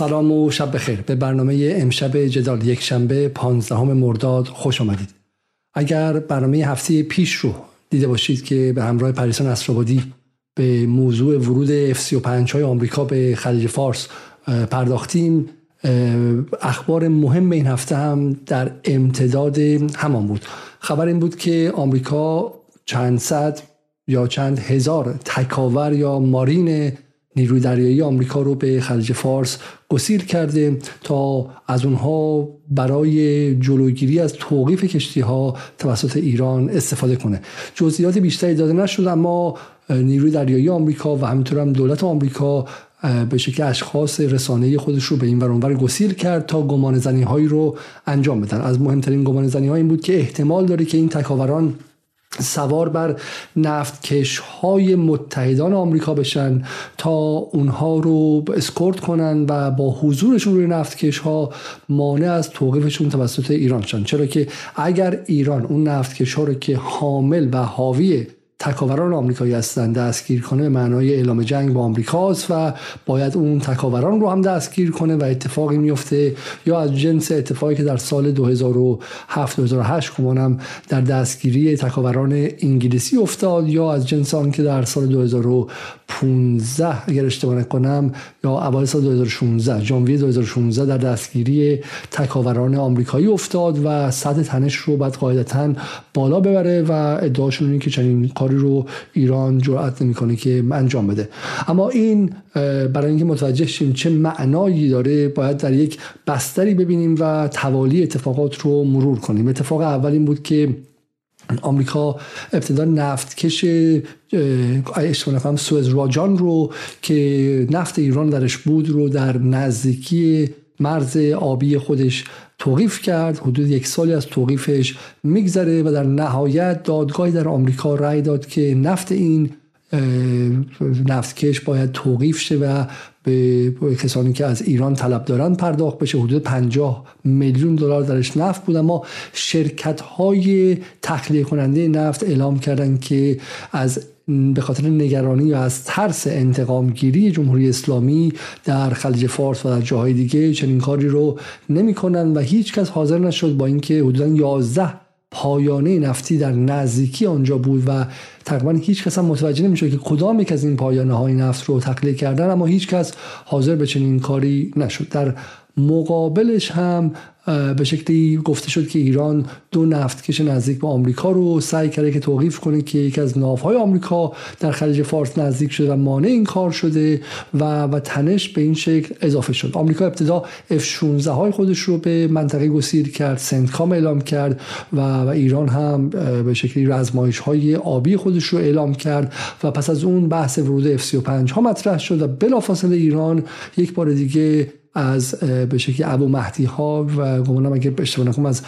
سلام و شب بخیر. به برنامه امشب جدال یک شنبه 15 مرداد خوش آمدید. اگر برنامه هفته پیش رو دیده باشید که به همراه پریسان اسرابادی به موضوع ورود F-35 های آمریکا به خلیج فارس پرداختیم اخبار مهم این هفته هم در امتداد همان بود. خبر این بود که آمریکا چند صد یا چند هزار تکاور یا مارین نیروی دریایی آمریکا رو به خلیج فارس گسیل کرده تا از اونها برای جلوگیری از توقیف کشتی ها توسط ایران استفاده کنه. جزئیات بیشتری داده نشد اما نیروی دریایی آمریکا و همینطور هم دولت آمریکا به شکل اشخاص رسانه خودش رو به این ورانور گسیل کرد تا گمان زنی هایی رو انجام بدن. از مهمترین گمان زنی این بود که احتمال داره که این تکاوران سوار بر نفتکش های متحدان آمریکا بشن تا اونها رو اسکورت کنن و با حضورشون روی نفتکش ها مانع از توقیفشون توسط ایران شن. چرا که اگر ایران اون نفتکش ها رو که حامل و حاوی تکاوران آمریکایی هستند دستگیر کنه به معنای اعلام جنگ با آمریکاست و باید اون تکاوران رو هم دستگیر کنه و اتفاقی میفته یا از جنس اتفاقی که در سال 2007 2008 کمانم در دستگیری تکاوران انگلیسی افتاد یا از جنس آن که در سال 2015 اگر اشتباه نکنم یا اوایل سال 2016 ژانویه 2016 در دستگیری تکاوران آمریکایی افتاد و سطح تنش رو بعد قاعدتا بالا ببره و ادعاشون که چنین کار رو ایران جرأت نمی‌کنه که انجام بده. اما این برای اینکه متوجه شیم چه معنایی داره باید در یک بستری ببینیم و توالی اتفاقات رو مرور کنیم. اتفاق اول این بود که آمریکا ابتدا نفتکش اشتباه سوئز راجان رو که نفت ایران درش بود رو در نزدیکی مرز آبی خودش توقیف کرد حدود یک سالی از توقیفش میگذره و در نهایت دادگاهی در آمریکا رأی داد که نفت این نفتکش باید توقیف شه و به کسانی که از ایران طلب دارن پرداخت بشه. حدود 50 میلیون دلار درش نفت بود. اما شرکت های تخلیه کننده نفت اعلام کردن که از به خاطر نگرانی یا از ترس انتقام گیری جمهوری اسلامی در خلیج فارس و در جاهای دیگه چنین کاری رو نمی‌کنن و هیچ کس حاضر نشد با اینکه حدودا 11 پایانه نفتی در نزدیکی آنجا بود و تقریبا هیچ کس هم متوجه نمیشه که کدام یک از این پایانه های نفت رو تقلیه کردن اما هیچ کس حاضر به چنین کاری نشد. در مقابلش هم به شکلی گفته شد که ایران دو نفتکش نزدیک به آمریکا رو سعی کرده که توقیف کنه که یکی از ناوهای آمریکا در خلیج فارس نزدیک شده و مانع این کار شده و و تنش به این شکل اضافه شد. آمریکا ابتدا F16 های خودش رو به منطقه گسیر کرد سنتکام اعلام کرد و, و ایران هم به شکلی رزمایش های آبی خودش رو اعلام کرد و پس از اون بحث ورود F35 ها مطرح شد و بلافاصله ایران یک بار دیگه از به شکلی ابو مهدی ها و گمانم اگه اشتباه نکنم از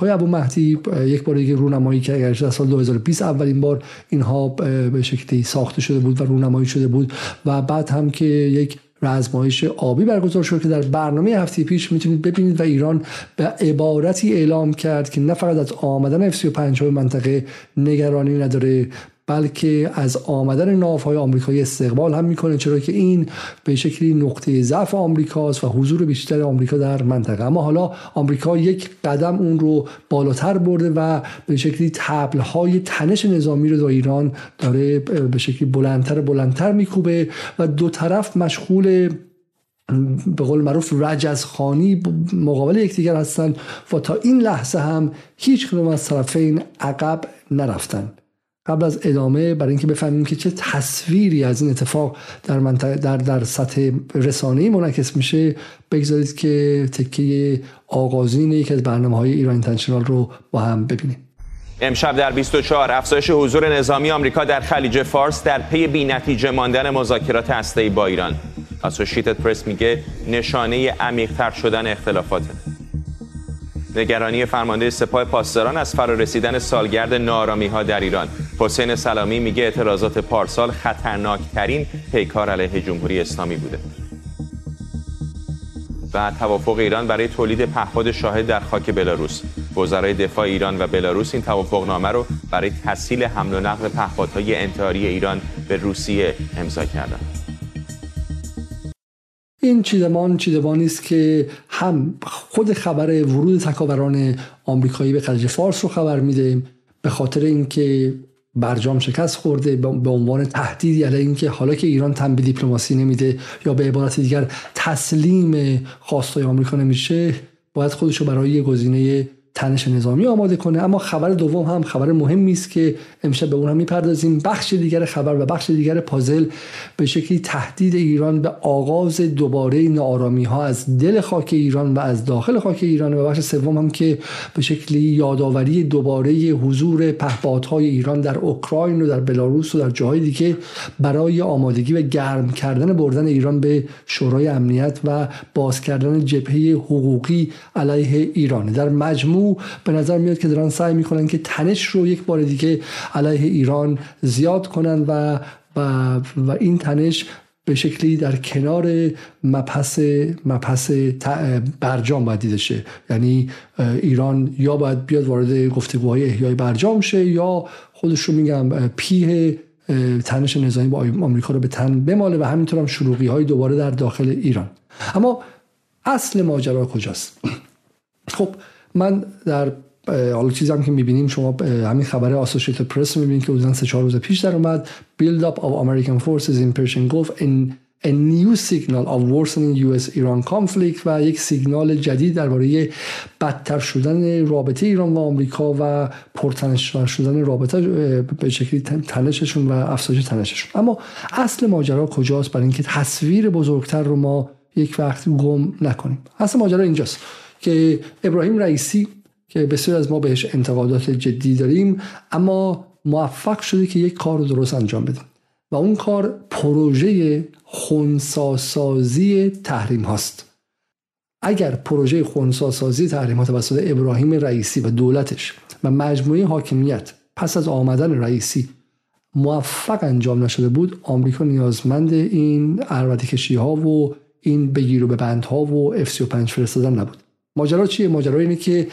های ابو مهدی یک بار دیگه رونمایی که اگر در سال 2020 اولین بار اینها به شکلی ساخته شده بود و رونمایی شده بود و بعد هم که یک رزمایش آبی برگزار شد که در برنامه هفته پیش می‌تونید ببینید و ایران به عبارتی اعلام کرد که نه فقط از آمدن F35 های منطقه نگرانی نداره بلکه از آمدن ناوهای آمریکایی استقبال هم می‌کنه چرا که این به شکلی نقطه ضعف آمریکاست و حضور بیشتر آمریکا در منطقه. اما حالا آمریکا یک قدم اون رو بالاتر برده و به شکلی های تنش نظامی رو در ایران داره به شکلی بلندتر بلندتر میکوبه و دو طرف مشغول به قول معروف رجز خانی مقابل یکدیگر هستند و تا این لحظه هم هیچ کدوم از طرفین عقب نرفتن. قبل از ادامه برای اینکه بفهمیم که چه تصویری از این اتفاق در در در سطح رسانه‌ای منعکس میشه بگذارید که تکه آغازین یکی از برنامه های ایران اینترنشنال رو با هم ببینیم امشب در 24 افزایش حضور نظامی آمریکا در خلیج فارس در پی بی‌نتیجه ماندن مذاکرات هسته‌ای با ایران. اسوشیتد پرس میگه نشانه عمیق‌تر شدن اختلافات. نگرانی فرمانده سپاه پاسداران از فرارسیدن سالگرد نارامی ها در ایران. حسین سلامی میگه اعتراضات پارسال خطرناکترین پیکار علیه جمهوری اسلامی بوده. و توافق ایران برای تولید پهپاد شاهد در خاک بلاروس. وزرای دفاع ایران و بلاروس این توافقنامه رو برای تسهیل حمل و نقل پهپادهای انتحاری ایران به روسیه امضا کردند. این چیدمان چیدمانی است که هم خود خبر ورود تکاوران آمریکایی به خلیج فارس رو خبر میده به خاطر اینکه برجام شکست خورده به عنوان تهدیدی علیه اینکه حالا که ایران تن به دیپلماسی نمیده یا به عبارت دیگر تسلیم خواستای آمریکا نمیشه باید خودش رو برای گزینه تنش نظامی آماده کنه. اما خبر دوم هم خبر مهمی است که امشب به اون هم می‌پردازیم. بخش دیگر خبر و بخش دیگر پازل به شکلی تهدید ایران به آغاز دوباره نارامی ها از دل خاک ایران و از داخل خاک ایران و بخش سوم هم که به شکلی یادآوری دوباره حضور پهپادهای ایران در اوکراین و در بلاروس و در جاهای دیگه برای آمادگی و گرم کردن بردن ایران به شورای امنیت و باز کردن جبهه حقوقی علیه ایران. در مجموع به نظر میاد که دارن سعی می‌کنن که تنش رو یک بار دیگه علیه ایران زیاد کنن و و, و این تنش به شکلی در کنار مپس مپس برجام باید دیده شه. یعنی ایران یا باید بیاد وارد گفتگوهای احیای برجام شه یا خودش رو میگم پیه تنش نظامی با آمریکا رو به تن بماله و همینطور هم شلوغی های دوباره در داخل ایران. اما اصل ماجرا کجاست؟ خب من در حالا چیزی هم که می‌بینیم شما همین خبر آسوشیت پرس می‌بینید که حدودا سه چهار روز پیش در اومد. Build up of American forces in Persian Gulf in a new signal of worsening US-Iran conflict و یک سیگنال جدید درباره بدتر شدن رابطه ایران و آمریکا و پرتنش شدن رابطه به شکلی تنششون و افزایش تنششون. اما اصل ماجرا کجاست؟ برای اینکه تصویر بزرگتر رو ما یک وقت گم نکنیم. اصل ماجرا اینجاست. که ابراهیم رئیسی که بسیار از ما بهش انتقادات جدی داریم اما موفق شده که یک کار رو درست انجام بده. و اون کار پروژه خونساسازی تحریم هاست. اگر پروژه خونساسازی تحریم ها توسط ابراهیم رئیسی و دولتش و مجموعه حاکمیت پس از آمدن رئیسی موفق انجام نشده بود آمریکا نیازمند این ارودی کشی ها و این بگیر و به بند ها و اف 35 فرستادن نبود. ماجرا چیه؟ ماجرا اینه که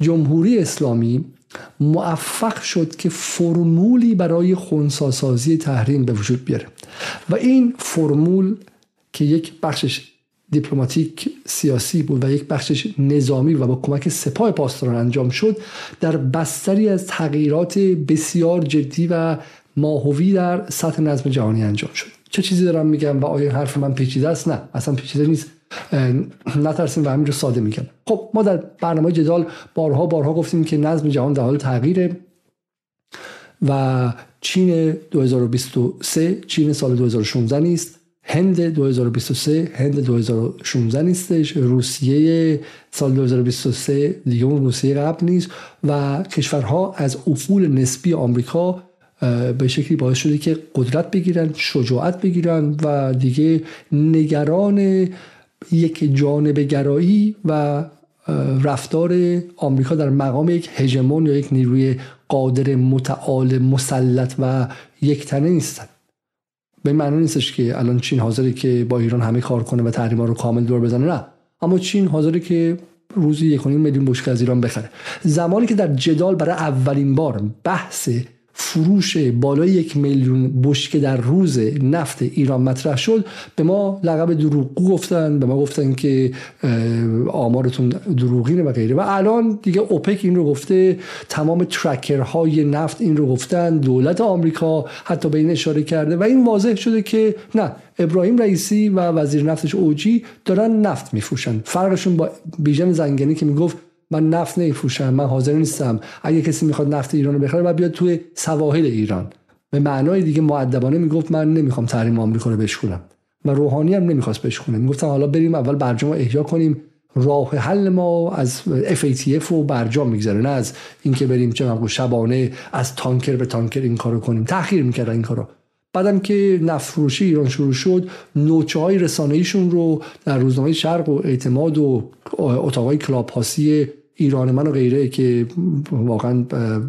جمهوری اسلامی موفق شد که فرمولی برای خونساسازی تحریم به وجود بیاره. و این فرمول که یک بخشش دیپلماتیک سیاسی بود و یک بخشش نظامی و با کمک سپاه پاسداران انجام شد در بستری از تغییرات بسیار جدی و ماهوی در سطح نظم جهانی انجام شد. چه چیزی دارم میگم و آیا حرف من پیچیده است؟ نه اصلا پیچیده نیست. نترسیم و همین رو ساده میگم. خب ما در برنامه جدال بارها بارها گفتیم که نظم جهان در حال تغییره و چین 2023 چین سال 2016 نیست هند 2023 هند 2016 نیستش روسیه سال 2023 دیگه اون روسیه قبل نیست و کشورها از افول نسبی آمریکا به شکلی باعث شده که قدرت بگیرن شجاعت بگیرن و دیگه نگران یک جانب گرایی و رفتار آمریکا در مقام یک هژمون یا یک نیروی قادر متعال مسلط و یک تنه نیستن. به معنی نیستش که الان چین حاضره که با ایران همه کار کنه و تحریما رو کامل دور بزنه نه. اما چین حاضره که روزی یک میلیون بشکه از ایران بخره. زمانی که در جدال برای اولین بار بحث فروش بالای یک میلیون بشکه در روز نفت ایران مطرح شد. به ما لقب دروغگو گفتن به ما گفتن که آمارتون دروغینه و غیره. و الان دیگه اوپک این رو گفته تمام ترکرهای نفت این رو گفتن دولت آمریکا حتی به این اشاره کرده. و این واضح شده که نه ابراهیم رئیسی و وزیر نفتش اوجی دارن نفت میفروشن. فرقشون با بیژن زنگنی که می‌گفت من نفت نمیفروشم من حاضر نیستم. اگه کسی می‌خواد نفت ایران رو بخره و بیاد توی سواحل ایران. به معنای دیگه معدبانه می‌گفت من نمی‌خوام تحریم آمریکا رو بشکنم و روحانی هم نمی‌خواست بشکنه می‌گفتن حالا بریم اول برجام احیا کنیم. راه حل ما از FATF و برجام میگذره نه از اینکه بریم چه شبانه از تانکر به تانکر این کارو کنیم. تاخیر می‌کردن این کارو. بعدم که نفت فروشی ایران شروع شد نوچه های رسانه‌ایشون رو در روزنامه شرق و اعتماد و اتاقای کلاپاسی ایران من و غیره که واقعا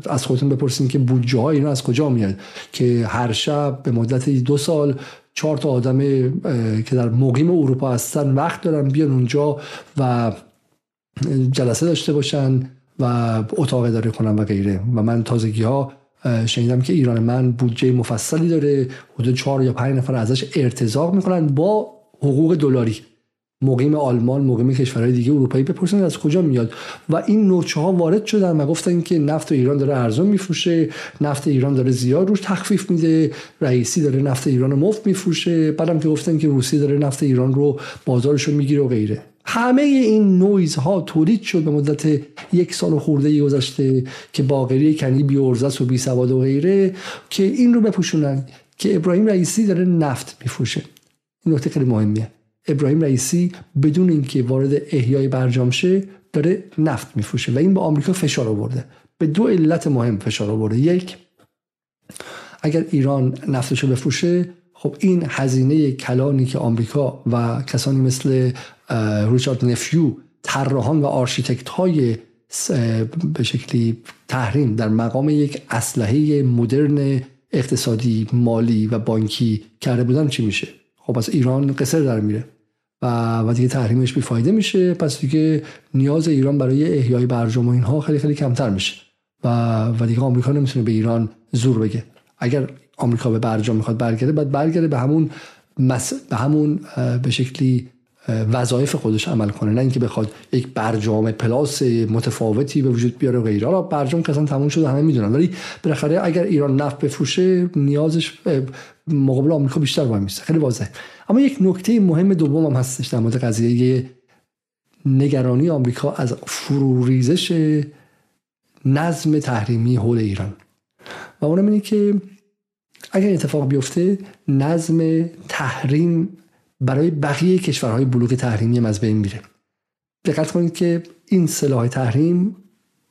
از خودتون بپرسین که بودجه های اینا از کجا میاد؟ که هر شب به مدت دو سال چهار تا آدم که در مقیم اروپا هستن وقت دارن بیان اونجا و جلسه داشته باشن و اتاق اداره کنن و غیره. و من تازگی ها شنیدم که ایران من بودجه مفصلی داره حدود چهار یا پنج نفر ازش ارتزاق می‌کنن با حقوق دلاری. مقیم آلمان مقیم کشورهای دیگه اروپایی بپرسن از کجا میاد. و این نوچه ها وارد شدن و گفتن که نفت ایران داره ارزان میفروشه نفت ایران داره زیاد روش تخفیف میده رئیسی داره نفت ایران مفت میفروشه بعدم که گفتن که روسی داره نفت ایران رو بازارش رو می‌گیره و غیره. همه این نویز ها تولید شد به مدت یک سال خورده گذشته که باقری کنی بی و بی سواد و غیره که این رو بپوشونن که ابراهیم رئیسی داره نفت میفروشه. این نکته خیلی مهمیه. ابراهیم رئیسی بدون اینکه وارد احیای برجام شه داره نفت میفروشه و این به آمریکا فشار آورده. به دو علت مهم فشار آورده. یک اگر ایران نفتش رو بفروشه خب این هزینه کلانی که آمریکا و کسانی مثل ریچارد نفیو طراحان و architect های به شکلی تحریم در مقام یک اسلحه مدرن اقتصادی مالی و بانکی کرده بودن چی میشه؟ خب از ایران قصر در میره. و و دیگه تحریمش بیفایده میشه. پس دیگه نیاز ایران برای احیای برجام و اینها خیلی خیلی کمتر میشه. و و دیگه آمریکا نمی‌تونه به ایران زور بگه. اگر آمریکا به برجام می‌خواد برگرده باید برگرده به همون مس... به همون به شکلی وظایف خودش عمل کنه نه اینکه بخواد یک برجام پلاس متفاوتی به وجود بیاره و غیره. حالا برجام که تموم شده همه می‌دونن. ولی بالاخره اگر ایران نفت بفروشه نیازش مقابل آمریکا بیشتر باید میشه خیلی واضحه. اما یک نکته مهم دوم هم هستش در مورد قضیه نگرانی آمریکا از فروریزش نظم تحریمی حول ایران. و اونم اینه که اگر اتفاق بیفته نظم تحریم برای بقیه کشورهای بلوک تحریمی هم از بین میره. دقت کنید که این سلاح تحریم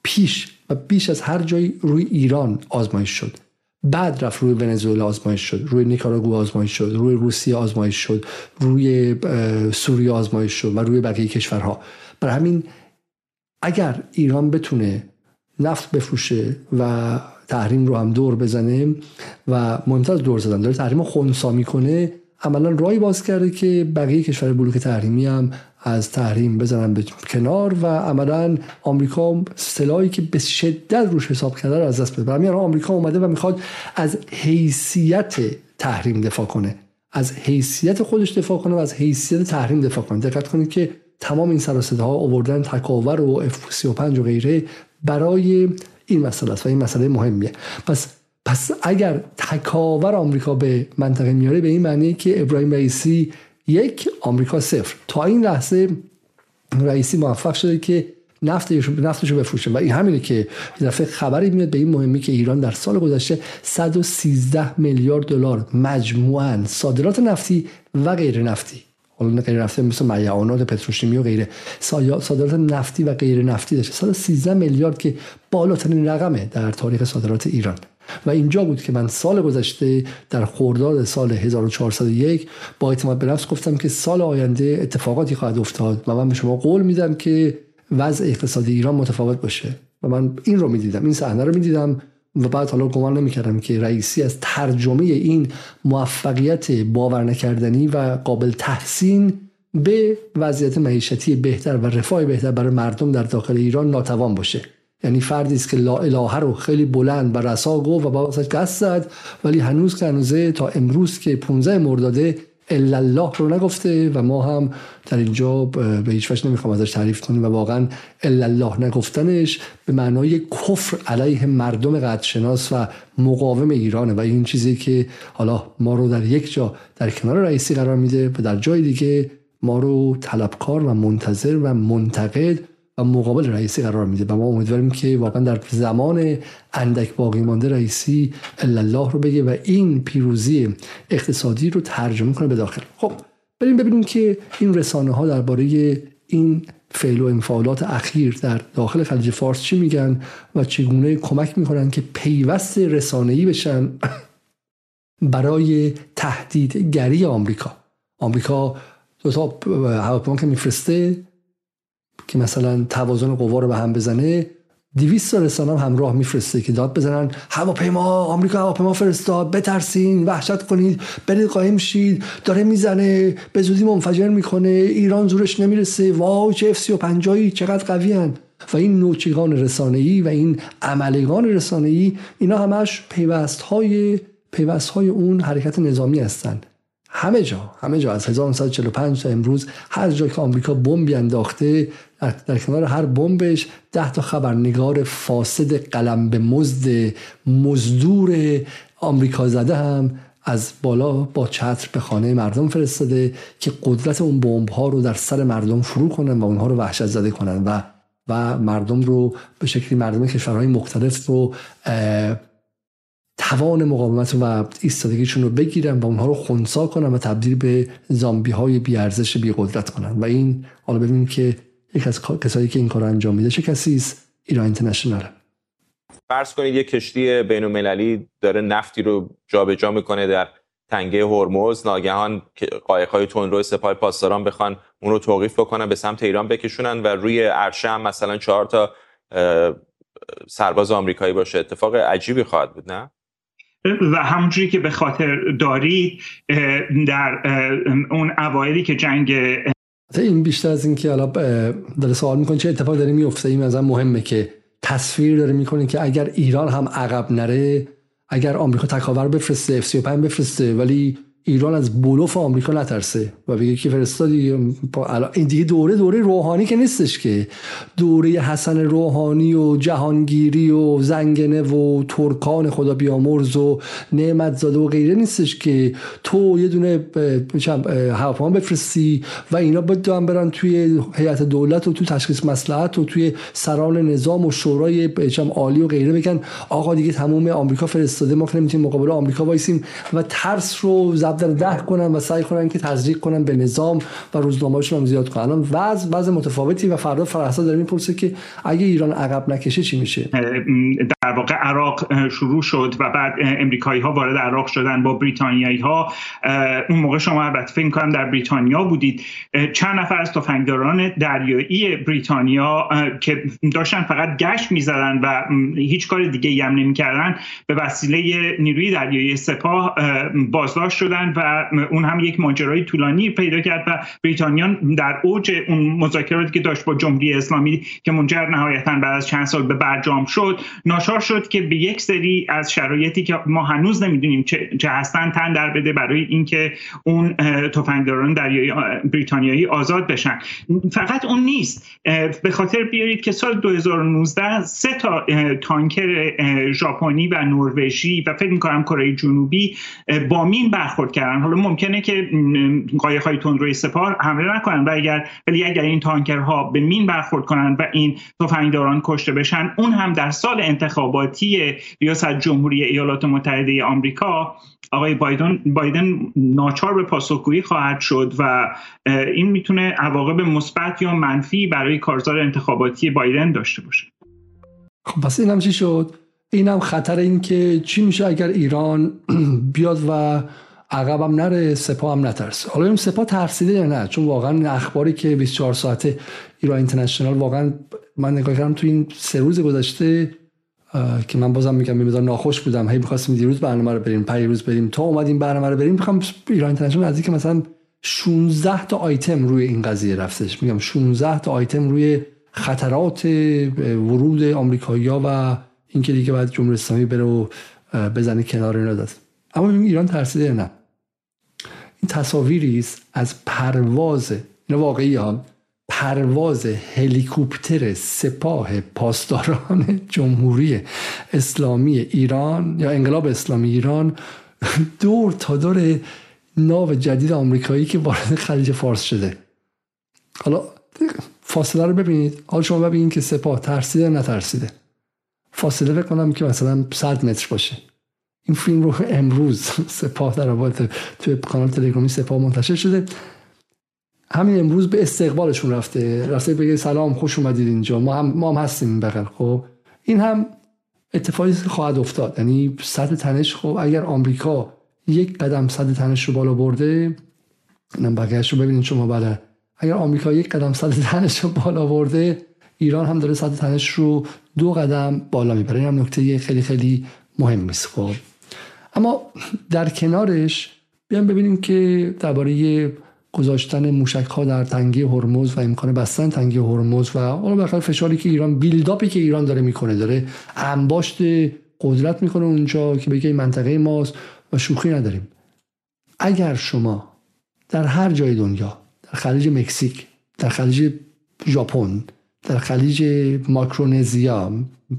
پیش و بیش از هر جایی روی ایران آزمایش شد. بعد رفت روی ونزوئلا آزمایش شد روی نیکاراگو آزمایش شد روی روسیه آزمایش شد روی سوریه آزمایش شد و روی بقیه کشورها. برای همین اگر ایران بتونه نفت بفروشه و تحریم رو هم دور بزنه و مهمتر از دور زدن داره تحریم خونسا می‌کنه عملا رای باز کرده که بقیه کشور بلوک تحریمی هم از تحریم بزنن به کنار و عملا آمریکا سلاحی که به شدت روش حساب کرده رو از دست بده. برای آمریکا اومده و می‌خواد از حیثیت تحریم دفاع کنه. از حیثیت خودش دفاع کنه و از حیثیت تحریم دفاع کنه. دقت کنید که تمام این سر ها آوردن تکاور و اف 35 و غیره برای این مسئله است و این مسئله مهمیه. پس پس اگر تکاور آمریکا به منطقه میاره به این معنی که ابراهیم رئیسی یک آمریکا صفر. تا این لحظه رئیسی موفق شده که نفتش نفتش رو بفروشه. و این همینه که دفعه خبری میاد به این مهمی که ایران در سال گذشته 113 میلیارد دلار مجموعا صادرات نفتی و غیر نفتی. حالا غیر نفتی مثل معیعانات پتروشیمی و غیره. صادرات نفتی و غیر نفتی داشته. 113 میلیارد که بالاترین رقمه در تاریخ صادرات ایران. و اینجا بود که من سال گذشته در خرداد سال 1401 با اعتماد به نفس گفتم که سال آینده اتفاقاتی خواهد افتاد و من به شما قول میدم که وضع اقتصادی ایران متفاوت باشه. و من این رو می‌دیدم این صحنه رو می‌دیدم و بعد حالا گمان نمی‌کردم که رئیسی از ترجمه این موفقیت باور نکردنی و قابل تحسین به وضعیت معیشتی بهتر و رفاه بهتر برای مردم در داخل ایران ناتوان باشه. یعنی فردی است که لا الهه رو خیلی بلند و رسا گفت و با دست زد ولی هنوز که هنوزه تا امروز که 15 مرداده الا الله رو نگفته و ما هم در اینجا به هیچ وجه نمی‌خوام ازش تعریف کنیم و واقعا الا الله نگفتنش به معنای کفر علیه مردم قدرشناس و مقاوم ایرانه و این چیزی که حالا ما رو در یک جا در کنار رئیسی قرار میده و در جای دیگه ما رو طلبکار و منتظر و منتقد و مقابل رئیسی قرار میده. و ما امیدواریم که واقعا در زمان اندک باقی مانده رئیسی الله رو بگه و این پیروزی اقتصادی رو ترجمه کنه به داخل. خب بریم ببینیم که این رسانه ها درباره این فعل و انفعالات اخیر در داخل خلیج فارس چی میگن و چگونه کمک می‌کنن که پیوست رسانه‌ای بشن برای تهدیدگری آمریکا. آمریکا دو تا هواپیما که میفرسته که مثلا توازن قوا رو به هم بزنه 200 تا رسانه هم همراه میفرسته که داد بزنن. هواپیما آمریکا هواپیما فرستاد بترسین وحشت کنید برید قایم شید داره می‌زنه به زودی منفجر می‌کنه ایران زورش نمی‌رسه. واو چه اف 35 چقدر قوی هن. و این نوچگان رسانه‌ای و این عملگان رسانه‌ای اینا همش پیوست های پیوست های اون حرکت نظامی هستند همه جا همه جا از 1945 تا امروز هر جا که آمریکا بمبی انداخته در, کنار هر بمبش ده تا خبرنگار فاسد قلم به مزد مزدور آمریکا زده هم از بالا با چتر به خانه مردم فرستاده که قدرت اون بمب ها رو در سر مردم فرو کنن و اونها رو وحشت زده کنن و و مردم رو به شکلی مردم کشورهای مختلف رو توان مقاومت و ایستادگیشون رو بگیرن و اونها رو خونسا کنن و تبدیل به زامبی های بیارزش بی قدرت کنن. و این حالا ببینیم که یک از کسایی که این کار انجام میده چه کسی است؟ ایران اینترنشنال. فرض کنید یک کشتی بین المللی داره نفتی رو جابجا جا می‌کنه در تنگه هرمز ناگهان قایق‌های تندرو سپاه پاسداران بخوان اون رو توقیف بکنن به سمت ایران بکشونن و روی عرشه هم مثلا چهار تا سرباز آمریکایی باشه. اتفاق عجیبی خواهد بود نه؟ و همونجوری که به خاطر دارید در اون اوایلی که جنگ این بیشتر از اینکه حالا داره سوال می‌کنه چه اتفاق داره میفته این مثلا مهمه که تصویر داره می‌کنه که اگر ایران هم عقب نره اگر آمریکا تکاور بفرسته F35 بفرسته ولی ایران از بلوف آمریکا نترسه و بگه که فرستادی این دیگه دوره دوره روحانی که نیستش که. دوره حسن روحانی و جهانگیری و زنگنه و ترکان خدا بیامرز و نعمت زاده و غیره نیستش که. تو یه دونه هواپیما بفرستی و اینا بدون برن توی هیئت دولت و توی تشخیص مسلحت و توی سران نظام و شورای عالی و غیره بگن آقا دیگه تمام آمریکا فرستاده ما که نمی‌تونیم مقابل آمریکا وایسیم. و ترس رو در ده کنن و سعی کنن که تزریق کنن به نظام و روزنامه‌هاشون هم زیاد کنن الان وضع وضع متفاوتی و فردا فرحسا داره می‌پرسه که اگه ایران عقب نکشه چی میشه؟ در واقع عراق شروع شد و بعد امریکایی ها وارد عراق شدن با بریتانیایی ها اون موقع شما البته فکر کنم در بریتانیا بودید. چند نفر از تفنگداران دریایی بریتانیا که داشتن فقط گشت می‌زدن و هیچ کار دیگه هم نمی‌کردن به وسیله نیروی دریایی سپاه بازداشت شدن و اون هم یک ماجرای طولانی پیدا کرد و بریتانیان در اوج اون مذاکراتی که داشت با جمهوری اسلامی که منجر نهایتا بعد از چند سال به برجام شد ناچار شد که به یک سری از شرایطی که ما هنوز نمی‌دونیم چه, چه هستن تن در بده برای اینکه اون تفنگداران دریایی بریتانیایی آزاد بشن. فقط اون نیست. به خاطر بیارید که سال 2019 سه تا تانکر ژاپنی و نروژی و فکر می‌کنم کره جنوبی با مین برخورد کردن. حالا ممکنه که قایق‌های تندروی سپاه حمله نکنن و اگر ولی اگر این تانکرها به مین برخورد کنن و این تفنگداران کشته بشن اون هم در سال انتخاباتی ریاست جمهوری ایالات متحده آمریکا آقای بایدن بایدن ناچار به پاسخگویی خواهد شد و این می‌تونه عواقب مثبت یا منفی برای کارزار انتخاباتی بایدن داشته باشه. خب پس این هم چی شد؟ این هم خطر این که چی میشه اگر ایران بیاد و عقبم نره سپاه هم نترسه. حالا این سپاه ترسیده یا نه؟ چون واقعا اخباری که 24 ساعته ایران اینترنشنال واقعا من نگاه کردم تو این سه روز گذشته که من بازم میگم میذار ناخوش بودم. هی می‌خواستیم دیروز برنامه رو بریم روز بریم. تا اومدیم برنامه رو بریم می‌خوام ایران اینترنشنال نزدیک مثلا 16 تا آیتم روی این قضیه رفتش. میگم 16 تا آیتم روی خطرات ورود آمریکایی‌ها و اینکه دیگه باید جمهوری اسلامی بره و بزنه کنار اینا داد اما ایران ترسیده نه؟ این تصاویری است از پرواز اینا واقعی ها پرواز هلیکوپتر سپاه پاسداران جمهوری اسلامی ایران یا انقلاب اسلامی ایران دور تا دور ناو جدید آمریکایی که وارد خلیج فارس شده. حالا فاصله رو ببینید. حالا شما ببینید که سپاه ترسیده نترسیده. فاصله بکنم که مثلا 100 متر باشه. این فیلم رو امروز سپاه در آباد توی کانال تلگرامی سپاه منتشر شده. همین امروز به استقبالشون رفته. رفته بگه سلام خوش اومدید اینجا. ما هم, ما هم هستیم بغل خب؟ این هم اتفاقی خواهد افتاد. یعنی سطح تنش خب اگر آمریکا یک قدم سطح تنش رو بالا برده اینم بقیهش رو ببینید شما بله. اگر آمریکا یک قدم سطح تنش رو بالا برده ایران هم داره سطح تنش رو دو قدم بالا می‌بره. این هم نکته خیلی خیلی مهم است خب؟ اما در کنارش بیان ببینیم که درباره گذاشتن موشک ها در تنگی هرمز و امکان بستن تنگی هرمز و حالا بخاطر فشاری که ایران بیلداپی که ایران داره می‌کنه داره انباشت قدرت می‌کنه اونجا که بگه این منطقه ماست و شوخی نداریم. اگر شما در هر جای دنیا در خلیج مکزیک در خلیج ژاپن در خلیج ماکرونزیا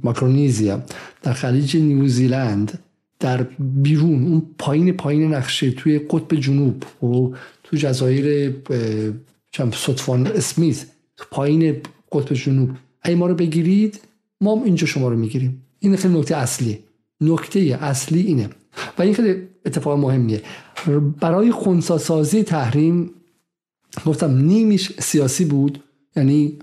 ماکرونیزیا در خلیج نیوزیلند در بیرون اون پایین پایین نقشه توی قطب جنوب و تو جزایر سطفان اسمیت پایین قطب جنوب. اگه ما رو بگیرید ما اینجا شما رو می‌گیریم. این خیلی نکته اصلی نکته اصلی اینه. و این خیلی اتفاق مهمیه. برای خونساسازی تحریم گفتم نیمیش سیاسی بود. یعنی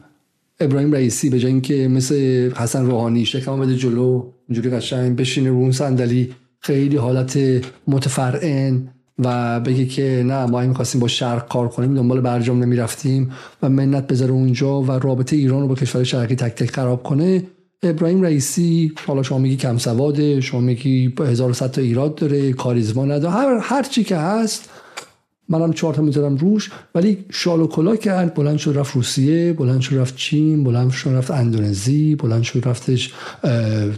ابراهیم رئیسی به جای اینکه مثل حسن روحانی شکم بده جلو اینجوری قشنگ بشینه رو اون صندلی خیلی حالت متفرعن و بگه که نه ما می‌خواستیم با شرق کار کنیم دنبال برجام نمی‌رفتیم و منت بذاره اونجا و رابطه ایران رو با کشور شرقی تک تک خراب کنه. ابراهیم رئیسی حالا شما میگی کم سواده شما میگی 1100 تا ایراد داره کاریزما نداره هر, هر چی که هست منم چهار تا می‌ذارم روش ولی شال و کلا کرد بلند شد رفت روسیه بلند شد رفت چین بلند شد رفت اندونزی بلند شد رفتش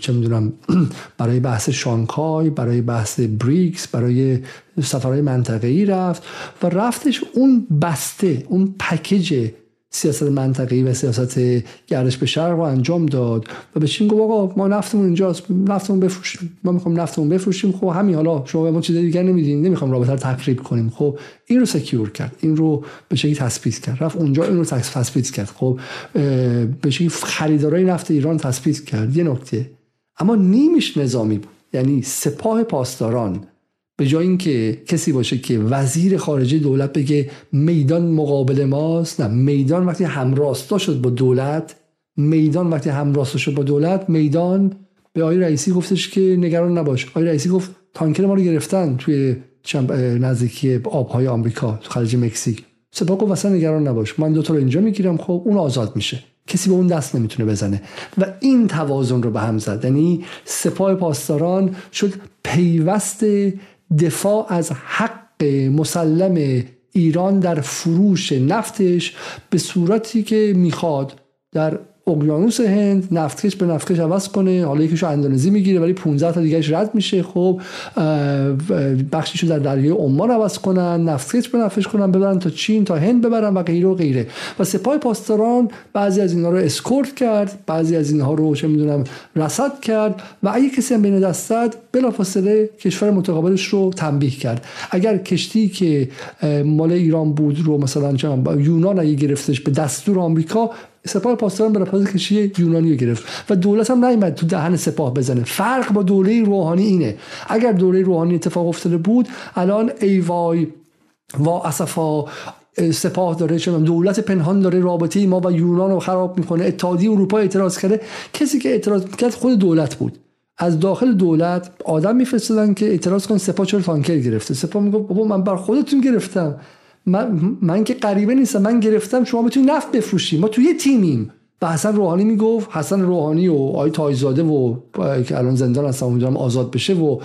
چه می‌دونم برای بحث شانگهای برای بحث بریکس برای سفرهای منطقه‌ای رفت و رفتش اون بسته اون پکیج سیاست منطقی و سیاست گردش به شرق رو انجام داد. و به چین گفت آقا ما نفتمون اینجاست نفتمون بفروشیم ما می‌خوام نفتمون بفروشیم. خب همین حالا شما به ما چیز دیگه نمیدین نمی‌خوام رابطه رو تقریب کنیم. خب این رو سکیور کرد این رو به شکلی تثبیت کرد رفت اونجا این رو تثبیت کرد. خب به شکلی خریدارای نفت ایران تثبیت کرد. یه نکته اما نیمش نظامی بود یعنی سپاه پاسداران به جای اینکه کسی باشه که وزیر خارجه دولت بگه میدان مقابل ماست نه میدان وقتی همراستا شد با دولت میدان وقتی همراستا شد با دولت میدان به آقای رئیسی گفتش که نگران نباش. آقای رئیسی گفت تانکر ما رو گرفتن توی نزدیکی آبهای آمریکا تو خلیج مکزیک. سپاه گفت اصلا نگران نباش. من دو تا رو اینجا می‌گیرم خب اون آزاد میشه. کسی به اون دست نمی‌تونه بزنه. و این توازن رو به هم زد. یعنی سپاه پاسداران شد پیوست دفاع از حق مسلم ایران در فروش نفتش به صورتی که می‌خواد در اقیانوس هند نفتکش به نفتکش عوض کنه. حالا یکیشو اندونزی می‌گیره ولی 15 تا دیگهش رد میشه. خب بخشیشو در دریای عمان عوض کنن نفتکش به نفتکش کنن ببرن تا چین تا هند ببرن و غیره و غیره. و سپاه پاسداران بعضی از اینها رو اسکورت کرد بعضی از اینها رو چه می‌دونم رصد کرد و اگه کسی هم بین دستت بلافاصله کشور متقابلش رو تنبیه کرد. اگر کشتی که مال ایران بود رو مثلا یونان اگه گرفتش به دستور آمریکا سپاه پاسداران به رفاز کشی یونانی رو گرفت و دولت هم نیومد تو دهن سپاه بزنه. فرق با دوره روحانی اینه. اگر دوره روحانی اتفاق افتاده بود الان ای وای وا اسفا سپاه داره چون دولت پنهان داره رابطه ما و یونان رو خراب می‌کنه اتحادیه اروپا اعتراض کرده. کسی که اعتراض کرد خود دولت بود. از داخل دولت آدم میفرستادن که اعتراض کن سپاه چرا تانکر گرفته. سپاه میگه بابا من بر خودتون گرفتم. من, من که غریبه نیستم من گرفتم شما بتونید نفت بفروشیم ما توی یه تیمیم. و حسن روحانی می‌گفت حسن روحانی و آی تایزاده و که الان زندان هستن اونجا آزاد بشه و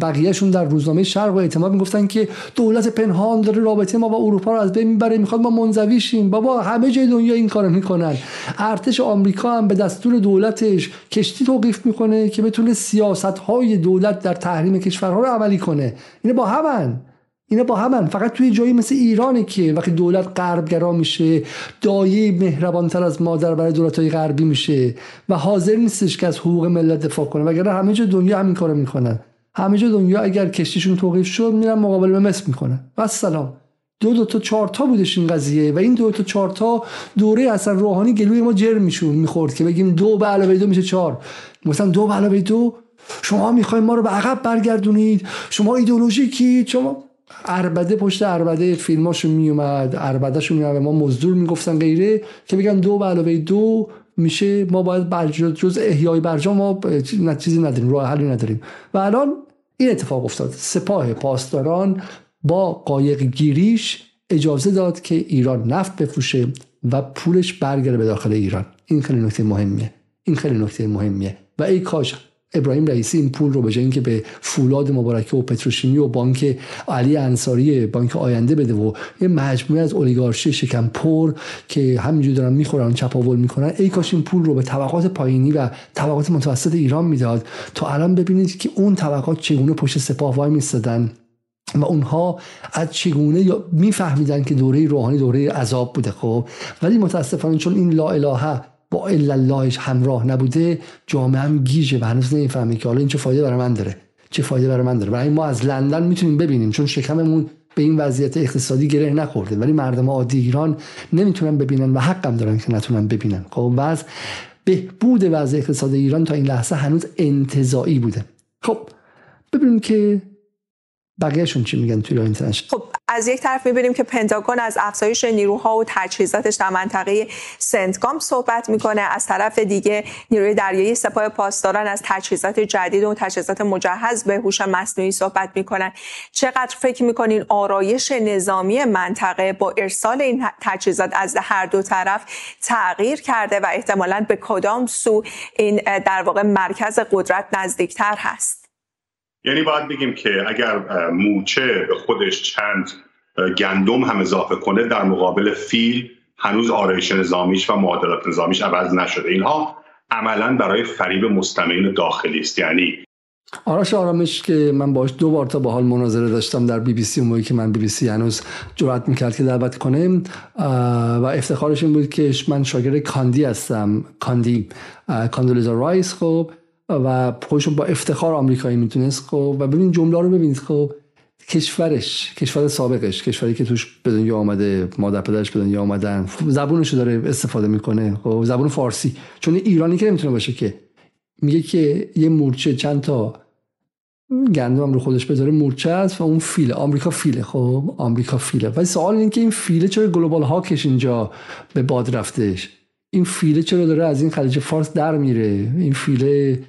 بقیهشون در روزنامه شرق و اعتماد می‌گفتن که دولت پنهان داره رابطه ما با اروپا رو از بین می‌بره می‌خواد ما منزوی شیم بابا همه جای دنیا این کارو می‌کنن. ارتش آمریکا هم به دستور دولتش کشتی توقیف می‌کنه که بتونه سیاست های دولت در تحریم کشورها رو عملی کنه. اینه با همن اینا با همن فقط توی جایی مثل ایرانه که وقتی دولت غربگرا میشه دایه مهربانتر از مادر برای دولت های غربی میشه و حاضر نیستش که از حقوق ملت دفاع کنه. وگرنه همه جا دنیا همین کارو می‌کنن همه جا دنیا اگر کشتیشون توقیف شد میرن مقابل مصر می‌کنن. و سلام دو دو تا چهار تا بودش این قضیه و این دو تا چهار تا دوره اصلا روحانی گلوی ما جر میشون می‌خورد که بگیم دو به علاوه دو میشه چهار. مثلا دو به علاوه دو؟ شما می‌خواین ما رو به عقب برگردونید. شما ایدئولوژیکی شما اربده پشت اربده فیلماشو میومد اربدهشو میومد ما مزدور می‌گفتن غیره که بگن دو به علاوه دو میشه ما باید برجام جز احیای برجام ما چیزی نداریم راه حلی نداریم. و الان این اتفاق افتاد. سپاه پاسداران با قایق گیریش اجازه داد که ایران نفت بفروشه و پولش برگرده به داخل ایران. این خیلی نکته مهمیه. این خیلی نکته مهمیه. و ای کاش ابراهیم رئیسی این پول رو به جای اینکه به فولاد مبارکه و پتروشیمی و بانک علی انصاری بانک آینده بده و یه مجموعه از اولیگارشی شکم پر که همینجور دارن می‌خورن چپاول می‌کنن ای کاش این پول رو به طبقات پایینی و طبقات متوسط ایران می‌داد. تا الان ببینید که اون طبقات چگونه پشت سپاه وای میستادن و اونها از چگونه یا میفهمیدن که دوره روحانی دوره عذاب بوده خب. ولی متاسفانه چون این لا الهه با الا اللهش همراه نبوده جامعه هم گیجه و هنوز نمی‌فهمه که حالا این چه فایده برای من داره. چه فایده برای من داره. برای ما از لندن می‌تونیم ببینیم چون شکممون به این وضعیت اقتصادی گره نخورده. ولی مردم عادی ایران نمی‌تونن ببینن و حقم دارن که نتونن ببینن. خب وضع بهبود وضع اقتصاد ایران تا این لحظه هنوز انتظایی بوده. خب ببینیم که بقیهشون چی میگن توی اینترنت خب از یک طرف می‌بینیم که پنتاگون از افزایش نیروها و تجهیزاتش در منطقه سنتگام صحبت می‌کنه. از طرف دیگه نیروی دریایی سپاه پاسداران از تجهیزات جدید و تجهیزات مجهز به هوش مصنوعی صحبت می‌کنن. چقدر فکر می‌کنین آرایش نظامی منطقه با ارسال این تجهیزات از هر دو طرف تغییر کرده و احتمالا به کدام سو این در واقع مرکز قدرت نزدیکتر هست؟ یعنی باید بگیم که اگر موچه به خودش چند گندم هم اضافه کنه در مقابل فیل هنوز آرایش نظامیش و معادلات نظامیش عوض نشده. اینها عملا برای فریب مستمعین داخلی است. یعنی آرش آرامش که من باش دو بار تا با حال مناظره داشتم در بی بی سی اون که من بی بی سی هنوز جرأت می‌کرد که دعوت کنه و افتخارش این بود که من شاگرد کاندی هستم. کاندی کاندولیزا رایس. خب و خودشون با افتخار آمریکایی می‌تونست خب و ببین جمله رو ببینید خب کشورش کشور سابقش کشوری که توش به دنیا آمده مادر پدرش به دنیا آمدن زبونش رو داره استفاده می‌کنه خب زبون فارسی. چون ایرانی که نمی‌تونه باشه که میگه که یه مورچه چند تا گندم رو خودش بذاره مورچه است و اون فیله. آمریکا فیله خب آمریکا فیله. ولی سوال اینه که این فیله چرا گلوبال هاکش اینجا به باد رفتش؟ این فیله چرا داره از این خلیج فارس در میره؟ این فیله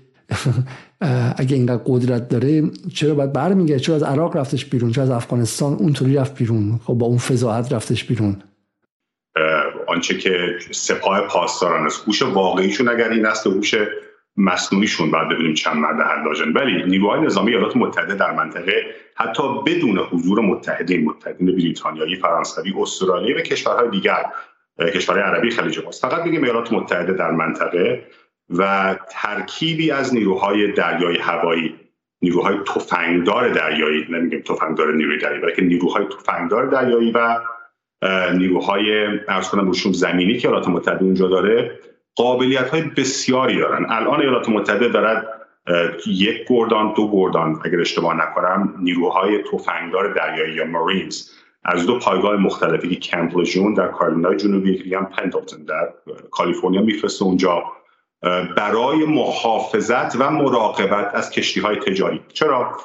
اگه اینقدر قدرت داره چرا باید برمیگرده؟ چرا از عراق رفتش بیرون؟ چرا از افغانستان اونطوری رفت بیرون؟ خب با اون فضاحت رفتش بیرون. آنچه که سپاه پاسداران است. هوش واقعیشون اگر این است هوش مصنوعیشون بعد ببینیم چند مرد حلاجن. ولی نیروهای نظامی ایالات متحده در منطقه حتی بدون حضور متحدین متحدین بریتانیایی فرانسوی استرالیایی و کشورهای دیگر کشورهای عربی خلیج فارس فقط بگیم ایالات متحده در منطقه و ترکیبی از نیروهای دریایی هوایی نیروهای تفنگدار دریایی نمیگیم تفنگدار نیروی دریایی بلکه نیروهای تفنگدار دریایی و نیروهای ارز کنم روشون زمینی که ایالات متحده اونجا داره قابلیت های بسیاری دارن. الان ایالات متحده دارد یک گردان دو گردان اگر اشتباه نکنم نیروهای تفنگدار دریایی یا مارینز از دو پایگاه مختلفی که کمپ در کارولینای جنوبی که پنتلتون در کالیفرنیا میفرسته اونجا. برای محافظت و مراقبت از کشتی های تجاری. چرا؟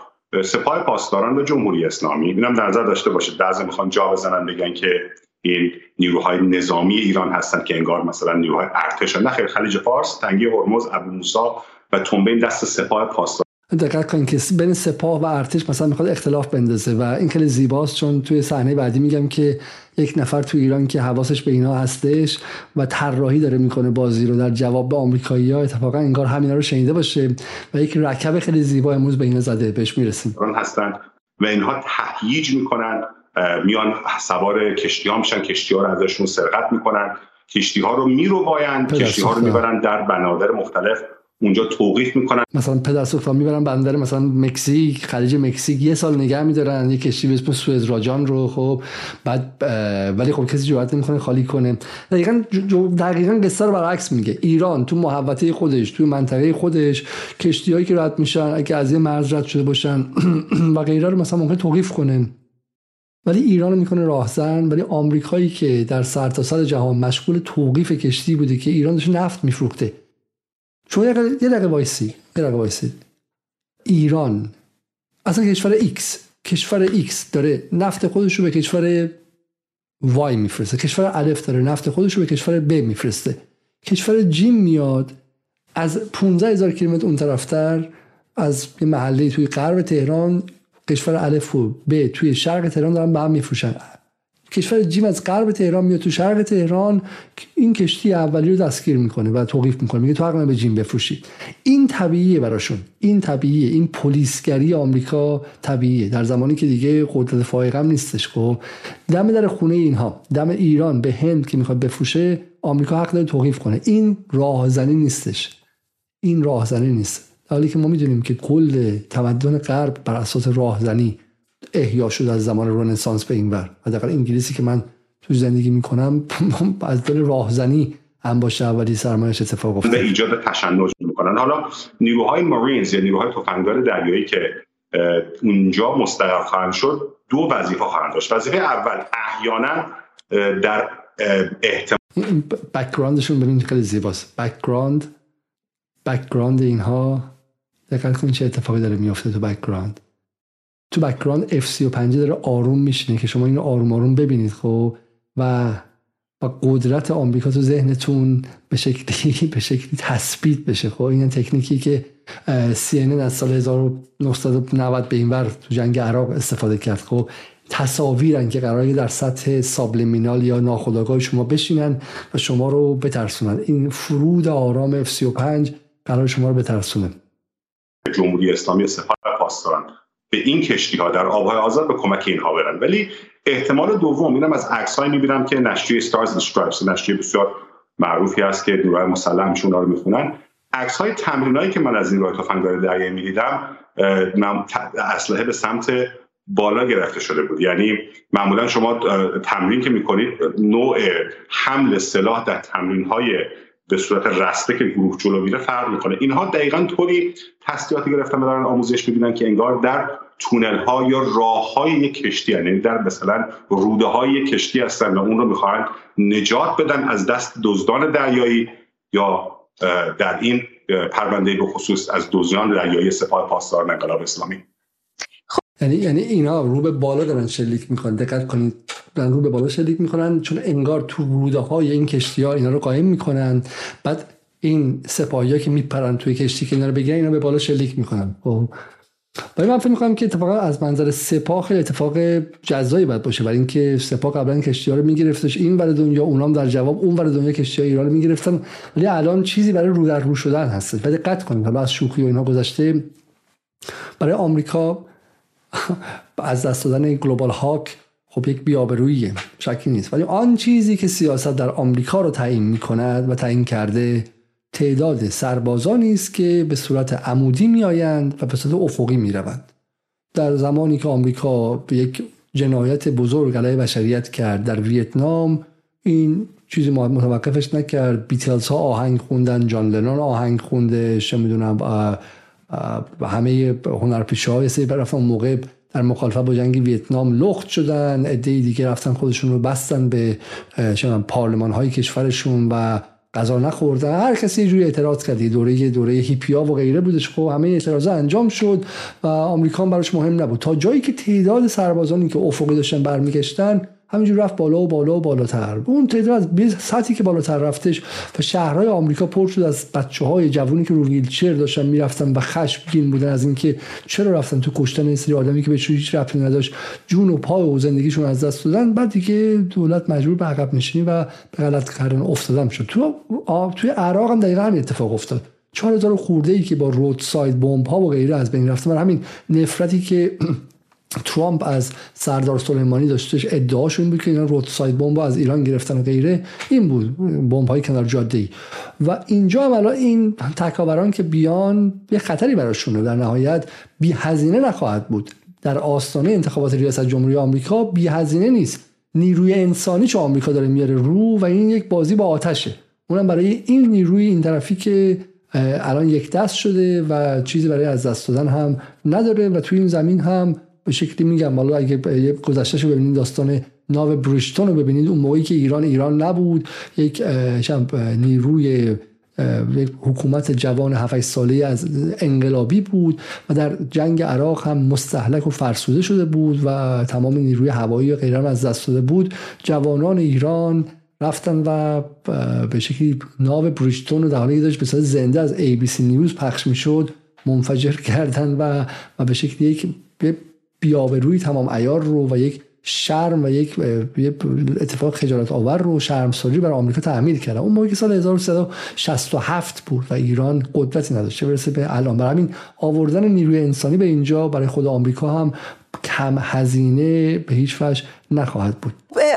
سپاه پاسداران و جمهوری اسلامی اینم در نظر داشته باشه بعضی می‌خوان جا بزنن بگن که این نیروهای نظامی ایران هستن که انگار مثلا نیروهای ارتش نه خیر خلیج فارس تنگی هرمز ابو موسا و تنبه دست سپاه پاسداران. دقت کنید که بین سپاه و ارتش مثلا می‌خواد اختلاف بندازه و این خیلی زیباست چون توی صحنه بعدی میگم که یک نفر تو ایران که حواسش به اینا هستش و طراحی داره می‌کنه بازی رو در جواب به آمریکایی ها اتفاقا انگار همینا رو شنیده باشه و یک رکب خیلی زیبا امروز به اینا زده بهش می‌رسیم. هستن و اینها تهییج می‌کنن میان سوار کشتی ها میشن کشتی ها رو ازشون سرقت می‌کنن کشتی ها رو میرو باین کشتی ها رو می‌برن در بنادر مختلف. اونجا توقیف می‌کنن. مثلا پدر سوختا می‌برن بندر مثلا مکزیک خلیج مکزیک یه سال نگه میدارن یه کشتی به اسم سوئز راجان رو خب. بعد ولی خب کسی جرئت نمی‌کنه خالی کنه. دقیقاً دقیقاً قصه رو برعکس میگه. ایران تو محوطه خودش تو منطقه خودش کشتیایی که رد میشن اگه از این مرز رد شده باشن و غیره رو مثلا ممکن توقیف کنه. ولی ایران می‌کنه راهزن. ولی آمریکایی که در سرتاسر سر جهان مشغول توقیف کشتی بوده که ایران داشت نفت میفروخته. شما یه دقیقه وایسی یه دقیقه وایسی. ایران. اصلا کشور X کشور X داره نفت خودش رو به کشور Y میفرسته. کشور الف داره نفت خودش رو به کشور ب میفرسته. کشور جیم میاد از 15 هزار کیلومتر اون طرفتر از یه محله توی غرب تهران کشور الف و ب توی شرق تهران دارن به هم میفروشن. کشور جیم از غرب تهران میاد تو شرق تهران این کشتی اولی رو دستگیر می‌کنه و توقیف می‌کنه. میگه تو حق به جیم بفروشید. این طبیعیه براشون. این طبیعیه. این پلیسگری آمریکا طبیعیه. در زمانی که دیگه قدرت فائقم نیستش خب. دم در خونه اینها دم ایران به هند که می‌خواد بفروشه آمریکا حق داره توقیف کنه. این راهزنی نیستش. این راهزنی نیست. حالی که ما می‌دونیم که کل تمدن غرب بر اساس راهزنی احیا شد از زمان رنسانس به این ور. حداقل انگلیسی که من تو زندگی می‌کنم از دل راهزنی هم باشه اولی سرمایش اتفاق افتاد. به ایجاد تشنج می‌کنن. حالا نیروهای مارینز یا نیروهای تفنگدار دریایی که اونجا مستقر خواهند شد دو وظیفه خواهند داشت. وظیفه اول احیانا در احتمال background شون ببینید خیلی زیباست. background background اینها دقت کنید چه اتفاقی داره میافته تو background تو background F35 داره آروم میشینه که شما اینو آروم آروم ببینید خب؟ و با قدرت آمریکا تو ذهنتون به شکلی به شکلی تثبیت بشه خب؟ این تکنیکی که CNN از سال 1990 به این ور تو جنگ عراق استفاده کرد خب؟ تصاویرن که قراره در سطح سابلیمینال یا ناخودآگاه شما بشینن و شما رو بترسونن. این فرود آرام F35 قرار شما رو بترسونه. جمهوری اسلامی سپاه پاسداران به این کشتی ها در آبهای آزاد به کمک اینها برن. ولی احتمال دوم اینم از عکس های می‌بینم که نشریه and stripes نشریه بسیار معروفی است که نیروهای مسلحشون رو می‌خونن. عکس های تمرینایی که من از نیروهای تفنگدار دریایی می‌دیدم اسلحه به سمت بالا گرفته شده بود. یعنی معمولا شما تمرین که می‌کنید نوع حمل سلاح در تمرین های به صورت رسته که گروه جلو میره فرق می‌کنه. اینها دقیقا طوری تسلیحاتی گرفتن دارن آموزش می‌بینن که انگار در تونل ها یا راه های یک کشتی یعنی در مثلا روده های کشتی هستن و اون رو می‌خواهند نجات بدن از دست دزدان دریایی یا در این پرونده به خصوص از دزدان دریایی سپاه پاسدار انقلاب اسلامی. یعنی یعنی اینا رو به بالا دارن شلیک می‌کنن. دقت کنید دارن رو به بالا شلیک می‌کنن چون انگار تو روده های این کشتی ها اینا رو قایم می‌کنن. بعد این سپاهی ها که میپرن توی کشتی که اینا رو بگیرن اینا به بالا شلیک می‌کنن. خب ولی من فکر می‌کنم که اتفاقا از منظر سپاه خیلی اتفاق جزایی باید باشه. برای اینکه سپاه قبلا کشتی ها رو میگرفتش. این ور دنیا اونام در جواب اون ور دنیا کشتی های ایران رو می‌گرفتن. ولی الان چیزی برای رو در رو شدن هست. ولی دقت کنید. حالا از شوخی و اینها گذشته. برای آمریکا از دست دادن گلوبال هاک خب یک بیابرویه شکی نیست. ولی آن چیزی که سیاست در آمریکا رو تعیین می کند و تعیین کرده تعداد سربازانی است که به صورت عمودی میآیند و به صورت افقی می روند در زمانی که آمریکا به یک جنایت بزرگ علیه بشریت کرد در ویتنام این چیزی متوقفش نکرد. بیتلز ها آهنگ خوندن جان لنون آهنگ خونده چه می‌دونم همه هنرپیشه های سری رفتن موقع در مخالفت با جنگ ویتنام لخت شدن. عده دیگه رفتن خودشون رو بستن به پارلمان های کشورشون و غذا نخوردن هر کسی یه جوری اعتراض کرد. دوره دوره هیپیا و غیره بودش. خب همه اعتراضا انجام شد و آمریکا براش مهم نبود. تا جایی که تعداد سربازانی که افقی داشتن برمیگشتن همینجور رفت بالا و بالا و بالاتر. اون تعداد از سطحی که بالاتر رفتش و شهرهای آمریکا پر شد از بچه های جوونی که رو ویلچر داشتن می‌رفتن و خشمگین بودن از اینکه چرا رفتن تو کشتن این سری آدمی که به هیچ ربطی نداشت. جون و پای و زندگیشون از دست دادن. بعد دیگه دولت مجبور به عقب نشینی و به غلط کردن افتادم شد. تو توی عراق هم دقیقا همین اتفاق افتاد. 4000 خورده ای که با roadside bomb ها و غیره از بین رفته. همین نفرتی که ترامپ از سردار سلیمانی داشتش ادعاش این بود که اینا roadside bomb از ایران گرفتن و غیره. این بود بمب های کنار جاده ای و اینجا هم الان این تکاوران که بیان یه خطری براشونه در نهایت بی هزینه نخواهد بود. در آستانه انتخابات ریاست جمهوری آمریکا بی هزینه نیست. نیروی انسانی چه آمریکا داره میاره رو و این یک بازی با آتشه. اونم برای این نیروی این طرفی که الان یک دست شده و چیزی برای از دست دادن هم نداره و توی این زمین هم به شکلی میگم حالا اگه گذشتهشو ببینید داستان ناو بریشتون رو ببینید اون موقعی که ایران ایران نبود یک نیروی یک حکومت جوان 7 ساله از انقلابی بود و در جنگ عراق هم مستحلک و فرسوده شده بود و تمام نیروی هوایی و غیره از دست داده بود. جوانان ایران رفتن و به شکلی ناو بریشتون رو در حالی داشت به زنده از ABC نیوز پخش می‌شد منفجر کردن و و به شکلی یک بیابروی تمام ایار رو و یک شرم و یک اتفاق خجالت آور رو شرمساری برای آمریکا تعمیر کردن. اون موقعی که سال 1367 بود و ایران قدرتی نداشته برسه به الان. برای همین آوردن نیروی انسانی به اینجا برای خود آمریکا هم کم هزینه به هیچ وجه نخواهد بود.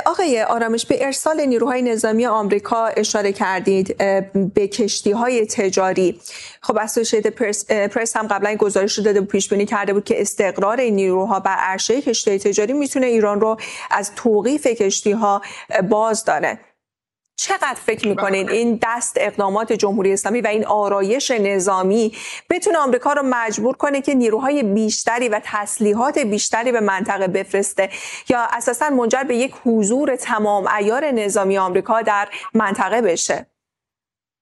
آقای آرامش به ارسال نیروهای نظامی آمریکا اشاره کردید به کشتی های تجاری. خب اسوسییتد پرس, پرس هم قبلا گزارش داده و پیش بینی کرده بود که استقرار این نیروها بر عرشه کشتی تجاری می‌تونه ایران رو از توقیف کشتی ها باز داره چقدر فکر می‌کنید این دست اقدامات جمهوری اسلامی و این آرایش نظامی بتونه آمریکا رو مجبور کنه که نیروهای بیشتری و تسلیحات بیشتری به منطقه بفرسته یا اساسا منجر به یک حضور تمام ایار نظامی آمریکا در منطقه بشه؟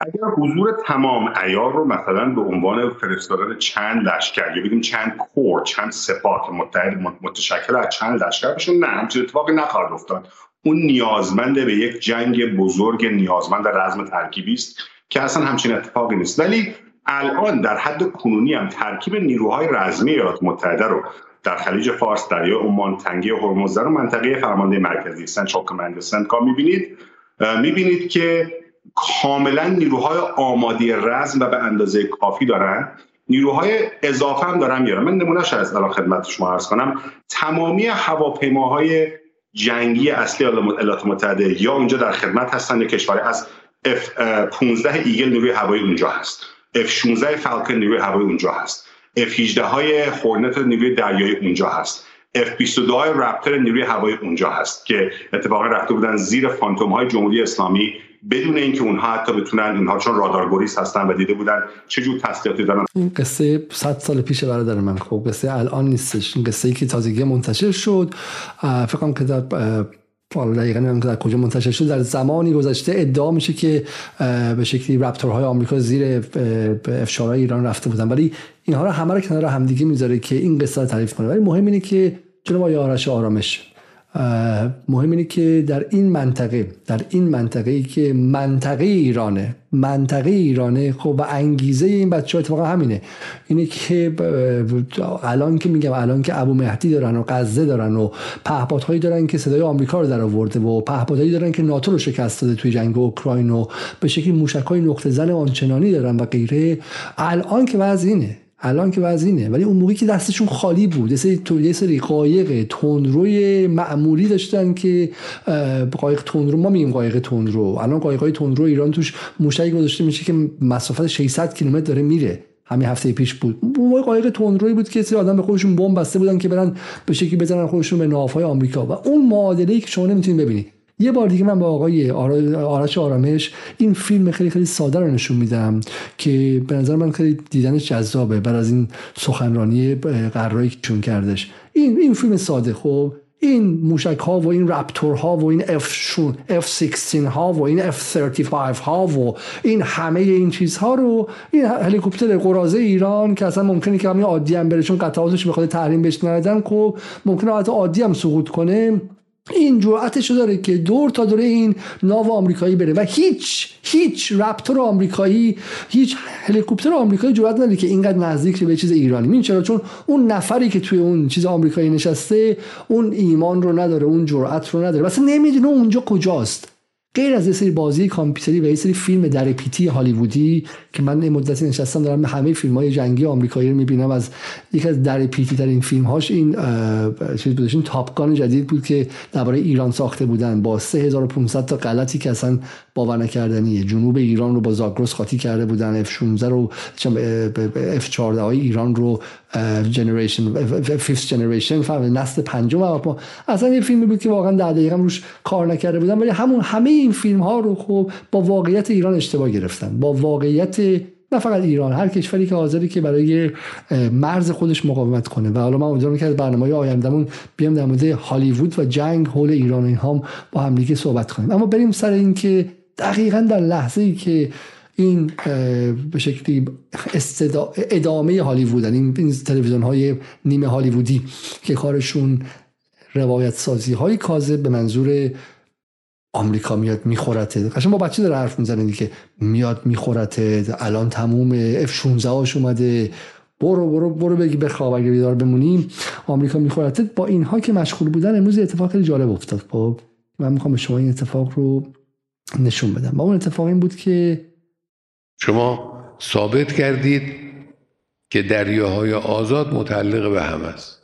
اگر حضور تمام ایار رو مثلا به عنوان فرستادن چند لشکر یا بگیم چند کور چند سپاه متحد متشکل از چند لشکر بشون نه همچین اتفاقی نخواهد افتاد. اون نیازمند به یک جنگ بزرگ نیازمند رزم ترکیبی است که اصلا همچین اتفاقی نیست. ولی الان در حد کنونی هم ترکیب نیروهای رزمی ایالات متحده رو در خلیج فارس دریای عمان تنگه هرمز و منطقه فرمانده مرکزی سنترال کماند سنتکام می‌بینید. می‌بینید که کاملا نیروهای آمادی رزم و به اندازه کافی دارن. نیروهای اضافه هم دارن میارن من نمونهش از الان خدمت شما عرض کنم. تمامی هواپیماهای جنگی اصلی ایالات متحده یا اونجا در خدمت هستن یا کشور از F-15 Eagle نیروی هوایی اونجا هست. F-16 Falcon نیروی هوایی اونجا هست. F-18 های Hornet نیروی دریایی اونجا هست. F-22 های Raptor نیروی هوایی اونجا هست که اتفاقا رفته بودن زیر فانتوم های جمهوری اسلامی بدون اینکه اونها حتی بتونن اینها چون رادارگریز هستن و دیده بودن چه جور دارن این قصه 100 سال پیش برادر من. خب قصه الان نیستش. این قصه ای که تازگی منتشر شد فکر کنم که در حالا دقیقا در کجا منتشر شد. در زمانی گذشته ادعا میشه که به شکلی رپتورهای آمریکا زیر افشارهای ایران رفته بودن. ولی اینها رو همه رو کنار همدیگه می‌ذاره که این قصه رو تعریف کنه. ولی مهم اینه که جناب آقای آرش آرامش مهم اینه که در این منطقه در این منطقه ای که منطقه ایرانه منطقه ایرانه خب و انگیزه این بچه ها اتفاقا همینه. اینه که الان که میگم الان که ابو مهدی دارن و غزه دارن و پهپادهایی دارن که صدای آمریکا رو در آورده و پهپادهایی دارن که ناتو رو شکست داده توی جنگ اوکراین و به شکلی موشک های نقطه زن آنچنانی دارن و غیره. الان که وضع اینه. الان که وضع اینه. ولی اون موقعی که دستشون خالی بود سری یه سری قایق تندروی معمولی داشتن که قایق تندرو ما میگیم قایق تندرو. الان قایقای تندرو ایران توش موشکی گذاشته میشه که مسافت 600 کیلومتر داره میره. همین هفته پیش بود. اون قایق تندروی بود که سری آدم به خودشون بمب بسته بودن که برن به شکلی بزنن خودشون به نافهای آمریکا. و اون معادله ای که شما نمی‌تونید ببینید. یه بار دیگه من با آقای آرش آرامش این فیلم خیلی خیلی ساده رو نشون میدم که به نظر من خیلی دیدنش جذابه بعد از این سخنرانی قراری که چون کردش. این این فیلم ساده خب؟ این موشک ها و این رپتور ها و این F, F16 ها و این F35 ها و این همه این چیزها رو این هلیکوپتر قرازه ایران که اصلا ممکنه که همین عادی هم بره چون قطعاتش بخواد تحریم بهش ندن خب؟ ممکنه حتی عادی هم سقوط کنه. این جرأتش داره که دور تا دور این ناو آمریکایی بره و هیچ هیچ رپتور آمریکایی هیچ هلیکوپتر آمریکایی جرأت نداره که اینقدر نزدیک به چیز ایرانی. این چرا؟ چون اون نفری که توی اون چیز آمریکایی نشسته اون ایمان رو نداره اون جرأت رو نداره. مثلا نمی‌دونه اونجا کجاست. غیر از یه سری بازی کامپیوتری و یه سری فیلم در پیتی هالیوودی که من این مدتی نشستم دارم همه فیلم های جنگی آمریکایی رو می‌بینم. از یکی از در پیتی ترین فیلم هاش این چیز بودش این Top Gun جدید بود که درباره ایران ساخته بودن. با 3500 تا غلطی که اصلا باور نکردنیه. جنوب ایران رو با زاگرس قاطی کرده بودن. اف 16 رو اف 14 های ایران رو generation fifth generation نسل پنجم اصلا یه فیلمی بود که واقعا در دقیقه روش کار نکرده بودن. ولی همون همه این فیلم ها رو خب با واقعیت ایران اشتباه گرفتن. با واقعیت نه فقط ایران هر کشوری که حاضری که برای مرز خودش مقاومت کنه. و حالا من امیدوارم که از برنامه آیندهمون بیام در مورد هالیوود و جنگ حول ایران اینها با هم دیگه صحبت کنیم. اما بریم سر این که دقیقا در لحظه ای که این به شکلی ادامه هالیوود این, این تلویزیون های نیمه هالیوودی که کارشون روایت سازی های کاذب به منظور آمریکا میاد میخورته. قشنگ با بچه داره حرف می‌زنه دیگه. میاد میخورته. الان تموم اف 16 هاش اومده. برو برو برو بگی بخواب اگه بیدار بمونیم آمریکا میخورته. با اینها که مشغول بودن امروز اتفاق خیلی جالب افتاد. خب من می‌خوام به شما این اتفاق رو نشون بدم. و اون اتفاق این بود که شما ثابت کردید که دریاهای آزاد متعلق به هم است.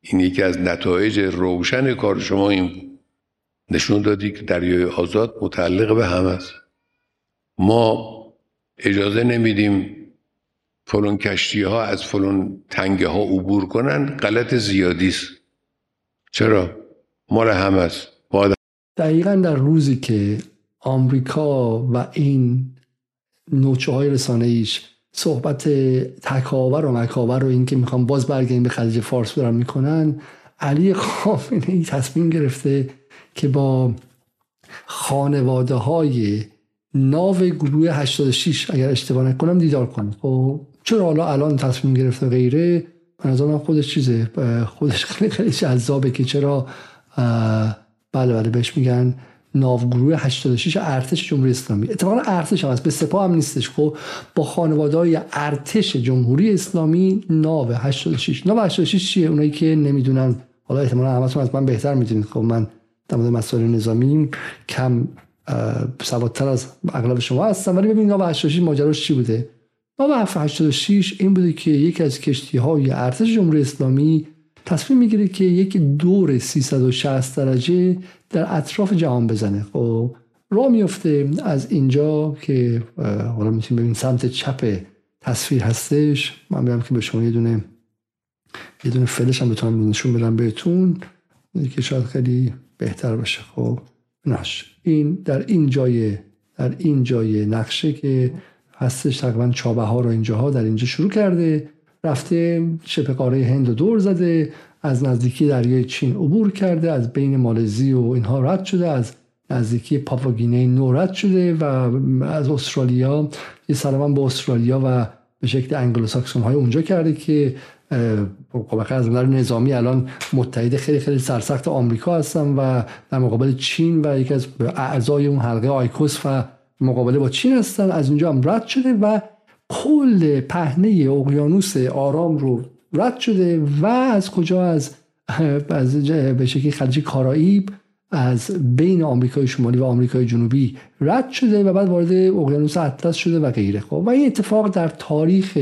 این یکی از نتایج روشن کار شما این بود. نشون دادی که دریای آزاد متعلق به همه است. ما اجازه نمیدیم فلون کشتی ها از فلون تنگه ها عبور کنن. غلط زیادی است. چرا؟ مال همه است. دقیقا در روزی که آمریکا و این نوچه های رسانه ایش صحبت تکاور و مکاور و اینکه می‌خوام باز برگردیم به خلیج فارس برم می‌کنن علی خامنه ای تصمیم گرفته که با خانواده های ناو گروه 86 اگر اشتباه نکنم دیدار کنه خب چرا حالا الان تصمیم گرفته غیره؟ من از خودش چیزه. خودش خیلی خیلی جذابه که چرا بله بله بهش میگن ناوگروه 86 ارتش جمهوری اسلامی. اتفاقا ارتش هم هست به سپاه هم نیستش. خب با خانواده های ارتش جمهوری اسلامی ناو 86 ناو 86 چیه؟ اونایی که نمی‌دونن. حالا احتمالا همتون از من بهتر می‌دونید. خب من در مورد مسائل نظامی کم سوادتر از اغلب شما هستم. ولی ببینید ناو 86 ماجراش چی بوده؟ ناو 86 این بوده که یکی از کشتی های ارتش جمهوری اسلامی تصمیم می‌گیره که یک دور 360 درجه در اطراف جهان بزنه. خب راه میفته از اینجا که حالا می‌تونیم ببینیم سمت چپ تصویر هستش. من میگم که به شما یه دونه یه دونه فلش هم بتونم نشون بدم بهتون. که شاید خیلی بهتر باشه خب نش این در این جای در این جای نقشه که هستش تقریبا چابه ها رو اینجاها در اینجا شروع کرده. رفته شبه قاره هند رو دور زده از نزدیکی دریای چین عبور کرده از بین مالزی و اینها رد شده از نزدیکی پاپاگینه نو رد شده و از استرالیا یه سلام به استرالیا و به شکل انگلوساکسون های اونجا کرده که خب از نظامی الان متحد خیلی خیلی سرسخت آمریکا هستن و در مقابل چین و یکی از اعضای اون حلقه آیکوس و مقابله با چین هستن. از اینجا هم رد شده و کل پهنه اقیانوس آرام رو رد شده و از کجا؟ از از به شکلی خلیج کارائیب از بین آمریکای شمالی و آمریکای جنوبی رد شده و بعد وارد اقیانوس اطلس شده و غیره. خب و این اتفاق در تاریخ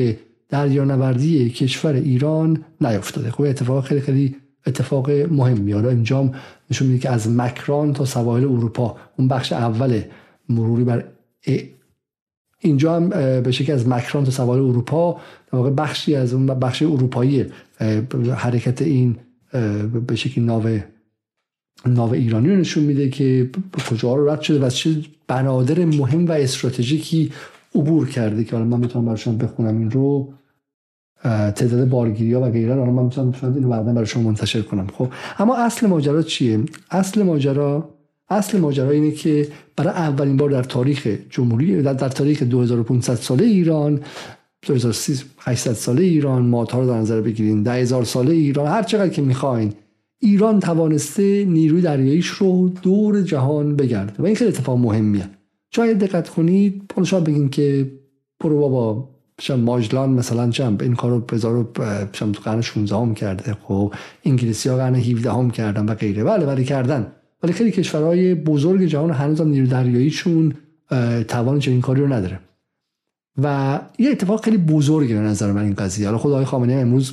دریانوردی کشور ایران نیفتاده خب اتفاق خیلی خیلی اتفاق مهمی. حالا اینجام نشون میده که از مکران تا سواحل اروپا اون بخش اول مروری بر اینجا هم به شکل از مکران تا سوال اروپا در واقع بخشی از اون بخش اروپایی حرکت این به شکل ناو ناو ایرانی رو نشون میده که کجا رو رد شده و چه بنادر مهم و استراتژیکی عبور کرده که حالا من می‌تونم براشون بخونم این رو. تعداد بارگیری ها و غیره حالا من می‌تونم اینو بعدا برای شما منتشر کنم. خب اما اصل ماجرا چیه؟ اصل ماجرا اصل ماجرا اینه که برای اولین بار در تاریخ جمهوری در, در تاریخ 2500 ساله ایران 2800 ساله ایران ماتا رو در نظر بگیرین. 10000 ساله ایران هر چقدر که می‌خواین. ایران توانسته نیروی دریاییش رو دور جهان بگرده و این خیلی اتفاق مهمیه. شاید دقت کنید شاید بگین که برو بابا ماجلان مثلا چم این کارو بذارو تو قرن 16 هم کرده. خب انگلیسی ها قرن 17 هم کردن و غیره. بله ولی کردن. ولی خیلی کشورهای بزرگ جهان هنوز هم نیرو دریاییشون توان چنین کاری رو نداره. و یه اتفاق خیلی بزرگی به نظر من این قضیه. حالا خدای خامنه امروز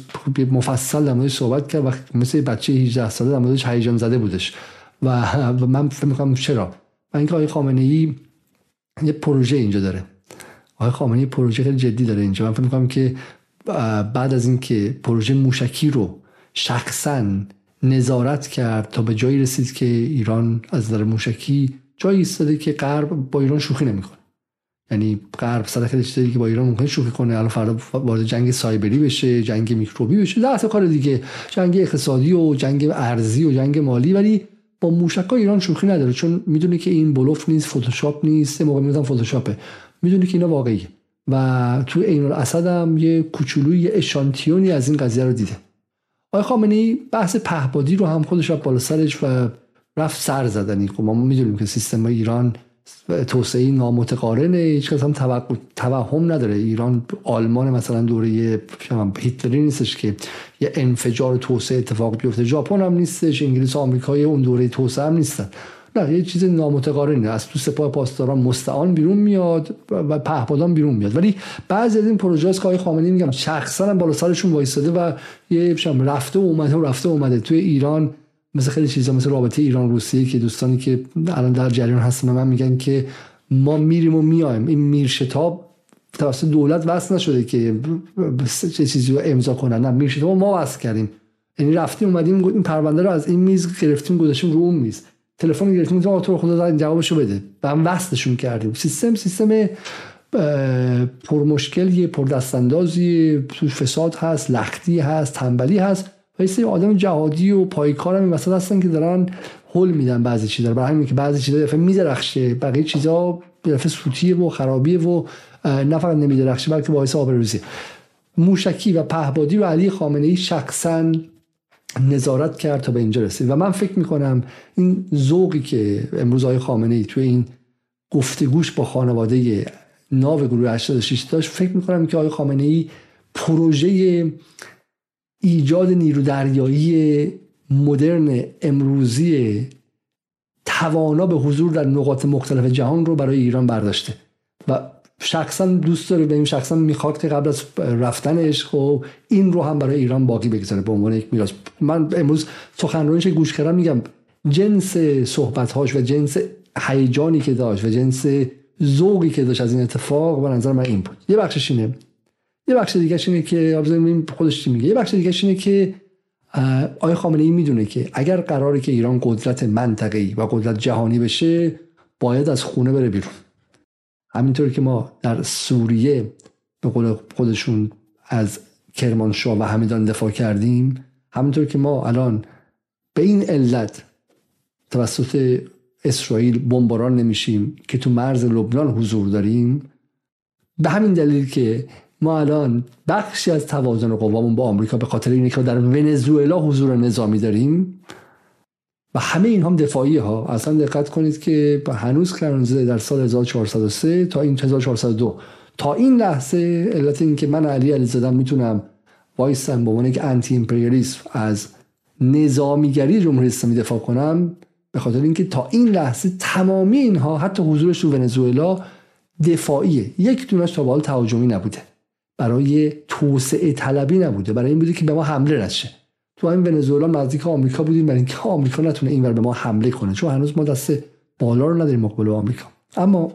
مفصل در موردش صحبت کرد و مثل بچه 18 ساله در موردش هیجان زده بودش. و من فکر می‌کنم چرا؟ و اینکه آقای خامنه ای یه پروژه اینجا داره. آقای ای پروژه خیلی جدی داره اینجا. من فکر می‌کنم که بعد از اینکه پروژه موشکی رو شخصا نظارت کرد تا به جایی رسید که ایران از نظر موشکی جایی ایستاده که غرب با ایران شوخی نمی‌کنه. یعنی غرب صد خیلی چیزایی که با ایران ممکن شوخی کنه. الان فردا وارد جنگ سایبری بشه جنگ میکروبی بشه. ده کار دیگه. جنگ اقتصادی و جنگ ارزی و جنگ مالی. ولی با موشکا ایران شوخی نداره. چون می‌دونه که این بلوف نیست فتوشاپ نیست. موقع میگم فتوشاپه. می‌دونه که اینا واقعیه. و تو عین الاسد هم یه کوچولوی اشانتیونی از این قضیه رو دیده. آقای خامنه‌ای بحث پهبادی رو هم خودش را بالا سرش و رفت سر زدنی. خب ما می‌دونیم که سیستم ایران توسعه نامتقارنه هیچ کس هم توهم نداره. ایران آلمان مثلا دوره هیتلری نیستش که یه انفجار توسعه اتفاق بیفته. ژاپن هم نیستش انگلیس و آمریکای اون دوره توسعه هم نیستن. نه یه چیز نامتقارنه از تو سپاه پاسداران مستعان بیرون میاد و پهپادان بیرون میاد. ولی بعضی از این پروژه که آقای خامنه‌ای میگم شخصا بالا سرشون وایساده و یه رفته و اومده و رفته و اومده. توی ایران مثل خیلی چیزا مثل رابطه ایران روسیه که دوستانی که الان در جریان هستن من میگن که ما میریم و میایم. این میرشتاب توسط دولت وصل نشده که چیزی رو امضا کنن. نه میرشتاب ما وصل کردیم. یعنی رفتیم اومدیم این پرونده رو از این میز گرفتیم گذاشتیم رو اون میز. تلفن گرفتیم تو تو خدا این جوابشو بده. و هم وصلشون کردیم. سیستم سیستم پرمشکلی پردستاندازی تو فساد هست لختی هست تنبلی هست. و یه آدم جهادی و پایکار هم مثلا هستن که دارن حل میدن بعضی چیزا برای همین که بعضی چیزا دفعه میدرخشه. بقیه چیزا دفعه سوتیه و خرابیه و نه فقط نمیدرخشه بلکه باعث آبروریزی موشکی و پهبادی و علی خامنه ای شخصا نظارت کرد تا به اینجا رسید. و من فکر می‌کنم این ذوقی که امروز آقای خامنه ای توی این گفتگوش با خانواده ناو گروه 86 داشت فکر می‌کنم که آقای خامنه ای پروژه ایجاد نیرو دریایی مدرن امروزی توانا به حضور در نقاط مختلف جهان رو برای ایران برداشته. شخصا دوست داره این شخصا می‌خواد که قبل از رفتنش خب این رو هم برای ایران باقی بگذاره به عنوان یک میراث. من امروز سخنرانیش گوش کردم میگم. جنس صحبتهاش و جنس هیجانی که داشت و جنس ذوقی که داشت از این اتفاق به نظر من این بود. یه بخشش اینه. یه بخش دیگه اینه که خودش چی میگه. یه بخش دیگه اینه که آقای خامنه ای می‌دونه که اگر قراره که ایران قدرت منطقه‌ای و قدرت جهانی بشه باید از خونه بره بیرون. همینطور که ما در سوریه به قول خودشون از کرمانشاه و همدان دفاع کردیم همینطور که ما الان به این علت توسط اسرائیل بمباران نمیشیم که تو مرز لبنان حضور داریم به همین دلیل که ما الان بخشی از توازن قوامون با آمریکا به خاطر اینکه در ونزوئلا حضور نظامی داریم و همه این هم دفاعی ها. اصلا دقت کنید که هنوز کرنزه در سال 1403 تا این 1402 تا این لحظه علت این که من علی علی زدم می‌تونم وایستم به عنوان یک انتی امپریالیسم از نظامیگری جمهوری اسلامی دفاع کنم به خاطر اینکه تا این لحظه تمامی اینها حتی حضورش تو ونزوئلا دفاعیه. یک دونش تا حال تهاجمی نبوده. برای توسعه طلبی نبوده. برای این بوده که به ما حمله نشه. تو این ونزوئلا نزدیک آمریکا بودیم برای اینکه آمریکا نتونه اینور به ما حمله کنه چون هنوز ما دست بالا رو نداریم مقابل آمریکا. اما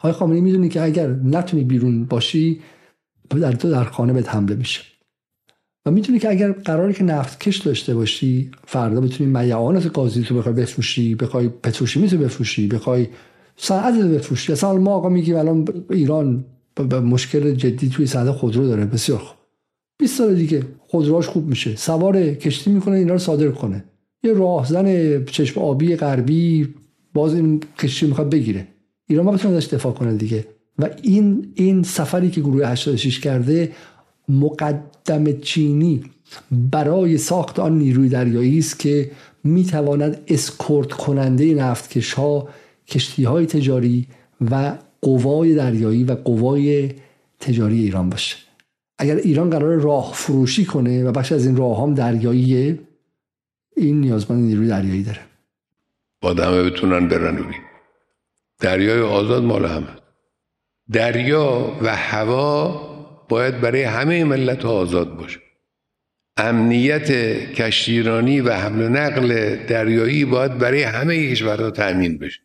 های خامنه‌ای می‌دونی که اگر نتونی بیرون باشی در تو در خانه بهت حمله میشه. و می‌تونی که اگر قراری که نفت کش داشته باشی فردا بتونی میعانت قاضی تو بخوای بفروشی بخوای پتروشیمی تو بفروشی بخوای صنعت رو بفروشی. اصلا ما آقا میگیم الان ایران مشکل جدی توی صنعت خودرو داره بسیار خوب. 20 سال دیگه خودروهاش خوب میشه. سوار کشتی می‌کنه اینا رو صادر کنه. یه راهزن چشم آبی غربی باز این کشتی می‌خواد بگیره. ایران ما بتونه ازش دفاع کنه دیگه. و این این سفری که گروه 86 کرده مقدم چینی برای ساخت آن نیروی دریایی است که می‌تواند اسکورت کننده نفتکش ها کشتی های تجاری و قوای دریایی و قوای تجاری ایران باشه. اگر ایران قرار راه فروشی کنه و بخش از این راه هم دریاییه این نیازمند نیروی دریایی داره. با همه بتونن برن دریای آزاد مال همه. دریا و هوا باید برای همه ملت آزاد باشه. امنیت کشتیرانی و حمل و نقل دریایی باید برای همه کشورها تأمین بشه.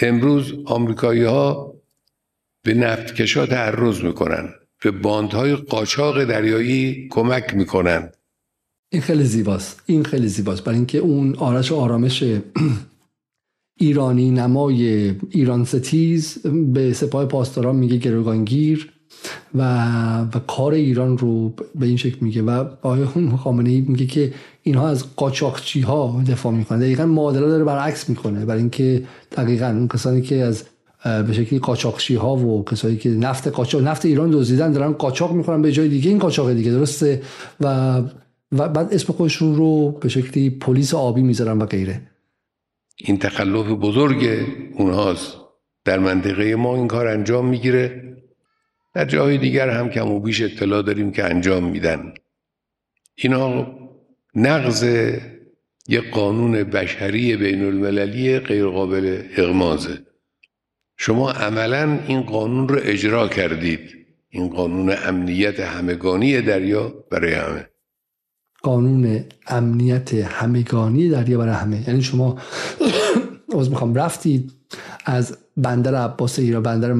امروز آمریکایی ها به نفتکشا تعرض می‌کنن. به باندهای قاچاق دریایی کمک می‌کنن. این خیلی زیباست. این خیلی زیباست. برای اینکه اون آرش آرامش ایرانی نمای ایران ستیز به سپاه پاسداران میگه گروگانگیر و, و کار ایران رو به این شکل میگه و آقای خامنه ای میگه که اینها از قاچاقچی ها دفاع می‌کنه دقیقا معادله داره برعکس می‌کنه. برای اینکه دقیقا اون کسانی که از به شکلی قاچاقچی ها و کسایی که نفت قاچاق نفت ایران دزدیدن دارن قاچاق می‌کنن به جای دیگه. این قاچاق دیگه درسته؟ و و بعد اسم خودشون رو به شکلی پلیس آبی می‌ذارن و غیره. این تخلف بزرگ اونهاست. در منطقه ما این کار انجام می‌گیره. در جای دیگر هم کم و بیش اطلاع داریم که انجام میدن. اینا نقض یک قانون بشری بین المللی غیر قابل اغمازه. شما عملا این قانون رو اجرا کردید. این قانون امنیت همگانی دریا برای همه. قانون امنیت همگانی دریا برای همه. یعنی شما از می‌خوام رفتید از بندر عباس ایران بندر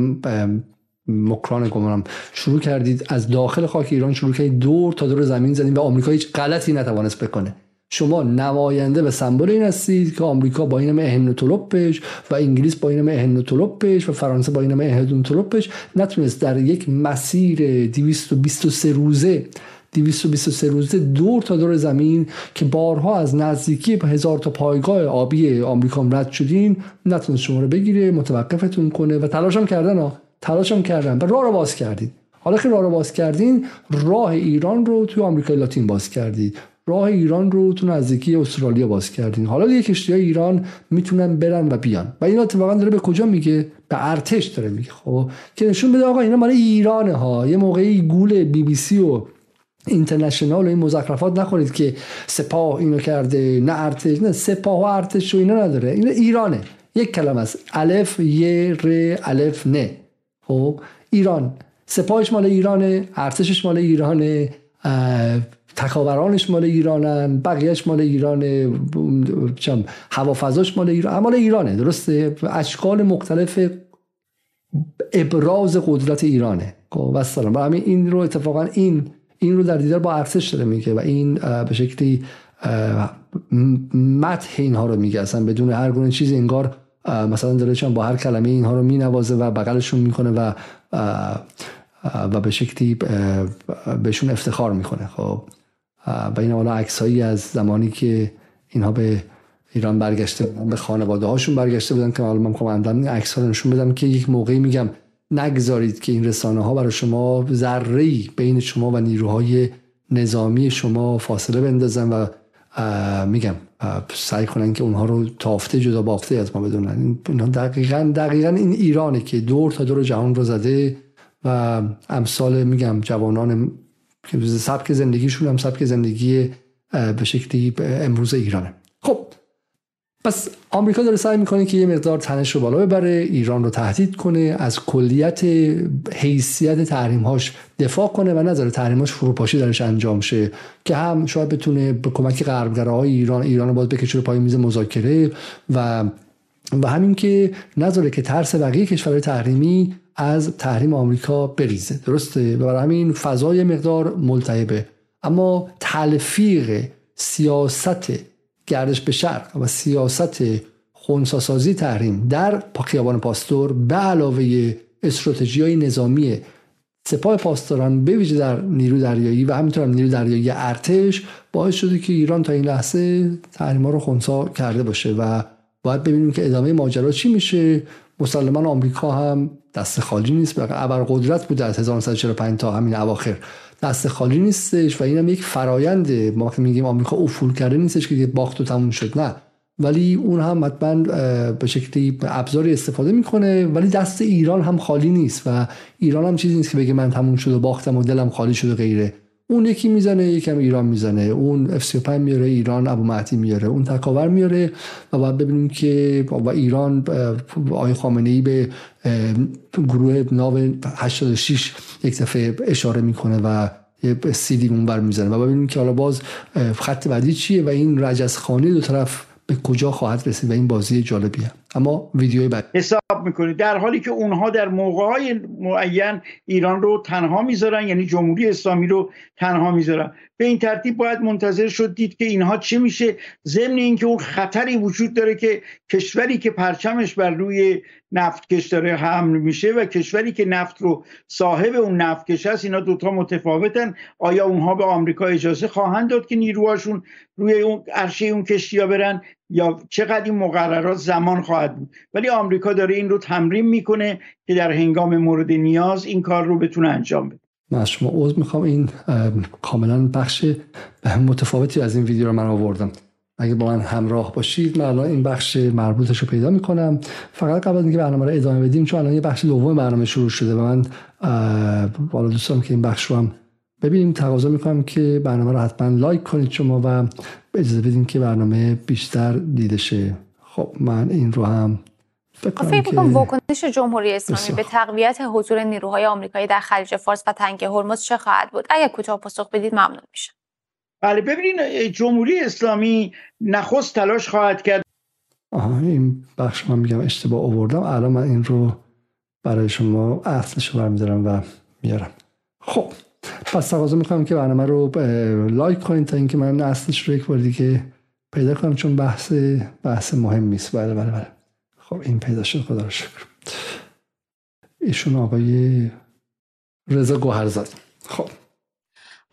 مکران گمانم شروع کردید از داخل خاک ایران شروع کردید دور تا دور زمین زدید و آمریکا هیچ غلطی نتوانست بکنه. شما نماینده و سمبل این هستید که آمریکا با این همه و انگلیس با این همه و فرانسه با این همه نتونست در یک مسیر 223 روزه 223 روزه دور تا دور زمین که بارها از نزدیکی به هزار تا پایگاه آبی آمریکا رد شدین نتونست شما رو بگیره متوقفتون کنه و تلاش هم کردن ها تلاش هم کردن و راه رو باز کردید حالا که راه رو باز کردین راه ایران رو توی آمریکای لاتین باز کردید. راه ایران رو تو نزدیکی استرالیا باز کردین. حالا دیگه کشتی های ایران می‌تونن برن و بیان. و این اتفاقا داره به کجا میگه؟ به ارتش داره میگه. خب که نشون بده آقا اینا مال ایرانه ها. یه موقعی گول بی بی سی و اینترنشنال و این مزخرفات نخورید که سپاه اینو کرده نه ارتش نه سپاه و ارتش و اینا نداره. این ایرانه. یک کلمه است. الف ی ر الف نه خب ایران. سپاهش مال ایرانه ارتشش مال ایرانه. تکاورانش مال ایرانن بقیهش مال ایرانه هوافضاش مال ایران مال ایرانه درسته؟ اشکال مختلف ابراز قدرت ایرانه. و سلام همین این رو اتفاقا این این رو در دیدار با ارتش داره میگه و این به شکلی متح اینها رو میگه. اصلا بدون هر گونه چیزی انگار مثلا داره با هر کلمه اینها رو مینوازه و بغلشون می‌کنه و و به شکلی بهشون افتخار می‌کنه. خب و این حالا عکسایی از زمانی که اینها به ایران برگشته بودن به خانواده هاشون برگشته بودن که حالا من می‌خوام عکس ها نشون بدم که یک موقعی میگم نگذارید که این رسانه ها برای شما ذره بین شما و نیروهای نظامی شما فاصله بندازن و میگم سعی کنن که اونها رو تافته جدا بافته از ما بدونن. این دقیقا دقیقا این ایرانه که دور تا دور جهان رو زده. و امثال میگم جوانان سبک زندگیشون هم سبک زندگی به شکلی امروز ایرانه. خب پس آمریکا داره سعی می‌کنه که یه مقدار تنش رو بالا ببره ایران رو تهدید کنه از کلیت حیثیت تحریمهاش دفاع کنه و نظر تحریمهاش فروپاشی درش انجام شه که هم شاید بتونه به کمک غربگراهای ایران ایران رو باز بکشه پای میز مذاکره و و همین که نذاره که ترس بقیه کشورهای تحریمی از تحریم آمریکا بریزه. درسته؟ برای همین فضای مقدار ملتهبه. اما تلفیق سیاست گردش به شرق و سیاست خونساسازی تحریم در خیابان پاستور به علاوه استراتژی های نظامی سپاه پاسداران به ویژه در نیرو دریایی و همینطور هم نیرو دریایی ارتش باعث شده که ایران تا این لحظه تحریم رو خونسا کرده باشه و باید ببینیم که ادامه ماجرا چی میشه. مسلمان آمریکا هم دست خالی نیست. ابر قدرت بوده از 1945 تا همین اواخر. دست خالی نیستش و اینم یک فرایند. ما که میگیم آمریکا افول کرده نیستش که باخت و تموم شد. نه. ولی اون هم حتما به شکلی ابزاری استفاده می‌کنه. ولی دست ایران هم خالی نیست و ایران هم چیزی نیست که بگه من تموم شد و باختم و دلم خالی شد و غیره. اون یکی می‌زنه یکم ایران می‌زنه. اون F35 میاره ایران ابو مهدی میاره. اون تکاور میاره و باید ببینیم که و ایران آقای خامنه ای به گروه ناو 86 یک دفعه اشاره می‌کنه و سیدی اون می‌زنه. و ببینیم که حالا باز خط بعدی چیه و این رجز دو طرف به کجا خواهد رسید و این بازی جالبیه. اما ویدیوی بعد. حساب می‌کنه در حالی که اونها در موقع معین ایران رو تنها می‌ذارن یعنی جمهوری اسلامی رو تنها می‌ذارن. به این ترتیب باید منتظر شد دید که اینها چه میشه. ضمن اینکه اون خطری وجود داره که کشوری که پرچمش بر روی نفتکش داره حمل میشه و کشوری که نفت رو صاحب اون نفتکش هست اینا دوتا متفاوتن. آیا اونها به آمریکا اجازه خواهند داد که نیروهاشون روی اون عرشه اون کشتیا برن؟ یا چقدر این مقررات زمان خواهد بود. ولی آمریکا داره این رو تمرین می‌کنه که در هنگام مورد نیاز این کار رو بتونه انجام بده. من از شما عوض می‌خوام. این کاملا بخش متفاوتی از این ویدیو رو من آوردم. اگه با من همراه باشید من الان این بخش مربوطش رو پیدا می‌کنم. فقط قبل از اینکه برنامه رو ادامه بدیم چون الان یه بخش دوم برنامه شروع شده و من بالا دوست که این بخش رو هم ببینیم تقاضا می‌کنم که برنامه رو حتما لایک کنید شما و اجازه بدین که برنامه بیشتر دیده شه. خب من این رو هم فکر کنم واکنش جمهوری اسلامی به تقویت حضور نیروهای آمریکایی در خلیج فارس و تنگه هرمز چه خواهد بود؟ اگر کوتاه پاسخ بدید ممنون میشه بله ببینید جمهوری اسلامی نخست تلاش خواهد کرد. آها این بخش من میگم اشتباه آوردم. الان من این رو برای شما اصلش رو برمیدارم و میارم خب پس تقاضا می‌کنم که برنامه رو لایک کنید تا اینکه من اصلش رو یک بار دیگه پیدا کنم چون بحث بحث مهم است بله بله بله. خب این پیدا شد. خدا رو شکر. ایشون آقای رضا گوهرزاد. خب.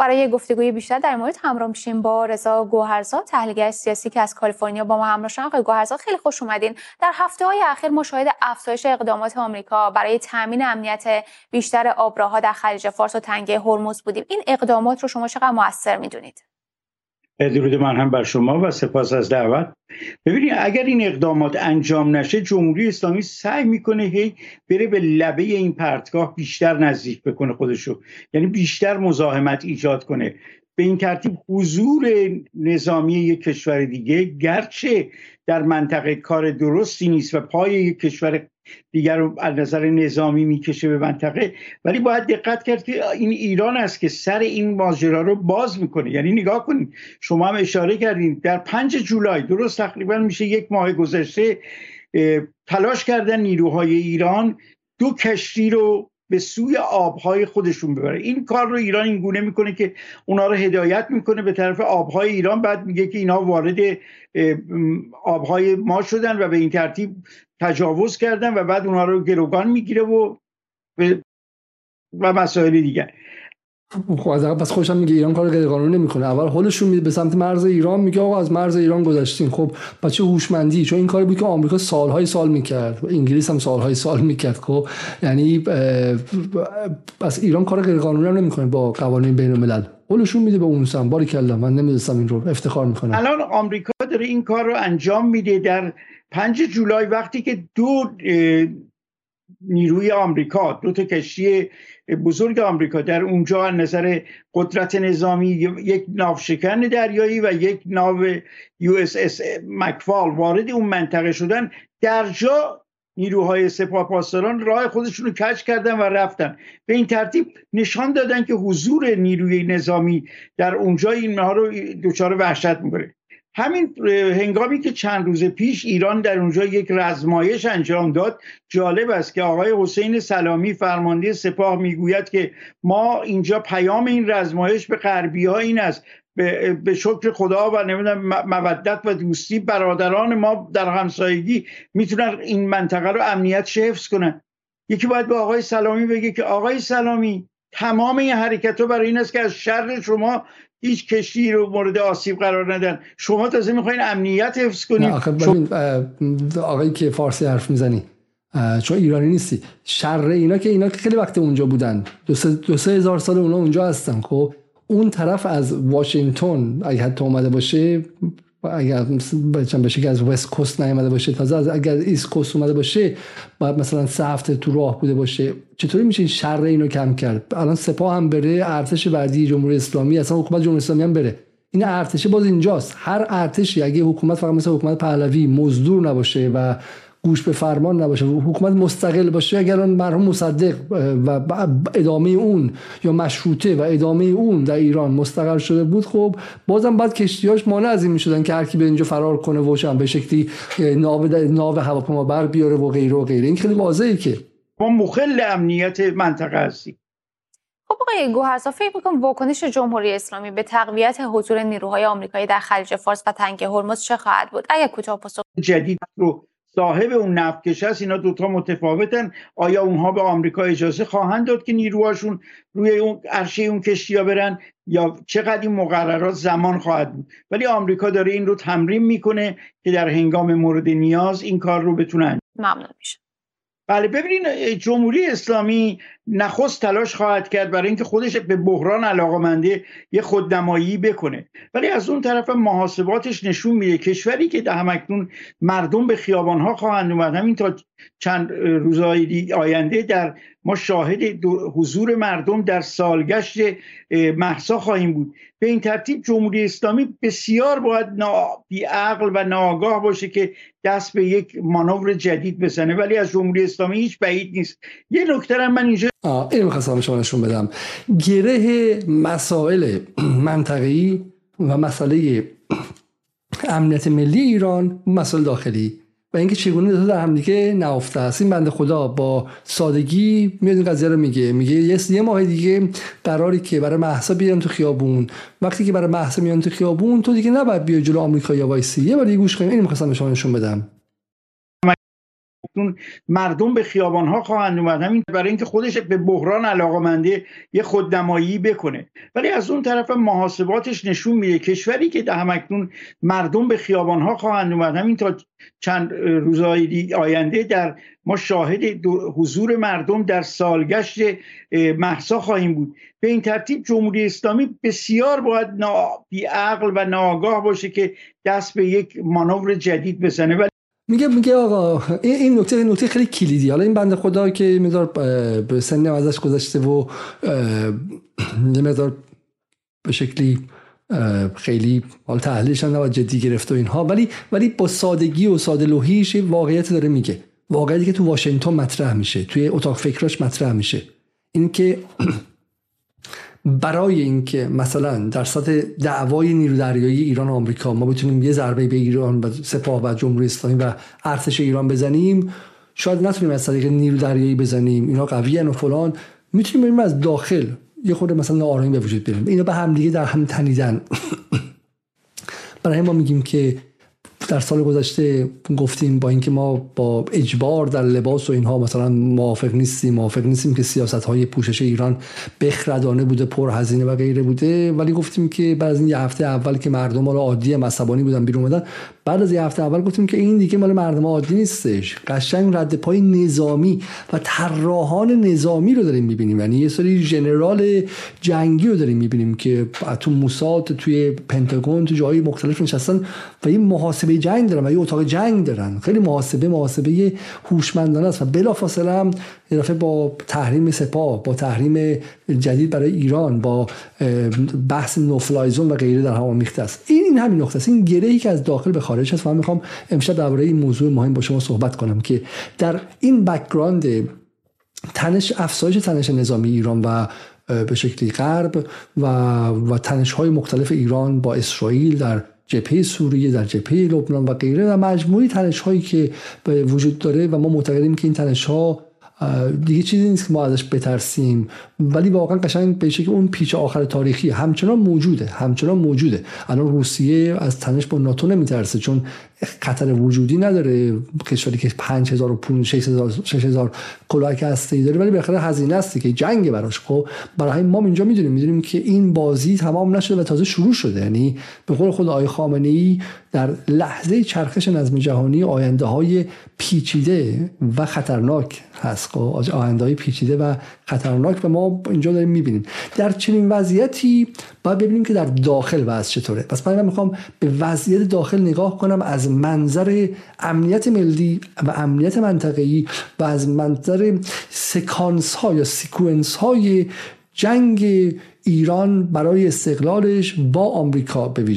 برای گفتگوی بیشتر در مورد همراه میشیم با رضا گوهرزاد تحلیلگر سیاسی که از کالیفرنیا با ما همراه شدن. آقای گوهرزاد خیلی خوش اومدین. در هفته های اخیر ما شاهد افزایش اقدامات آمریکا برای تامین امنیت بیشتر آبراها در خلیج فارس و تنگه هرمز بودیم. این اقدامات رو شما چقدر موثر می‌دونید؟ درود من هم بر شما و سپاس از دعوت. ببینید اگر این اقدامات انجام نشه جمهوری اسلامی سعی می‌کنه هی بره به لبه این پرتگاه بیشتر نزدیک بکنه خودشو. یعنی بیشتر مزاحمت ایجاد کنه. به این ترتیب حضور نظامی یک کشور دیگه گرچه در منطقه کار درستی نیست و پای یک کشور دیگر رو از نظر نظامی می‌کشه به منطقه. ولی باید دقت کرد که این ایران است که سر این ماجرا رو باز می‌کنه. یعنی نگاه کنید شما هم اشاره کردین در پنج جولای درست تقریبا میشه یک ماه گذشته تلاش کردن نیروهای ایران دو کشتی رو به سوی آبهای خودشون ببره. این کار رو ایران این گونه می‌کنه که اونا رو هدایت می‌کنه. به طرف آبهای ایران بعد میگه که اینا وارد آبهای ما شدن و به این ترتیب تجاوز کردن و بعد اونها رو گروگان می‌گیره و و مسائل دیگر. خب از پس خوشم میگه ایران کار غیر قانونی نمی‌کنه. اول حالشون میده به سمت مرز ایران میگه آقا از مرز ایران گذشتین. خب بچه هوشمندی؟ چون این کاری بود که آمریکا سالهای سال می‌کرد. انگلیس هم سالهای سال می‌کرد. خب یعنی بس ایران کار غیر قانونی نمی‌کنه با قوانین بین الملل حالشون میده به اون سم باری کلا من نمی‌دونستم این رو. افتخار می‌کنم. الان آمریکا داره این کار رو انجام میده. در 5 جولای وقتی که دو نیروی آمریکا دو تا کشتی بزرگ آمریکا. در اونجا از نظر قدرت نظامی یک ناوشکن دریایی و یک ناو یو اس اس مکفال وارد اون منطقه شدن. در جا نیروهای سپاه پاسداران راه خودشون رو کش کردن و رفتن. به این ترتیب نشان دادن که حضور نیروی نظامی در اونجا اینها رو دچار وحشت می‌کنه. همین هنگامی که چند روز پیش ایران در اونجا یک رزمایش انجام داد جالب است که آقای حسین سلامی فرمانده سپاه می‌گوید که ما اینجا پیام این رزمایش به غربی ها این است. به, شکر خدا و نمی‌دونم مودت و دوستی برادران ما در همسایگی می‌تونن این منطقه رو امنیت حفظ کنن. یکی باید به آقای سلامی بگه که آقای سلامی تمام این حرکت ها برای این است که از شر شما هیچ کشتی رو مورد آسیب قرار ندن. شما تازه می‌خواین امنیت حفظ کنید آقایی که فارسی حرف می‌زنی چون ایرانی نیستی. شر اینا که اینا که خیلی وقت اونجا بودن. دو سه, دو سه هزار سال اونا اونجا هستن خب؟ اون طرف از واشنگتن اگه حتی اومده باشه اگر بشه که از وست کوست نیامده باشه تازه از اگر ایست کوست اومده باشه باید مثلا سه هفته تو راه بوده باشه. چطوری میشه این شر اینو کم کرد؟ الان سپاه هم بره ارتش وردی جمهوری اسلامی اصلا حکومت جمهوری اسلامی هم بره. این ارتش باز اینجاست. هر ارتشی اگه حکومت فقط مثل حکومت پهلوی مزدور نباشه و گوش به فرمان نباشه حکومت مستقل باشه اگر اون مرحوم مصدق و ادامه اون یا مشروطه و ادامه اون در ایران مستقل شده بود خب بازم بعد کشتیاش مانع از این می‌شدن که هر کی به اینجا فرار کنه و به شکلی ناو ناو هواپیما بر بیاره و غیره و غیره. این خیلی واضحه که ما مخل امنیت منطقه هستیم خب آقای گوهرزا فکر می‌کنم واکنش جمهوری اسلامی به تقویت حضور نیروهای آمریکایی در خلیج فارس و تنگه هرمز چه خواهد بود؟ اگر کوتاه پاسخ جدید رو صاحب اون نفتکش هست اینا دوتا متفاوتن. آیا اونها به آمریکا اجازه خواهند داد که نیروهاشون روی اون عرشه اون کشتی ها برن؟ یا چقدر این مقررات زمان خواهد بود؟ ولی آمریکا داره این رو تمرین می‌کنه که در هنگام مورد نیاز این کار رو بتونه ممنون میشه بله ببینین جمهوری اسلامی نخست تلاش خواهد کرد برای اینکه خودش به بحران علاقمنده یه خودنمایی بکنه. ولی از اون طرف محاسباتش نشون میده. کشوری که در همکنون مردم به خیابانها خواهند اومد همین تا چند روزهای آینده در ما شاهد حضور مردم در سالگشت محسا خواهیم بود. به این ترتیب جمهوری اسلامی بسیار باید بیعقل و ناآگاه باشه که دست به یک مانور جدید بزنه. ولی از جمهوری اسلامی هیچ بعید نیست. یه نکته من اینجا این می‌خواستم شما نشون بدم. گره مسائل منطقی و مسئله امنیت ملی ایران مسائل داخلی. و اینکه چگونه دو در همدیگه نهفته است. این بنده خدا با سادگی میاد این قضیه رو میگه. میگه یه یه ماه دیگه قراری که برای محسا بیان تو خیابون. وقتی که برای محسا میان تو خیابون تو دیگه نباید بیای جلو آمریکا یا وایسی. یه بار گوش کنیم. اینو می‌خواستم به شما نشون بدم. مردم به خیابان ها خواهند اومد. همین برای اینکه خودش به بحران علاقمنده یه خودنمایی بکنه. ولی از اون طرف محاسباتش نشون میده کشوری که ده همکنون مردم به خیابان ها خواهند اومد. همین تا چند روزهای آینده در ما شاهد حضور مردم در سالگشت محسا خواهیم بود. به این ترتیب جمهوری اسلامی بسیار باید بیعقل و ناآگاه باشه که دست به یک مانور جدید بزنه. میگه میگه آقا این نکته نکته خیلی کلیدی. حالا این بنده خدا که میذار به سن ازش گذشته و یه مقدار به شکلی خیلی حال تحلیلش هم جدی گرفت و اینها. ولی ولی با سادگی و ساده لوحیش واقعیت داره میگه. واقعیتی که تو واشنگتن مطرح میشه توی اتاق فکراش مطرح میشه. این که برای اینکه مثلا در سطح دعوای نیرو دریایی ایران و آمریکا ما بتونیم یه ضربه به ایران و سپاه و جمهوری اسلامی و ارتش ایران بزنیم شاید نتونیم از طریق نیرو دریایی بزنیم. اینا قوی و فلان. می‌تونیم بریم از داخل. یه خورده مثلا آرامی به وجود بیاریم. اینا به هم دیگه در هم تنیدن. برای ما میگیم که در سال گذشته گفتیم با اینکه ما با اجبار در لباس و اینها مثلا موافق نیستیم موافق نیستیم که سیاست های پوشش ایران بخردانه بوده پر هزینه و غیره بوده ولی گفتیم که بعد از این یه هفته اول که مردم رو عادی مصبانی بودن بیرون اومدن بعد از یه هفته اول گفتیم که این دیگه مال مردم عادی نیستش. قشنگ رد پای نظامی و طراحان نظامی رو داریم می‌بینیم. یعنی یه سری ژنرال جنگی رو داریم می‌بینیم که تو موساد توی پنتاگون تو جایی مختلف نشستن و این محاسبه جنگ دارن و یه اتاق جنگ دارن. خیلی محاسبه محاسبه هوشمندانه است و بلافاصله هم با تحریم سپاه با تحریم جدید برای ایران با بحث نوفلایزون و غیره در هم آمیخته است. این این همین نقطه است. این گره ای که از داخل به خارج هست و من می‌خوام امشب درباره این موضوع مهم با شما صحبت کنم که در این background تنش افزایش تنش نظامی ایران و به شکلی غرب و و تنش های مختلف ایران با اسرائیل در جبهه سوریه در جبهه لبنان و غیره و مجموعی تنش هایی که وجود داره و ما معتقدیم که این تنش ها دیگه چیزی نیست که ما ازش بترسیم. ولی واقعا قشنگ به که اون پیچ آخر تاریخی همچنان موجوده همچنان موجوده. الان روسیه از تنش با ناتو نمیترسه چون خطر وجودی نداره. کشوری که 5000 و 6000 6000 کلاهک هسته داره ولی بالاخره هزینه است که جنگ براش. خب برای ما اینجا می‌دونیم می‌دونیم که این بازی تمام نشده و تازه شروع شده. یعنی به قول خود آقای خامنه ای در لحظه چرخش نظم جهانی آینده های پیچیده و خطرناک هست. خب آینده های پیچیده و خطرناک و ما اینجا داریم می‌بینیم. در چنین وضعیتی باید ببینیم که در داخل وضع چطوره. پس من می‌خوام به وضعیت داخل نگاه کنم از منظر امنیت ملی و امنیت منطقه‌ای و از منظر سکانس ها یا سیکونس های جنگ ایران برای استقلالش با آمریکا به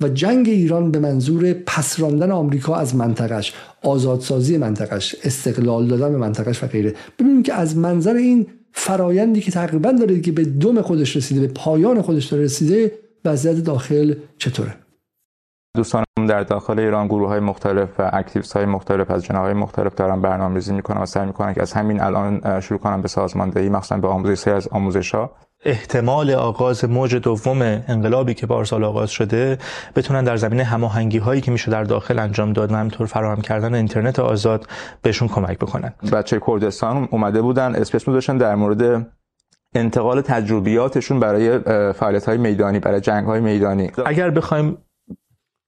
و جنگ ایران به منظور پسراندن آمریکا از منطقش آزادسازی منطقش استقلال دادن به منطقش و غیره. ببینیم که از منظر این فرایندی که تقریبا داره که به دوم خودش رسیده به پایان خودش داره رسیده وضعیت داخل چطوره؟ دوستانم در داخل ایران گروه های مختلف و اکتیویست های مختلف از جناح های مختلف دارن برنامه‌ریزی می‌کنن و سعی می‌کنن که از همین الان شروع کنن به سازماندهی مخصوصا به آموزش از آموزش ها احتمال آغاز موج دوم انقلابی که پارسال آغاز شده بتونن در زمینه هماهنگی هایی که میشه در داخل انجام داد همینطور فراهم کردن اینترنت آزاد بهشون کمک بکنن. بچه کردستان اومده بودن اسپیس داشتن در مورد انتقال تجربیاتشون برای فعالیت های میدانی برای جنگ های میدانی. اگر بخوایم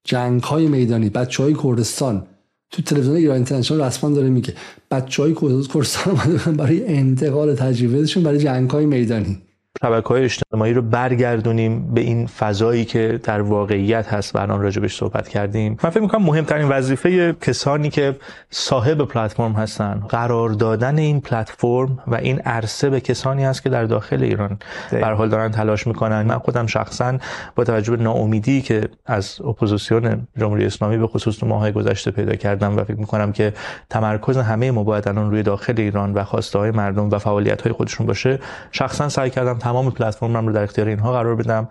جنگ های میدانی بچه های کردستان. تو تلویزیون ایران اینترنشنال رسما داره میگه بچه های کردستان اومده برای انتقال تجربیاتشون برای جنگ های میدانی. شبکه های اجتماعی رو برگردونیم به این فضایی که در واقعیت هست و الان راجبش صحبت کردیم. من فکر می‌کنم مهمترین وظیفه کسانی که صاحب پلتفرم هستن قرار دادن این پلتفرم و این عرصه به کسانی هست که در داخل ایران به حال دارن تلاش می‌کنن. من خودم شخصا با توجه به ناامیدی که از اپوزیسیون جمهوری اسلامی به خصوص تو ماهای گذشته پیدا کردم و فکر می‌کنم که تمرکز همه ما باید الان روی داخل ایران و خواسته های مردم و فعالیت های خودشون باشه شخصا سعی کردم تمام پلتفرمم رو در اختیار اینها قرار بدم.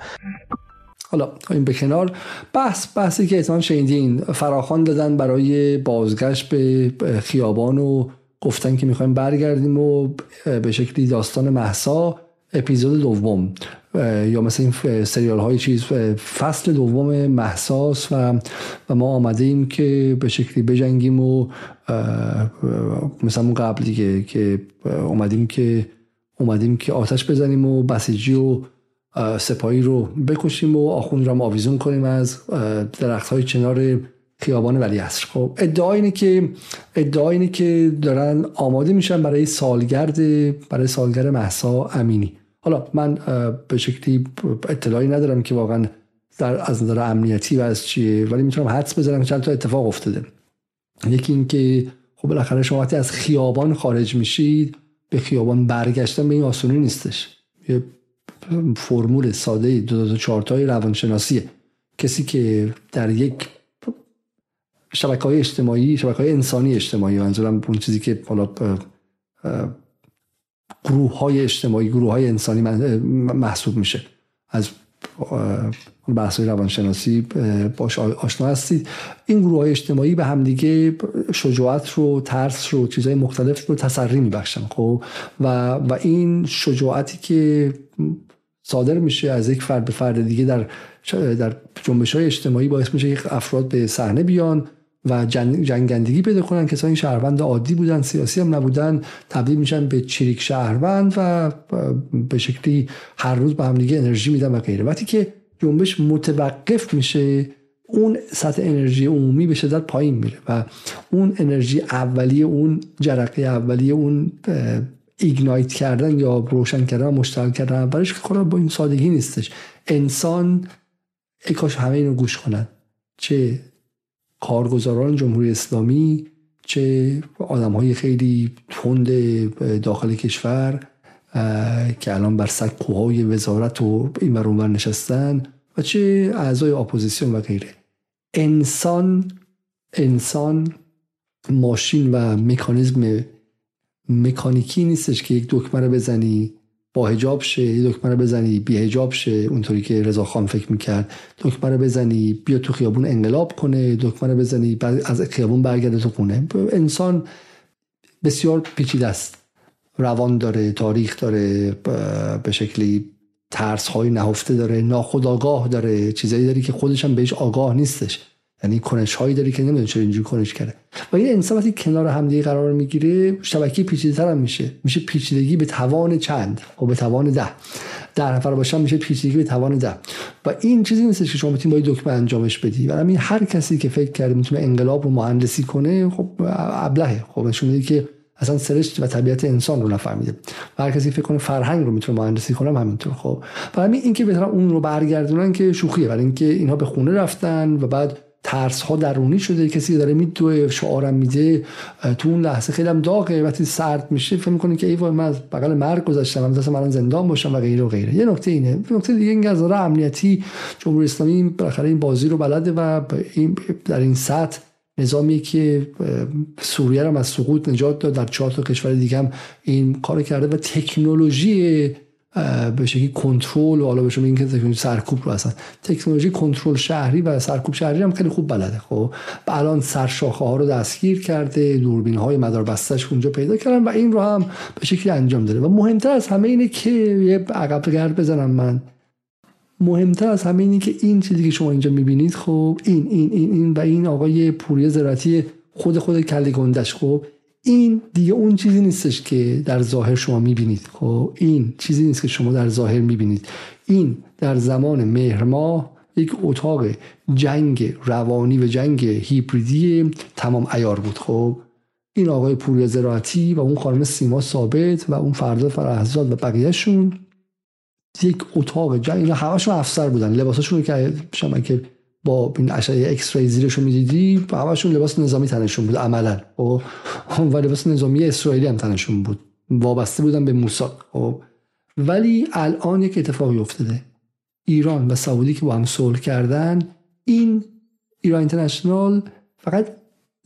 حالا این به کنار. بحث بحثی که احتمال شنیدین فراخان دادن برای بازگشت به خیابان و گفتن که می‌خوایم برگردیم و به شکلی داستان محسا اپیزود دوم. یا مثل این سریال های چیز فصل دوم محساس و, و ما آمده ایم که به شکلی بجنگیم و مثلا اون که اومدیم که اومدیم که آتش بزنیم و بسیجی و سپاهی رو بکشیم و آخوند رو آویزون کنیم از درخت های چنار خیابان ولی عصر. خب ادعا اینه که ادعا اینه که دارن آماده میشن برای سالگرد برای سالگرد محسا امینی. حالا من به شکلی اطلاعی ندارم که واقعا در از نظر امنیتی و از چیه ولی می‌تونم حدس بزنم چند تا اتفاق افتاده. یکی اینکه خب بالاخره شما وقتی از خیابان خارج میشید به خیابان برگشتن به این آسونی نیستش. یه فرمول ساده دو دو چارتای روانشناسیه. کسی که در یک شبکه های اجتماعی شبکه های انسانی اجتماعی منظورم اون چیزی که حالا گروه های اجتماعی گروه های انسانی محسوب میشه. از بحث روانشناسی باش آشنا هستید. این گروه های اجتماعی به همدیگه شجاعت رو ترس رو چیزهای مختلف رو تسری میبخشن خب؟ و, و این شجاعتی که صادر میشه از یک فرد به فرد دیگه در در جنبش های اجتماعی باعث میشه یک افراد به صحنه بیان. و جنگندگی پیدا کنن. کسانی شهروند عادی بودن سیاسی هم نبودن. تبدیل میشن به چریک شهروند و به شکلی هر روز به همدیگه انرژی میدن و غیره. وقتی که جنبش متوقف میشه اون سطح انرژی عمومی به شدت پایین میره و اون انرژی اولیه اون جرقه اولیه اون ایگنایت کردن یا روشن کردن و مشتعل کردن اولش که با این سادگی نیستش. انسان اکاش همه اینو گوش کنن. چه کارگزاران جمهوری اسلامی چه آدم های خیلی تند داخل کشور که الان بر سکوهای وزارت و این بر نشستن و چه اعضای اپوزیسیون و غیره. انسان انسان ماشین و مکانیزم مکانیکی نیستش که یک دکمه رو بزنی. با حجاب شه دکمه رو بزنی بی حجاب شه. اونطوری که رضا خان فکر می‌کرد. دکمه رو بزنی بیا تو خیابون انقلاب کنه. دکمه رو بزنی بعد از خیابون برگرده تو خونه. انسان بسیار پیچیده است. روان داره تاریخ داره به شکلی ترس های نهفته داره ناخودآگاه داره. چیزایی داره که خودش هم بهش آگاه نیستش. یعنی کنش هایی داری که نمی‌دونه چرا اینجوری کنش کرده. و این انسان وقتی کنار همدیگه قرار می‌گیره شبکه پیچیده تر هم میشه. میشه پیچیدگی به توان چند و به توان ده. در نفر باشن میشه پیچیدگی به توان ده. و این چیزی نیست که شما بتونید با دکمه انجامش بدی. و همین هر کسی که فکر کرده می‌تونه انقلاب رو مهندسی کنه خب ابلهه. خب نشون که اصلا سرشت و طبیعت انسان رو نفهمیده. و هر کسی فکر کنه فرهنگ رو می‌تونه مهندسی کنه همینطور. خب برای همین اینکه بهتر اون رو برگردونن که شوخیه. برای اینکه اینها به خونه رفتن و بعد ترس ها درونی شده کسی داره میدوه شعارم میده تو اون لحظه خیلی هم داغه. وقتی سرد میشه فکر می‌کنه که ای وای من از بغل مرگ گذشتم من دست من زندان باشم و غیره و غیره. یه نکته اینه نکته دیگه این از امنیتی جمهوری اسلامی بالاخره این بازی رو بلده و این در این سطح نظامی که سوریه رو از سقوط نجات داد. در چهار تا کشور دیگه هم این کار کرده و تکنولوژی به شکلی کنترل و حالا بهشون این که تکنولوژی سرکوب رو هستن تکنولوژی کنترل شهری و سرکوب شهری هم خیلی خوب بلده. خب الان سرشاخه ها رو دستگیر کرده دوربین های مدار بستش اونجا پیدا کردن و این رو هم به شکلی انجام داده. و مهمتر از همه اینه که یه عقب گرد بزنم من. مهمتر از همه اینه که این چیزی که شما اینجا می‌بینید خب این این این این و این آقای پوری زراعتی خود خود کلی گندش خب این دیگه اون چیزی نیستش که در ظاهر شما می‌بینید. خب این چیزی نیست که شما در ظاهر می‌بینید. این در زمان مهر یک اتاق جنگ روانی و جنگ هیبریدی تمام ایار بود. خب این آقای پوری زراعتی و اون خانم سیما ثابت و اون فردا فرهزاد و بقیهشون یک اتاق جنگ اینا همشون افسر بودن. لباساشون که شما که با این اشعه X-ray زیرش رو می‌دیدی همشون لباس نظامی تنشون بود عملا. و و لباس نظامی اسرائیلی هم تنشون بود. وابسته بودن به موساد ولی الان یک اتفاقی افتاده. ایران و سعودی که با هم صلح کردن این ایران اینترنشنال فقط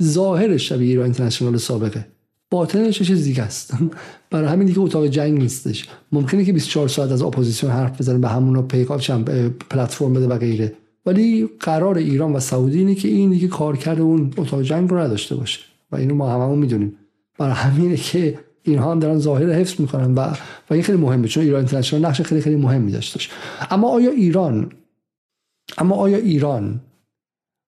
ظاهرش شبیه ایران اینترنشنال سابقه. باطنش چیز دیگه است. برای همین دیگه اتاق جنگ نیستش. ممکنه که 24 ساعت از اپوزیسیون حرف بزنه به همون پیغام پلتفرم بده و غیره. ولی قرار ایران و سعودی اینه که این دیگه کارکرد اون اتاق جنگ رو نداشته باشه. و اینو ما هممون می‌دونیم. برای همینه که اینها هم دارن ظاهر حفظ می‌کنن و و این خیلی مهمه چون ایران اینترنشنال نقش خیلی خیلی مهمی داشتش اما آیا ایران اما آیا ایران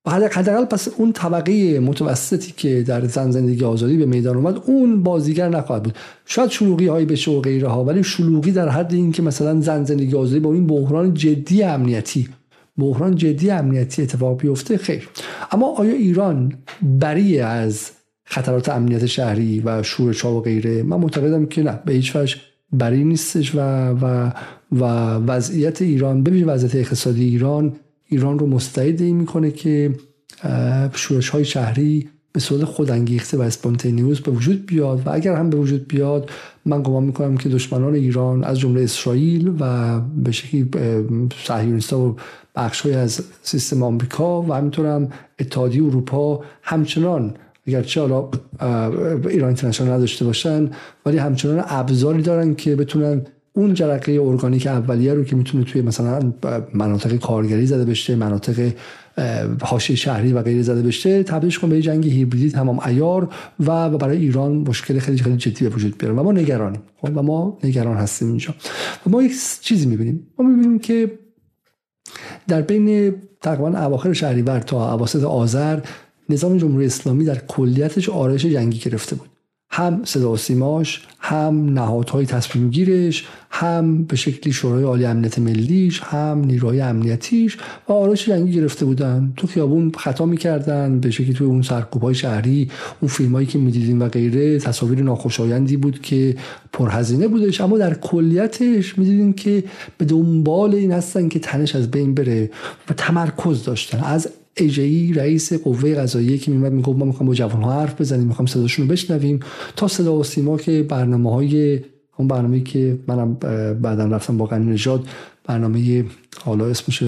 و حداقل پس اون طبقه متوسطی که در زن زندگی آزادی به میدان اومد اون بازیگر نخواهد بود. شاید شلوغی هایی بشه و غیره ها ولی شلوغی در حد این که مثلا زن زندگی آزادی با این بحران جدی امنیتی بحران جدی امنیتی اتفاق بیفته؟ خیر. اما آیا ایران بری از خطرات امنیت شهری و شورش ها و غیره؟ من معتقدم که نه. به هیچ وجه بری نیستش و و و وضعیت ایران ببین وضعیت اقتصادی ایران ایران رو مستعد این می‌کنه که شورش های شهری به صورت خودانگیخته و اسپونتینیوس به وجود بیاد و اگر هم به وجود بیاد من گمان می‌کنم که دشمنان ایران از جمله اسرائیل و به شکلی صهیونیست‌ها و بخش از سیستم آمریکا و همینطور هم اتحادیه اروپا همچنان اگرچه حالا ایران اینترنشنال نداشته باشن ولی همچنان ابزاری دارن که بتونن اون جرقه ارگانیک اولیه رو که می‌تونه توی مثلا مناطق کارگری زده بشه مناطق حاشیه شهری و غیره زده بشه تبدیلش کنه به جنگ هیبریدی تمام ایار و برای ایران مشکل خیلی خیلی جدی به وجود بیاره. و ما نگرانیم. خب، و ما نگران هستیم اینجا. و ما یک چیزی می‌بینیم. ما می‌بینیم که در بین تقریبا اواخر شهریور تا اواسط آذر نظام جمهوری اسلامی در کلیتش آرایش جنگی گرفته بود. هم صدا و سیماش هم نهادهای تصمیم گیرش هم به شکلی شورای عالی امنیت ملیش هم نیروهای امنیتیش و آرایش جنگی گرفته بودن. تو خیابون خطا می‌کردن به شکلی توی اون سرکوب شهری اون فیلم هایی که می‌دیدیم و غیره تصاویر ناخوشایندی بود که پرهزینه بودش. اما در کلیتش می‌دیدیم که به دنبال این هستن که تنش از بین بره و تمرکز داشتن. از ایجی رئیس قوه قضاییه که میمد می‌گفت ما می‌خوام با جوان ها حرف بزنیم می‌خوام صداشون رو بشنویم. تا صدا و سیما که برنامه های اون برنامه که منم بعدا رفتم با قنی نژاد برنامه حالا اسمش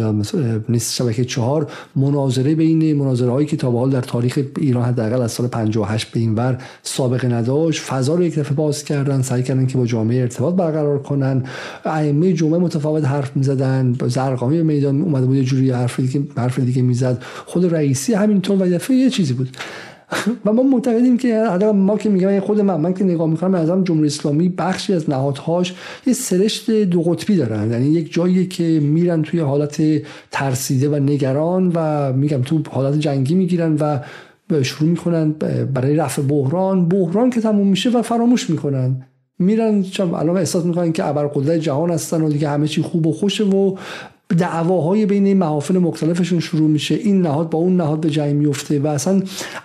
نیست شبکه چهار مناظره بین مناظره هایی که تا حال در تاریخ ایران حداقل از سال 58 به این ور سابقه نداشت. فضا رو یک دفعه باز کردن سعی کردن که با جامعه ارتباط برقرار کنن. ائمه جمعه متفاوت حرف می‌زدن زرقامی به میدان اومده بود یه جوری حرف دیگه حرف دیگه می‌زد. خود رئیسی همینطور و دفعه یه چیزی بود. و ما معتقدیم که حالا ما که میگم خود من من که نگاه می‌کنم از جمهوری اسلامی بخشی از نهادهاش یه سرشت دو قطبی دارن. یعنی یک جایی که میرن توی حالت ترسیده و نگران و میگم تو حالت جنگی می‌گیرن و شروع می‌کنن برای رفع بحران. بحران که تموم میشه و فراموش می‌کنن. میرن الان احساس می‌کنن که ابرقدرت جهان هستن و دیگه همه چی خوب و خوشه و دعواهای بین این محافل مختلفشون شروع میشه. این نهاد با اون نهاد به جنگ میفته و اصلا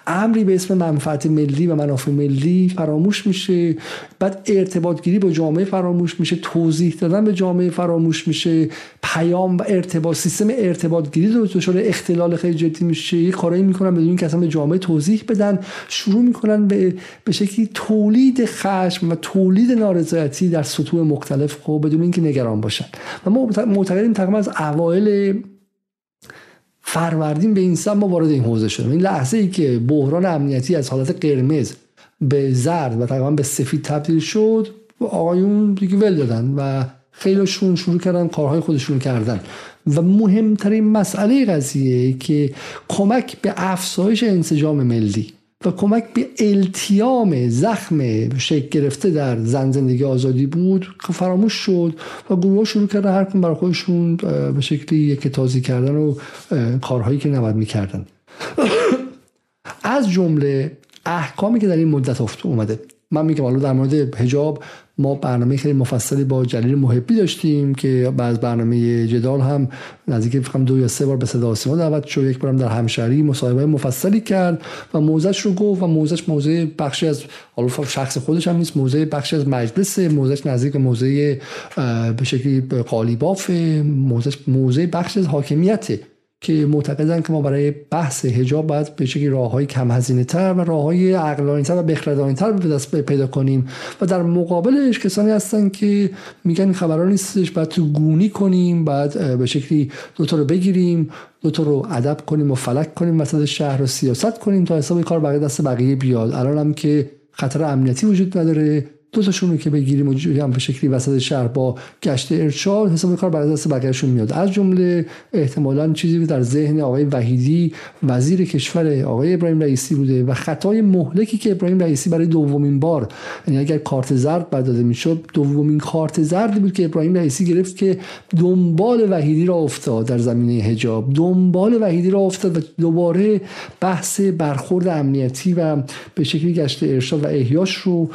امری به اسم منفعت ملی و منافع ملی فراموش میشه. بعد ارتباط گیری با جامعه فراموش میشه. توضیح دادن به جامعه فراموش میشه. پیام و ارتباط سیستم ارتباط گیری دچار اختلال خیلی جدی میشه. یه کارایی می‌کنن بدون اینکه اصلا به جامعه توضیح بدن. شروع می‌کنن به به شکلی تولید خشم و تولید نارضایتی در سطوح مختلف خب بدون اینکه نگران باشن. و ما معتقدیم تقریبا از اوایل فروردین به این سم ما وارد این حوزه شدیم. این لحظه ای که بحران امنیتی از حالت قرمز به زرد و تقریبا به سفید تبدیل شد آقایون دیگه ول دادن و خیلیشون شروع کردن کارهای خودشون کردن. و مهمترین مسئله قضیه که کمک به افزایش انسجام ملی و کمک به التیام زخم شکل گرفته در زن زندگی آزادی بود که فراموش شد و گروه شروع کردن هر کن برای خودشون به شکلی یک تازی کردن و کارهایی که نباید می‌کردن. از جمله احکامی که در این مدت اومده. من میگم حالا در مورد حجاب ما برنامه خیلی مفصلی با جلیل محبی داشتیم که بعد برنامه جدال هم نزدیک فکر دو یا سه بار به صدا سیما دعوت شد. یک بارم در همشهری مصاحبه مفصلی کرد و موزش رو گفت و موزش موضع بخشی از حالا شخص خودش هم نیست موضع بخشی از مجلس موزش نزدیک به موضع به شکلی قالیباف موزش موضع بخشی از حاکمیته. که معتقدن که ما برای بحث حجاب باید به شکلی راه های کم هزینه تر و راه های تر و بخردانی تر به دست پیدا کنیم و در مقابلش کسانی هستن که میگن خبران نیستش باید تو گونی کنیم بعد به شکلی دوتا رو بگیریم دوتا رو ادب کنیم و فلک کنیم وسط شهر رو سیاست کنیم تا حساب کار بقیه دست بقیه بیاد. الان هم که خطر امنیتی وجود نداره. دو تاشون رو که بگیریم و هم به شکلی وسط شهر با گشت ارشاد حساب کار برای دست بقیه‌شون میاد. از جمله احتمالا چیزی در ذهن آقای وحیدی وزیر کشور آقای ابراهیم رئیسی بوده و خطای مهلکی که ابراهیم رئیسی برای دومین بار یعنی اگر کارت زرد بعد داده می‌شد دومین کارت زردی بود که ابراهیم رئیسی گرفت که دنبال وحیدی را افتاد در زمینه حجاب. دنبال وحیدی را افتاد و دوباره بحث برخورد امنیتی و به شکلی گشت ارشاد و احیاش رو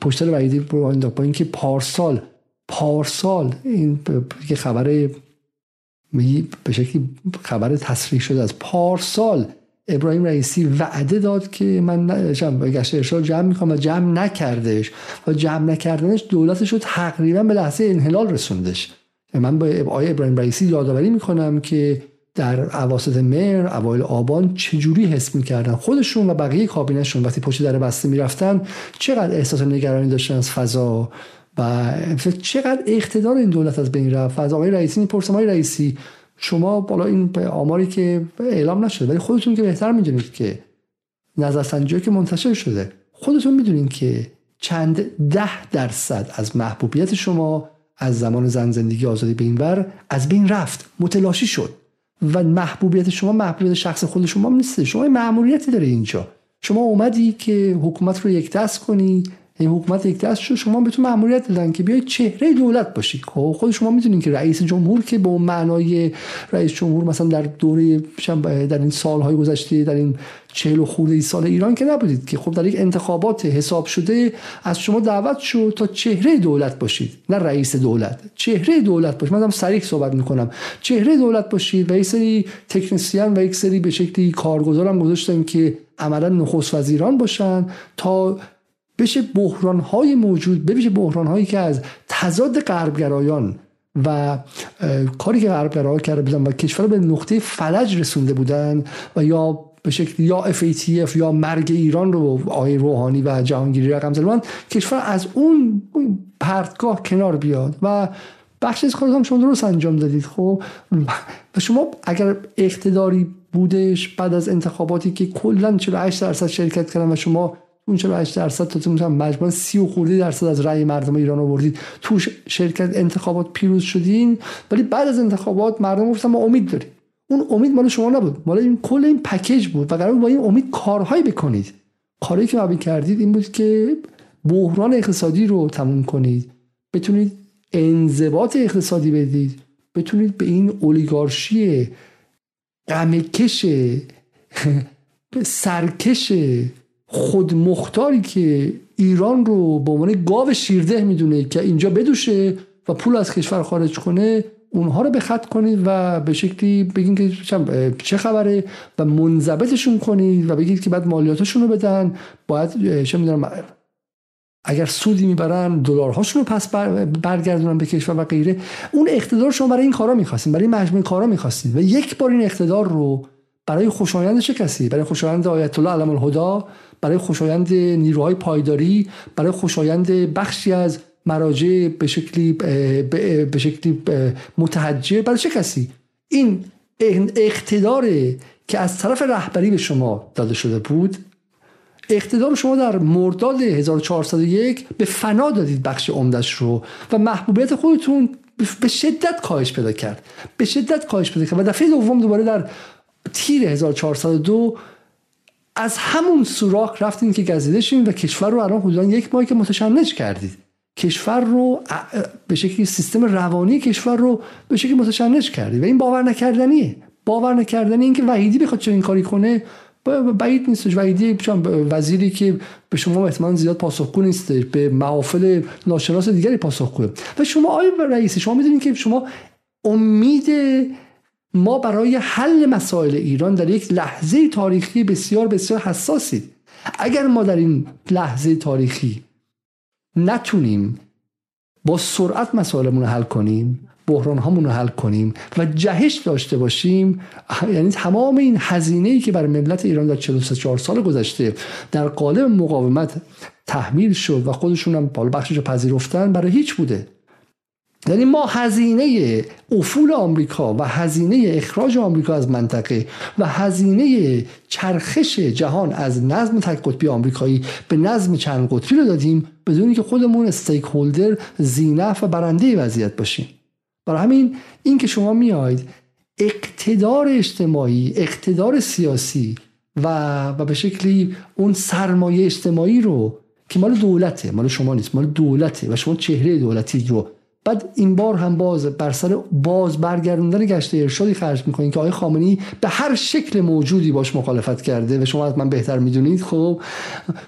پشتر وحیدی رو با اینکه پارسال پارسال این که خبر به شکلی خبر تصریح شده از پارسال ابراهیم رئیسی وعده داد که من گشت ارشاد جمع می‌کنم و جمع نکردش. و جمع نکردنش دولتش رو تقریبا به لحظه انحلال رسوندش. من با آقای ابراهیم رئیسی یادآوری می‌کنم که در عواسط مهر اوایل آبان چجوری حس می‌کردن؟ خودشون و بقیه کابینشون وقتی پشت در بسته می‌رفتن چقدر احساس نگرانی داشتن از فضا؟ و چقدر اقتدار این دولت از بین رفت؟ از آقای رئیسی می‌پرسم آقای رئیسی شما بالا این آماری که اعلام نشده ولی خودتون که بهتر می‌دونید که نظرسنجی که منتشر شده خودتون می‌دونید که چند ده درصد از محبوبیت شما از زمان زن زندگی آزادی به این ور از بین رفت متلاشی شد. و محبوبیت شما محبوبیت شخص خود شما نیست. شما معمولیتی داره اینجا. شما اومدی که حکومت رو یک دست کنی این حکومت یک دست شد شما بهتون مأموریت دادن که بیاید چهره دولت باشی. خب خود شما می‌دونین که رئیس جمهور که به معنای رئیس جمهور مثلا در دوره در این سالهای گذشته در این چهل و خورده سال ایران که نبودید که خب در یک انتخابات حساب شده از شما دعوت شد تا چهره دولت باشید نه رئیس دولت. چهره دولت باشید. دارم سریع صحبت می‌کنم. چهره دولت باشید و یک سری تکنسیان و یک سری به شکلی کارگزارم گذاشتن که عملا نخست وزیران باشن تا بشه بحران های موجود بشه بحران هایی که از تضاد غربگرایان و کاری که غربگرا کرده بودن و کشور به نقطه فلج رسونده بودن و یا به شکل یا FATF یا مرگ ایران رو آقای روحانی و جهانگیری رقم زدن کشور از اون پرتگاه کنار بیاد و بخش از کارتون شما درست انجام دادید. خب و شما اگر اقتداری بودش بعد از انتخاباتی که کلا 48 درصد شرکت کردن و شما اون 48 درصد تا مثلا مجموعا 30 و خورده درصد از رأی مردم ایران آوردید. تو شرکت انتخابات پیروز شدین ولی بعد از انتخابات مردم گفتن ما امید داریم. اون امید مال شما نبود. مال این کل این پکیج بود و قرار با این امید کارهایی بکنید. کاری که باید کردید این بود که بحران اقتصادی رو تموم کنید. بتونید انضباط اقتصادی بدید. بتونید به این اولیگارشی غمکش سرکش خودمختاری که ایران رو به عنوان گاو شیرده می‌دونه که اینجا بدوشه و پول از کشور خارج کنه اونها رو به خط کنید و به شکلی بگین که چه خبره و منضبطشون کنید و بگید که بعد مالیاتشون رو بدن. باید چه می‌دونم اگر سودی می‌برن دلارهاشون رو پس برگردونن به کشور و غیره. اون اقتدار شما برای این کارا می‌خواستین برای مجموعه کارا می‌خواستین و یک بار این اقتدار رو برای خوشایند چه کسی؟ برای خوشایند آیت الله علم الهدا برای خوشایند نیروهای پایداری برای خوشایند بخشی از مراجع به شکلی به شکلی متحجر. برای چه کسی؟ این اقتدار که از طرف رهبری به شما داده شده بود اقتدار شما در مرداد 1401 به فنا دادید بخش عمدش رو و محبوبیت خودتون به شدت کاهش پیدا کرد. به شدت کاهش پیدا کرد. و دفعه دوم دوباره در تیر 1402 از همون سوراخ رفتین که گزیده شدین و کشور رو الان حدودا یک ماه که متشنج کردید. کشور رو به شکلی سیستم روانی کشور رو به شکلی متشنج کردید. و این باور نکردنیه. باور نکردنی اینکه وحیدی بخواد چنین کاری کنه بعید نیست بعیدی وزیری که به شما احتمال زیاد پاسخگو نیست به محافل ناشناس دیگری پاسخگوه. و شما آقای رئیسی شما می‌دونید که شما امید ما برای حل مسائل ایران در یک لحظه تاریخی بسیار بسیار حساسید اگر ما در این لحظه تاریخی نتونیم با سرعت مسائلمون رو حل کنیم بحران هامون رو حل کنیم و جهش داشته باشیم یعنی تمام این هزینه ای که برای ملت ایران در 43 سال گذشته در قالب مقاومت تحمیل شد و خودشون هم بخشش پذیرفتن برای هیچ بوده. یعنی ما هزینه افول آمریکا و هزینه اخراج آمریکا از منطقه و هزینه چرخش جهان از نظم تک قطبی آمریکایی به نظم چند قطبی رو دادیم بدون که خودمون استیک هولدر زینف و برنده وضعیت باشیم. برای همین این که شما میاید اقتدار اجتماعی اقتدار سیاسی و, و به شکلی اون سرمایه اجتماعی رو که مال دولته مال شما نیست مال دولته و شما چهره دولتی رو بعد این بار هم باز بر سر باز برگردوندن گشت ارشادی خرج می‌کنید که آقای خامنه‌ای به هر شکل موجودی باش مخالفت کرده و شما از من بهتر می‌دونید خب؟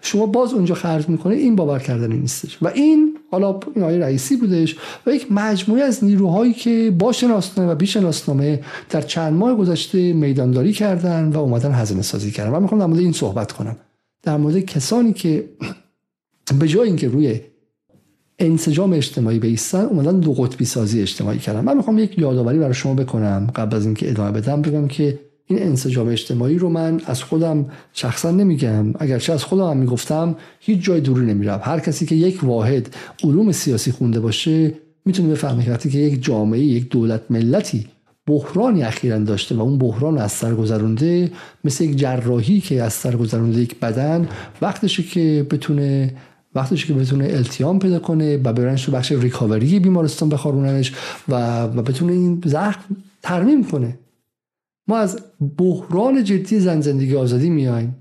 شما باز اونجا خرج می‌کنه این باور کردنی نیستش. و این حالا این آقای رئیسی بودش و یک مجموعه از نیروهایی که با شناسنامه و بی شناسنامه در چند ماه گذشته میدانداری کردن و اومدن هزینه سازی کردن. من می‌خوام در مورد این صحبت کنم. در مورد کسانی که به جای اینکه روی انسجام اجتماعی بیستن اومدن دو قطبی سازی اجتماعی کردن. من می‌خوام یک یادآوری برای شما بکنم قبل از اینکه ادامه بدم بگم که این انسجام اجتماعی رو من از خودم شخصا نمیگم. اگرچه از خودم هم می‌گفتم هیچ جای دوری نمیرم هر کسی که یک واحد علوم سیاسی خونده باشه می‌تونه بفهمه وقتی که یک جامعه یک دولت ملتی بحرانی اخیرا داشته و اون بحران از سر گذرونده مثل یک جراحی که از سر گذرونده یک بدن وقتشه که بتونه وقتش که بتونه التیام پیدا کنه و برنش تو بخش ریکاوری بیمارستان بخاروننش و, و بتونه این زخم ترمیم کنه. ما از بحران جدی زن زندگی آزادی میایم.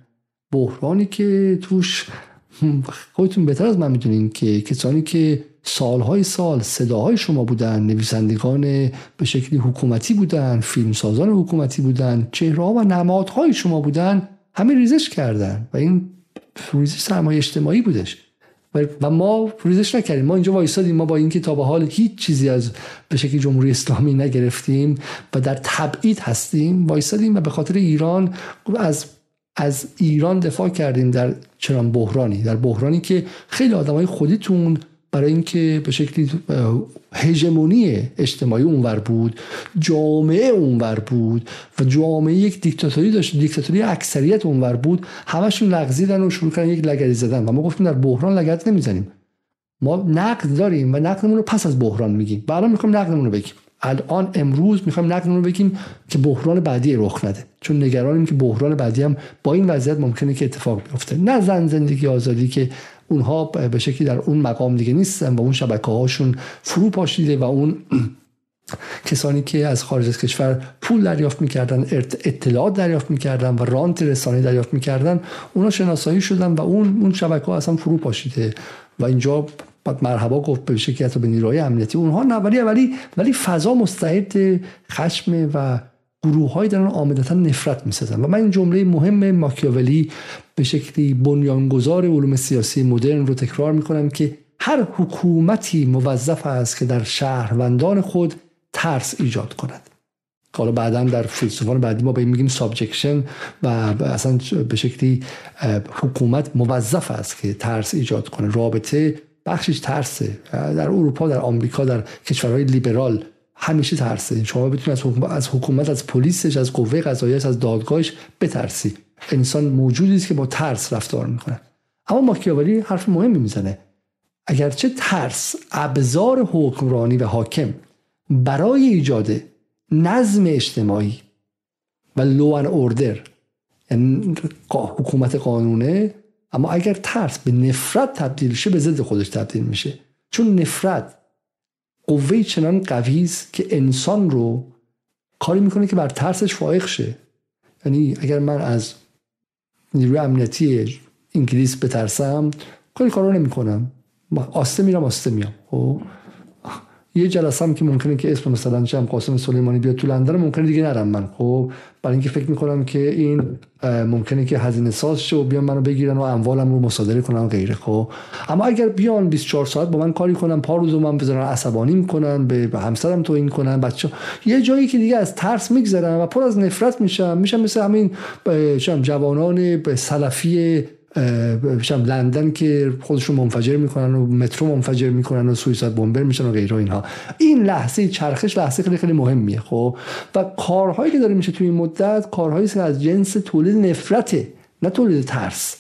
بحرانی که توش خودتون بهتر از من می‌دونین که کسانی که سالهای سال صداهای شما بودن نویسندگان به شکلی حکومتی بودن فیلمسازان حکومتی بودن چهره و نمادهای شما بودن همه ریزش کردن و این ریزش سرمایه اجتماعی بودش. و ما ریزش نکردیم. ما اینجا وایسادیم. ما با اینکه تا به حال هیچ چیزی از به شکل جمهوری اسلامی نگرفتیم و در تبعید هستیم وایسادیم و به خاطر ایران از از ایران دفاع کردیم در چنان بحرانی. در بحرانی که خیلی آدمای خودیتون برای اینکه به شکلی هژمونی اجتماعی اونور بود جامعه اونور بود و جامعه یک دیکتاتوری داشت دیکتاتوری اکثریت اونور بود همشون لغزیدن و شروع کردن یک لگری زدن و ما گفتیم در بحران لگت نمی‌زنیم. ما نقد داریم و نقدمون رو پس از بحران میگیم. و الان می‌خوایم نقدمون رو بگیم. الان امروز می‌خوایم نقدمون رو بگیم که بحران بعدی رخ نده. چون نگرانیم که بحران بعدی هم با این وضعیت ممکنه که اتفاق بیفته. نه زن زندگی آزادی که اونها به شکلی در اون مقام دیگه نیستن و اون شبکه هاشون فرو پاشیده و اون کسانی که از خارج از کشور پول دریافت می‌کردن اطلاعات دریافت می‌کردن و رانت رسانه دریافت می‌کردن اونا شناسایی شدن و اون اون شبکه ها اصلا فرو پاشیده و اینجا بعد مرحبا گفت به شکلی به نیروهای امنیتی. اونها نه ولی ولی ولی فضا مستعد خشم و گروه های در آمدتا نفرت می‌سازن. و من این جمله مهم ماکیاولی به شکلی بنیانگذار علوم سیاسی مدرن رو تکرار می‌کنم که هر حکومتی موظف است که در شهروندان خود ترس ایجاد کند. حالا بعدا در فیلسوفان بعدی ما به این میگیم subjection و اصلا به شکلی حکومت موظف است که ترس ایجاد کنه رابطه بخشش ترسه. در اروپا در آمریکا در کشورهای لیبرال همیشه ترسه. شما بتونید از حکومت از, حکومت، از پلیسش از قوه قضاییه از دادگاهش بترسی. انسان موجودی است که با ترس رفتار می‌کنه. اما ماکیاولی حرف مهمی می‌زنه. اگرچه ترس ابزار حکمرانی و حاکم برای ایجاد نظم اجتماعی و لو ان اوردر یعنی حکومت قانونه اما اگر ترس به نفرت تبدیل شه به ضد خودش تبدیل میشه. چون نفرت قوه چنان قوی است که انسان رو کاری می‌کنه که بر ترسش فائق شه. یعنی اگر من از نیروی امنیتی انگلیس بترسم کاری کارو نمی‌کنم. آسته میرم آسته میام خب؟ یه جلسه هم که ممکنه که اسم مثلا جمع قاسم سلیمانی بیاد تو لندن ممکنه دیگه نرم من. خب برای اینکه فکر می‌کنم که این ممکنه که هزینه ساز شه و بیان منو بگیرن و اموالم رو مصادره کنن و غیره. خب اما اگر بیان 24 ساعت با من کاری کنن پا روزو من بزنن عصبانی می‌کنن به همسرم تو این کنن بچه یه جایی که دیگه از ترس میگذرن و پر از نفرت میشم میشم مثل همین جوانان سلفی لندن که خودشون منفجر می‌کنن و مترو منفجر می‌کنن و سویساید بمبر میشن و غیره اینها. این لحظه چرخش لحظه خیلی خیلی مهمیه خب؟ و کارهایی که داره میشه توی این مدت کارهایی که از جنس تولید نفرته نه تولید ترس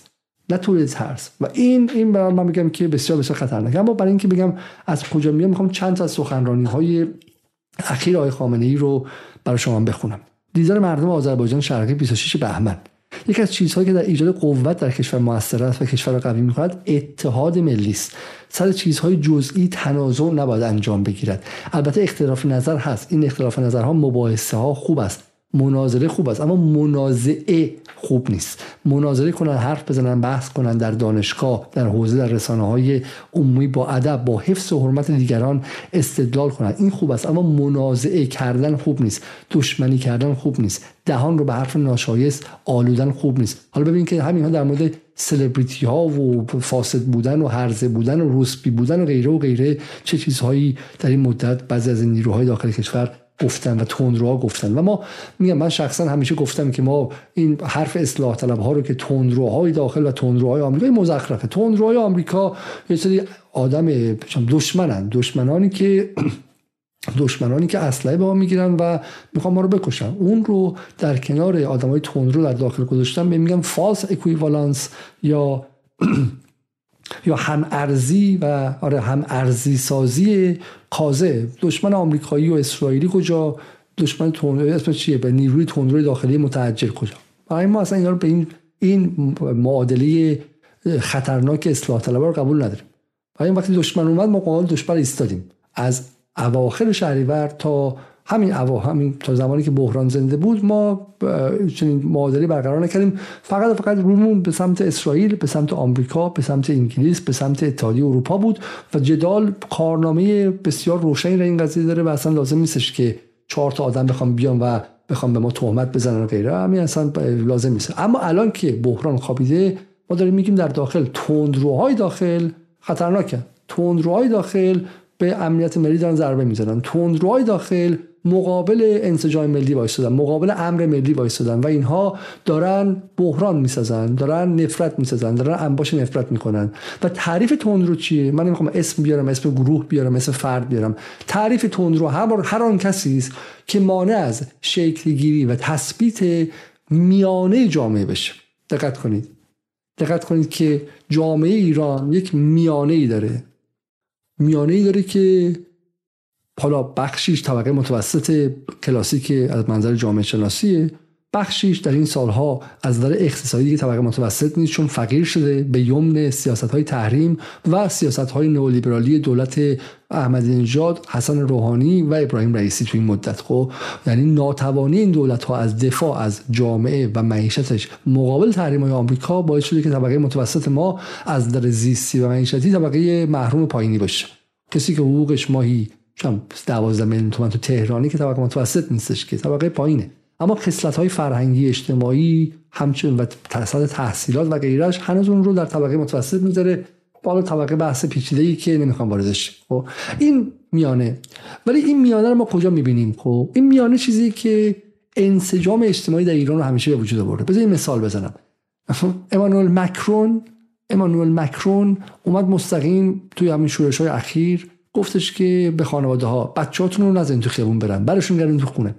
نه تولید ترس. و این این برای من میگم که بسیار بسیار خطرناکه اما برای اینکه بگم از کجا میام می‌خوام چند تا از سخنرانی های اخیر آقای خامنه ای رو برای شما بخونم. دیدار مردم آذربایجان شرقی 26 بهمن. یکی از چیزهایی که در ایجاد قوت در کشور موثر است و کشور قوی می‌کند اتحاد ملی است. سر چیزهای جزئی تنازع نباید انجام بگیرد. البته اختلاف نظر هست. این اختلاف نظرها مباحثه ها خوب است. مناظره خوب است. اما منازعه خوب نیست. مناظره کنن حرف بزنن بحث کنن در دانشگاه در حوزه در رسانه های عمومی با ادب با حفظ و حرمت دیگران استدلال کنن. این خوب است اما منازعه کردن خوب نیست. دشمنی کردن خوب نیست. دهان رو به حرف ناشایست آلودن خوب نیست. حالا ببین که همین ها در مورد سلبریتی ها و فاسد بودن و هرزه بودن و روسپی بودن و غیره و غیره چه چیزهایی در این مدت بعضی از این نیروهای داخل کشور گفتن و تندروها گفتن. و ما میگم من شخصا همیشه گفتم که ما این حرف اصلاح طلب ها رو که تندروهای داخل و تندروهای آمریکا مزخرفه. تندروهای آمریکا یه سری آدم دشمنن. دشمنانی که دشمنانی که اسلحه به ما می‌گیرن و می‌خوان ما رو بکشن. اون رو در کنار آدمای تندرو در داخل گذاشتن به میگن فالس اکویوالانس یا یا هم ارزی و آره هم ارزی سازی کازه دشمن آمریکایی و اسرائیلی کجا؟ دشمن تندروی اسم چیه؟ به نیروی تندروی داخلی متعجل کجا؟ برای ما اصلا اینا رو به این این معادله خطرناک اصلاح طلبا رو قبول نداریم. برای وقتی دشمن اومد ما قابل دشمن ایستادیم. از اواخر شهریور تا همین اوا همین تا زمانی که بحران زنده بود ما چنین معادله برقرار نکردیم. فقط فقط رومون به سمت اسرائیل به سمت آمریکا به سمت انگلیس به سمت اتحادیه اروپا بود و جدال کارنامه بسیار روشنی در این قضیه داره و اصلا لازم نیستش که چهار تا آدم بخوام بیان و بخوام به ما تهمت بزنن و غیره. همین اصلا لازم نیست. اما الان که بحران خوابیده ما داریم میگیم در داخل تندروهای داخل خطرناکه تندروهای داخل به امنیت ملی دارن ضربه می‌زنن. تندروهای داخل مقابل انسجام ملی وایستادن مقابل امر ملی وایستادن و اینها دارن بحران می‌سازن دارن نفرت می‌سازن دارن انباش نفرت می‌کنن. و تعریف تندرو چیه؟ من نمی‌خوام اسم بیارم اسم گروه بیارم اسم فرد بیارم. تعریف تندرو هر هر آن کسی است که مانع از شکل گیری و تثبیت میانه جامعه بشه. دقت کنید. دقت کنید که جامعه ایران یک میانه ای داره. میانه ای داره که حالا بخشیش طبقه متوسط کلاسیک از منظر جامعه شناسیه بخشیش در این سالها از نظر اقتصادی طبقه متوسط نیست چون فقیر شده به یمن سیاست های تحریم و سیاست های نئولیبرالی دولت احمدی نژاد حسن روحانی و ابراهیم رئیسی تو این مدت. خب یعنی ناتوانی این دولت ها از دفاع از جامعه و معیشتش مقابل تحریم های آمریکا باعث شده که طبقه متوسط ما از نظر زیستی و معیشتی طبقه محروم پایینی باشه. کسی که حقوقش ماهی 12 میلیون تومن تو تهرانی که طبقه متوسط نیستش که طبقه پایینه. اما خصلت های فرهنگی اجتماعی همچنین و تحصیلات و غیرش هنوز اون رو در طبقه متوسط می‌ذاره. بالا طبقه بحث پیچیده ای که نمی‌خوام واردش خب این میانه. ولی این میانه رو ما کجا می‌بینیم؟ خب این میانه چیزی که انسجام اجتماعی در ایران رو همیشه به وجود آورده. بذار مثال بزنم. امانوئل مکرون امانوئل مکرون اومد مستقیم توی همین شورش های اخیر گفتش که به خانواده ها بچه‌هاتون رو نزنید تو خیابون برن برشون گردین تو خونه.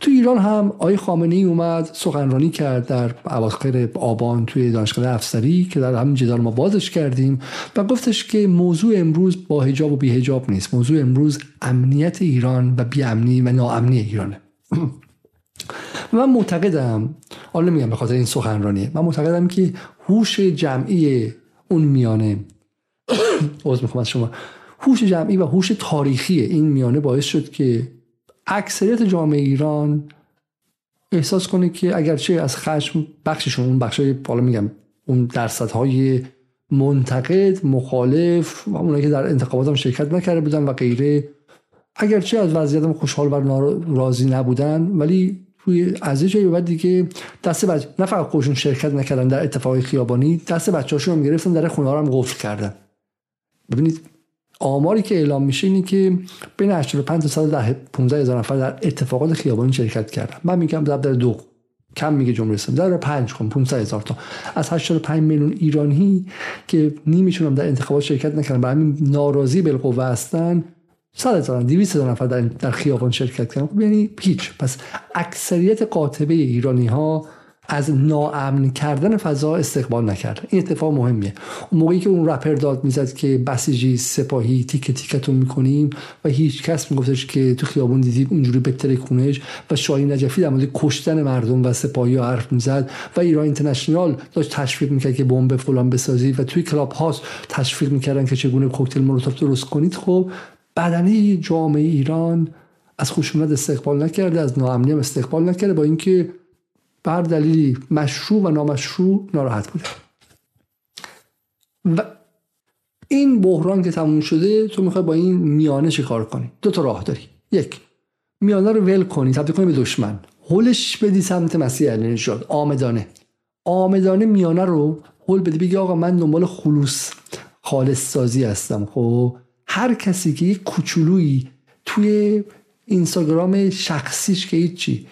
تو ایران هم آقای خامنه ای اومد سخنرانی کرد در اواخر آبان توی دانشگاه افسری که در همین جدال ما بازش کردیم و گفتش که موضوع امروز با حجاب و بی حجاب نیست. موضوع امروز امنیت ایران و بی امنی و ناامنی ایرانه. من معتقدم حالا میگم به خاطر این سخنرانیه من معتقدم که هوش جمعی اون میانه. عذر می‌خوام از شما. هوش جمعی و هوش تاریخی این میانه باعث شد که اکثریت جامعه ایران احساس کنه که اگرچه از خشم بخششون اون بخشای بالا میگم اون درصدهای منتقد مخالف و اونایی که در انتخابات هم شرکت نکرده بودن و غیره اگرچه از وضعیتم خوشحال و راضی نبودن ولی توی از جایی بعد دیگه دست بچه نه فقط خودشون شرکت نکردن در اتفاق خیابانی دست بچه‌هاشون رو گرفتن در خونه هم قفل کردن. ببینید آماری که اعلام میشه اینه که بین 85 تا 115 هزار نفر در اتفاقات خیابانی شرکت کردن. من میگم در دو کم میگه جمهوری اسلامی در 5 کن 500 هزار تا. از 85 میلیون ایرانی که نیمیشون هم در انتخابات شرکت نکردن برای همین ناراضی بالقوه هستن 100 هزار 200 هزار نفر در, خیابان شرکت کردن. خب یعنی هیچ. پس اکثریت قاطبه ایرانی ها از ناامن کردن فضا استقبال نکرد. این اتفاق مهمیه. اون موقعی که اون رپر داد می‌زد که بسیجی سپاهی تیک تیکتون می‌کنیم و هیچ کس میگفتش که تو خیابون دیدیم اونجوری بتره خونش و شاهین نجفی در مورد کشتن مردم و سپاهی ها حرف می‌زد و ایران اینترنشنال داشت تشویق می‌کرد که بمب فلان بسازی و توی کلاب هاست تشویق می‌کردن که چگونه کوکتل مولوتوف درست کنید. خب بدنه جامعه ایران از خشونت استقبال نکرده از ناامنی استقبال نکرده با اینکه بر دلیلی مشروع و نامشروع ناراحت بوده. و این بحران که تموم شده تو می‌خوای با این میانه چه کار کنی؟ دو تا راه داری. یک میانه رو ول کنی تبدیل کنی به دشمن. هلش بدی سمت مسیح علی نژاد آمدانه. آمدانه میانه رو هل بدی بگی آقا من دنبال خلوص خالص سازی هستم. خب هر کسی که یک کوچولویی توی اینستاگرام شخصیش که هیچی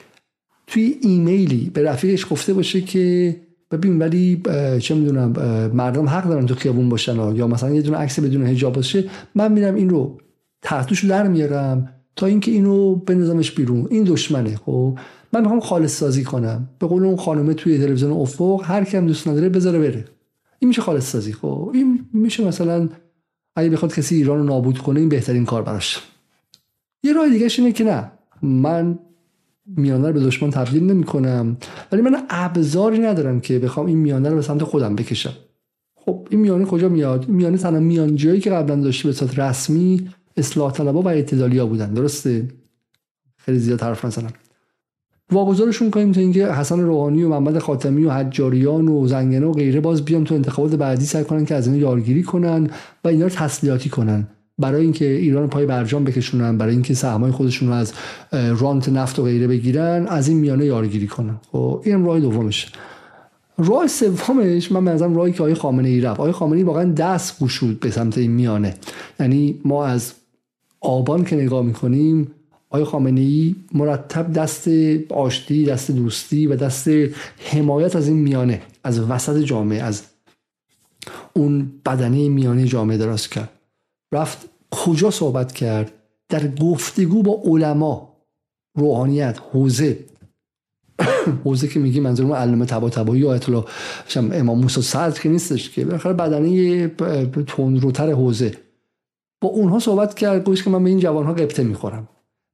توی ایمیلی به رفیقش گفته باشه که ببین ولی چه می‌دونم مردم حق دارن تو خیابون باشن یا مثلا یه دونه عکس بدون حجاب باشه من میرم این رو تحتوش در میارم تا اینکه اینو بنظامش بیرون. این دشمنه خب؟ من می‌خوام خالص سازی کنم. به قول اون خانومه توی تلویزیون افق هر کم دوست نداره بذاره بره. این میشه خالص سازی خب؟ این میشه مثلا اگه بخواد کسی ایران رو نابود کنه این بهترین کار براش. یه راه دیگه اینه که نه. من میانه رو به دشمن تبدیل نمی کنم ولی من ابزاری ندارم که بخوام این میانه رو به سمت خودم بکشم. خب این میانه کجا میاد؟ این میانه تنها میانجایی که قبلا داشته به صورت رسمی اصلاح طلبا و اعتدالیا بودن. درسته؟ خیلی زیاد حرف نزنم. واگذارشون کنیم تا اینکه حسن روحانی و محمد خاتمی و حجاریان و زنگنه و غیره باز بیان تو انتخابات بعدی سعی کنن که از این یارگیری کنن و اینا رو تسلیحاتی کنن. برای اینکه ایران پای برجام بکشونن برای اینکه سهمای خودشون رو از رانت نفت و غیره بگیرن از این میانه یارگیری کنن. خب این راه دومش راه سومش من به راهی که آقای خامنه ای رفت. آقای خامنه ای واقعا دست گشود به سمت این میانه. یعنی ما از آبان که نگاه می‌کنیم آقای خامنه ای مرتب دست آشتی دست دوستی و دست حمایت از این میانه از وسط جامعه از اون بدنه میانه جامعه دراز کرد. رفت کجا صحبت کرد؟ در گفتگو با علما. روحانیت حوزه. حوزه که میگی منظور علامه تبا تبایی یا اطلاع. امام موسی صدر که نیستش که. بالاخره بدنه تندروتر حوزه. با اونها صحبت کرد گوش که من به این جوان ها قبطه می‌خورم.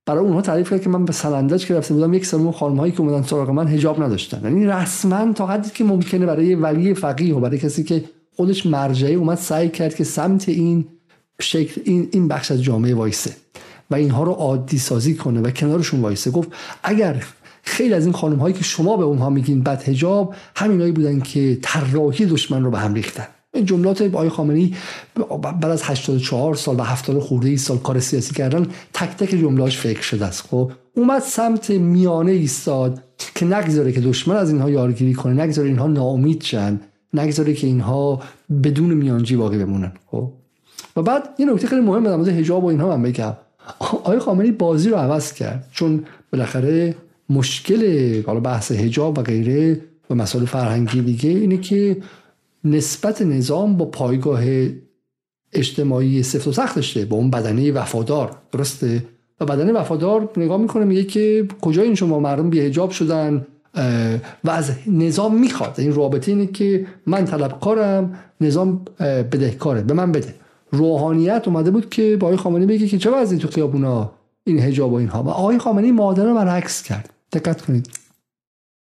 برای اونها تعریف کرد که من به سلندج که رفته بودم یک سال خانم هایی که اومدن سراغ من حجاب نداشتن. یعنی رسما تا حدی که ممکنه برای ولی فقیه و برای کسی که خودش مرجعی اومد سعی کرد که سمت این شکل این این بخش از جامعه وایسه و اینها رو عادی سازی کنه و کنارشون وایسه. گفت اگر خیلی از این خانم هایی که شما به اونها میگین بد هجاب همینایی بودن که طراحی دشمن رو به هم ریختن. این جملات آقای خامنه‌ای بعد از 84 سال و 70 خورده ای سال کار سیاسی کردن تک تک جملهاش فکر شده است. خب اومد سمت میانه ایستاد که نگذاره که دشمن از اینها یارگیری کنه نگذاره اینها ناامید شن نگذاره که اینها بدون میانجی باقی بمونن. خب و بعد یه نکته خیلی مهم در مورد حجاب و اینها من بگم. آقای خامنه‌ای بازی رو عوض کرد چون بالاخره مشکل حالا بحث حجاب و غیره و مسائل فرهنگی دیگه اینه که نسبت نظام با پایگاه اجتماعی سفت و سخت داشته با اون بدنه وفادار. درسته؟ و بدنه وفادار نگاه می‌کنه میگه که کجا این شما مردم بی حجاب شدن؟ و از نظام می‌خواد. این رابطه اینه که من طلبکارم نظام بدهکاره. به من بده. روحانیت اومده بود که با آقای خامنه‌ای بگه که چه وضعی تو خیابونا این حجاب و اینها؟ و آقای خامنه‌ای معادله رو برعکس کرد. دقت کنید.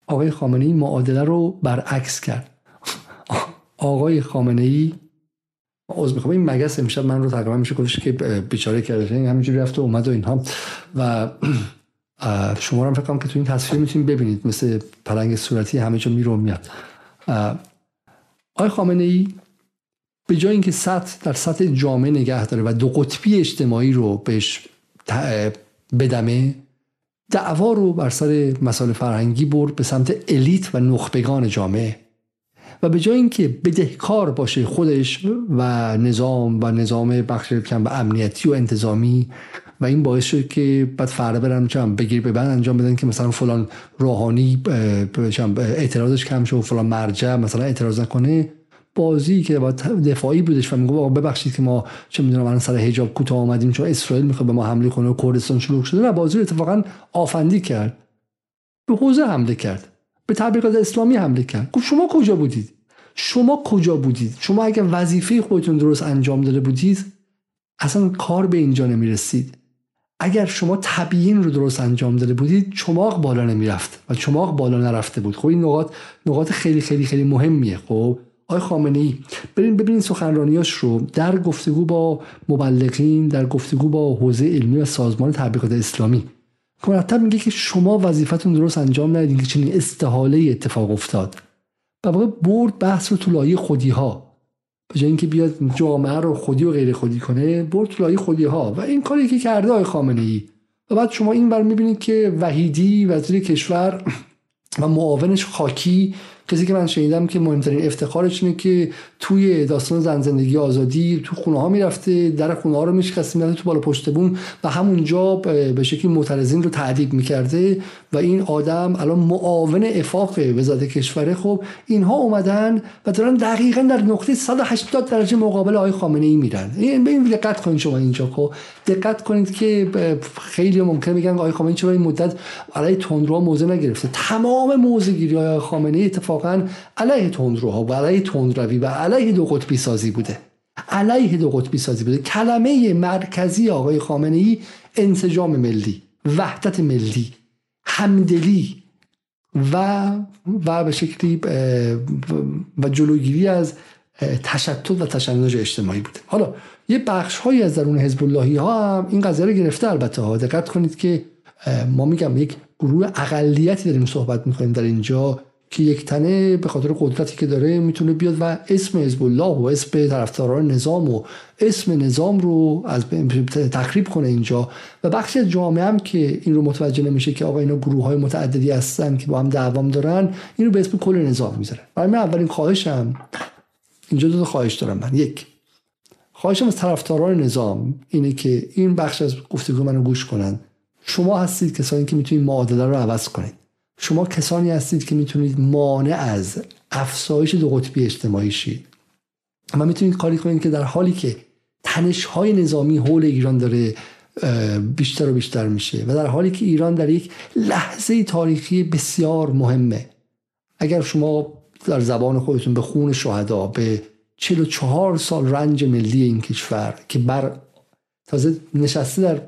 آقای خامنه‌ای معادله رو برعکس کرد. آقای خامنه‌ای از می‌خوام. این مگس امشب من رو تقریبا میشه گفتش که بیچاره کرده. این همینجوری رفت و اومد و اینها. و شما هم فکر که تو این تصویر می‌تونید ببینید. مثل پلنگ صورتی همه جا میرو میاد آقای خامنه ای به جای اینکه سطح در سطح جامعه نگه داره و دو قطبی اجتماعی رو بهش بدمه دعوا رو بر سر مسائل فرهنگی برد به سمت الیت و نخبگان جامعه. و به جای اینکه بدهکار باشه خودش و نظام و نظام بخش کم و امنیتی و انتظامی و این باعث شد که بعد فردا برن چم بگیر به بعد انجام بدن که مثلا فلان روحانی اعتراضش کم شد و فلان مرجع مثلا اعتراض نکنه. بازی که با دفاعی بودش و میگه ببخشید که ما چه می‌دونم الان سر حجاب کوتاه آمدیم چون اسرائیل می‌خواد به ما حمله کنه و کردستان شروع شده نه بازی رو اتفاقا آفندی کرد. به حوزه حمله کرد. به تبلیغات اسلامی حمله کرد. گفت شما کجا بودید؟ شما کجا بودید؟ شما اگر وظیفه خودتون درست انجام داده بودید اصلا کار به اینجا نمی‌رسید. اگر شما تبیین رو درست انجام داده بودید چماق بالا نمی‌رفت و چماق بالا نرفته بود. خب این نقاط نقاط خیلی خیلی خیلی مهمیه. خب آقای خامنه ای برین ببینید سخنرانیاش رو. در گفتگو با مبلغین در گفتگو با حوزه علمی و سازمان تبلیغات اسلامی. مرتب میگه که شما وظیفتون درست انجام ندیدین که چنین استحاله اتفاق افتاد. و واقع برد بحث رو تو لایه خودی ها به جای اینکه بیاد جامعه رو خودی و غیر خودی کنه برد تو لایه خودی ها و این کاری که کرده آقای خامنه ای و بعد شما این بر می‌بینید که وحیدی وزیر کشور و معاونش خاکی کسی که من شنیدم که مهمترین افتخارش اینه که توی داستان زن زندگی آزادی تو خونه ها می‌رفته در خونه ها رو میشکسته می‌رفته تو بالا پشت بون و همونجا به شکلی معترضین رو تعدیب می‌کرده و این آدم الان معاون افاق وزارت کشوره خب اینها اومدن و دارن دقیقا در نقطه 180 درجه مقابل آقای خامنه ای میرن. این به این دقت کنید شما اینجا. خب دقت کنید که خیلی ممکن بگن آقای خامنه چرا این مدت علیه تندرو موضع نگرفته. تمام موضع گیری آقای خامنه ای اتفاقا علیه تندروها و علیه تندروی و علیه دو قطبی سازی بوده. علیه دو قطبی سازی بوده. کلمه مرکزی آقای خامنه ای انسجام ملی وحدت ملی همدلی و و به شکلی و جلوگیری از تشتت و تشنج اجتماعی بوده. حالا یه بخش هایی از درون حزب اللهی ها هم این قضیه رو گرفته البته ها. دقت کنید که ما میگم یک گروه اقلیتی داریم صحبت می‌کنیم در اینجا. که یک تنه به خاطر قدرتی که داره می‌تونه بیاد و اسم حزب الله و اسم طرفداران نظام و اسم نظام رو از تخریب کنه اینجا. و بخشی از جامعه هم که این رو متوجه نمیشه که آقا اینا گروه های متعددی هستن که با هم دعوام دارن این رو به اسم کل نظام می‌ذاره. برای من اولین خواهشم اینجا دو تا خواهش دارم من. یک خواهشم از طرفداران نظام اینه که این بخش از گفتگو منو گوش کنن. شما هستید کسانی که می‌تونید معادله رو عوض کنید. شما کسانی هستید که می‌تونید مانع از افزایش دو قطبی اجتماعی شید. و می‌تونید کاری کنید که در حالی که تنش های نظامی حول ایران داره بیشتر و بیشتر میشه و در حالی که ایران در یک لحظه تاریخی بسیار مهمه. اگر شما در زبان خودتون به خون شهدا به 44 سال رنج ملی این کشور که بر تازه نشسته در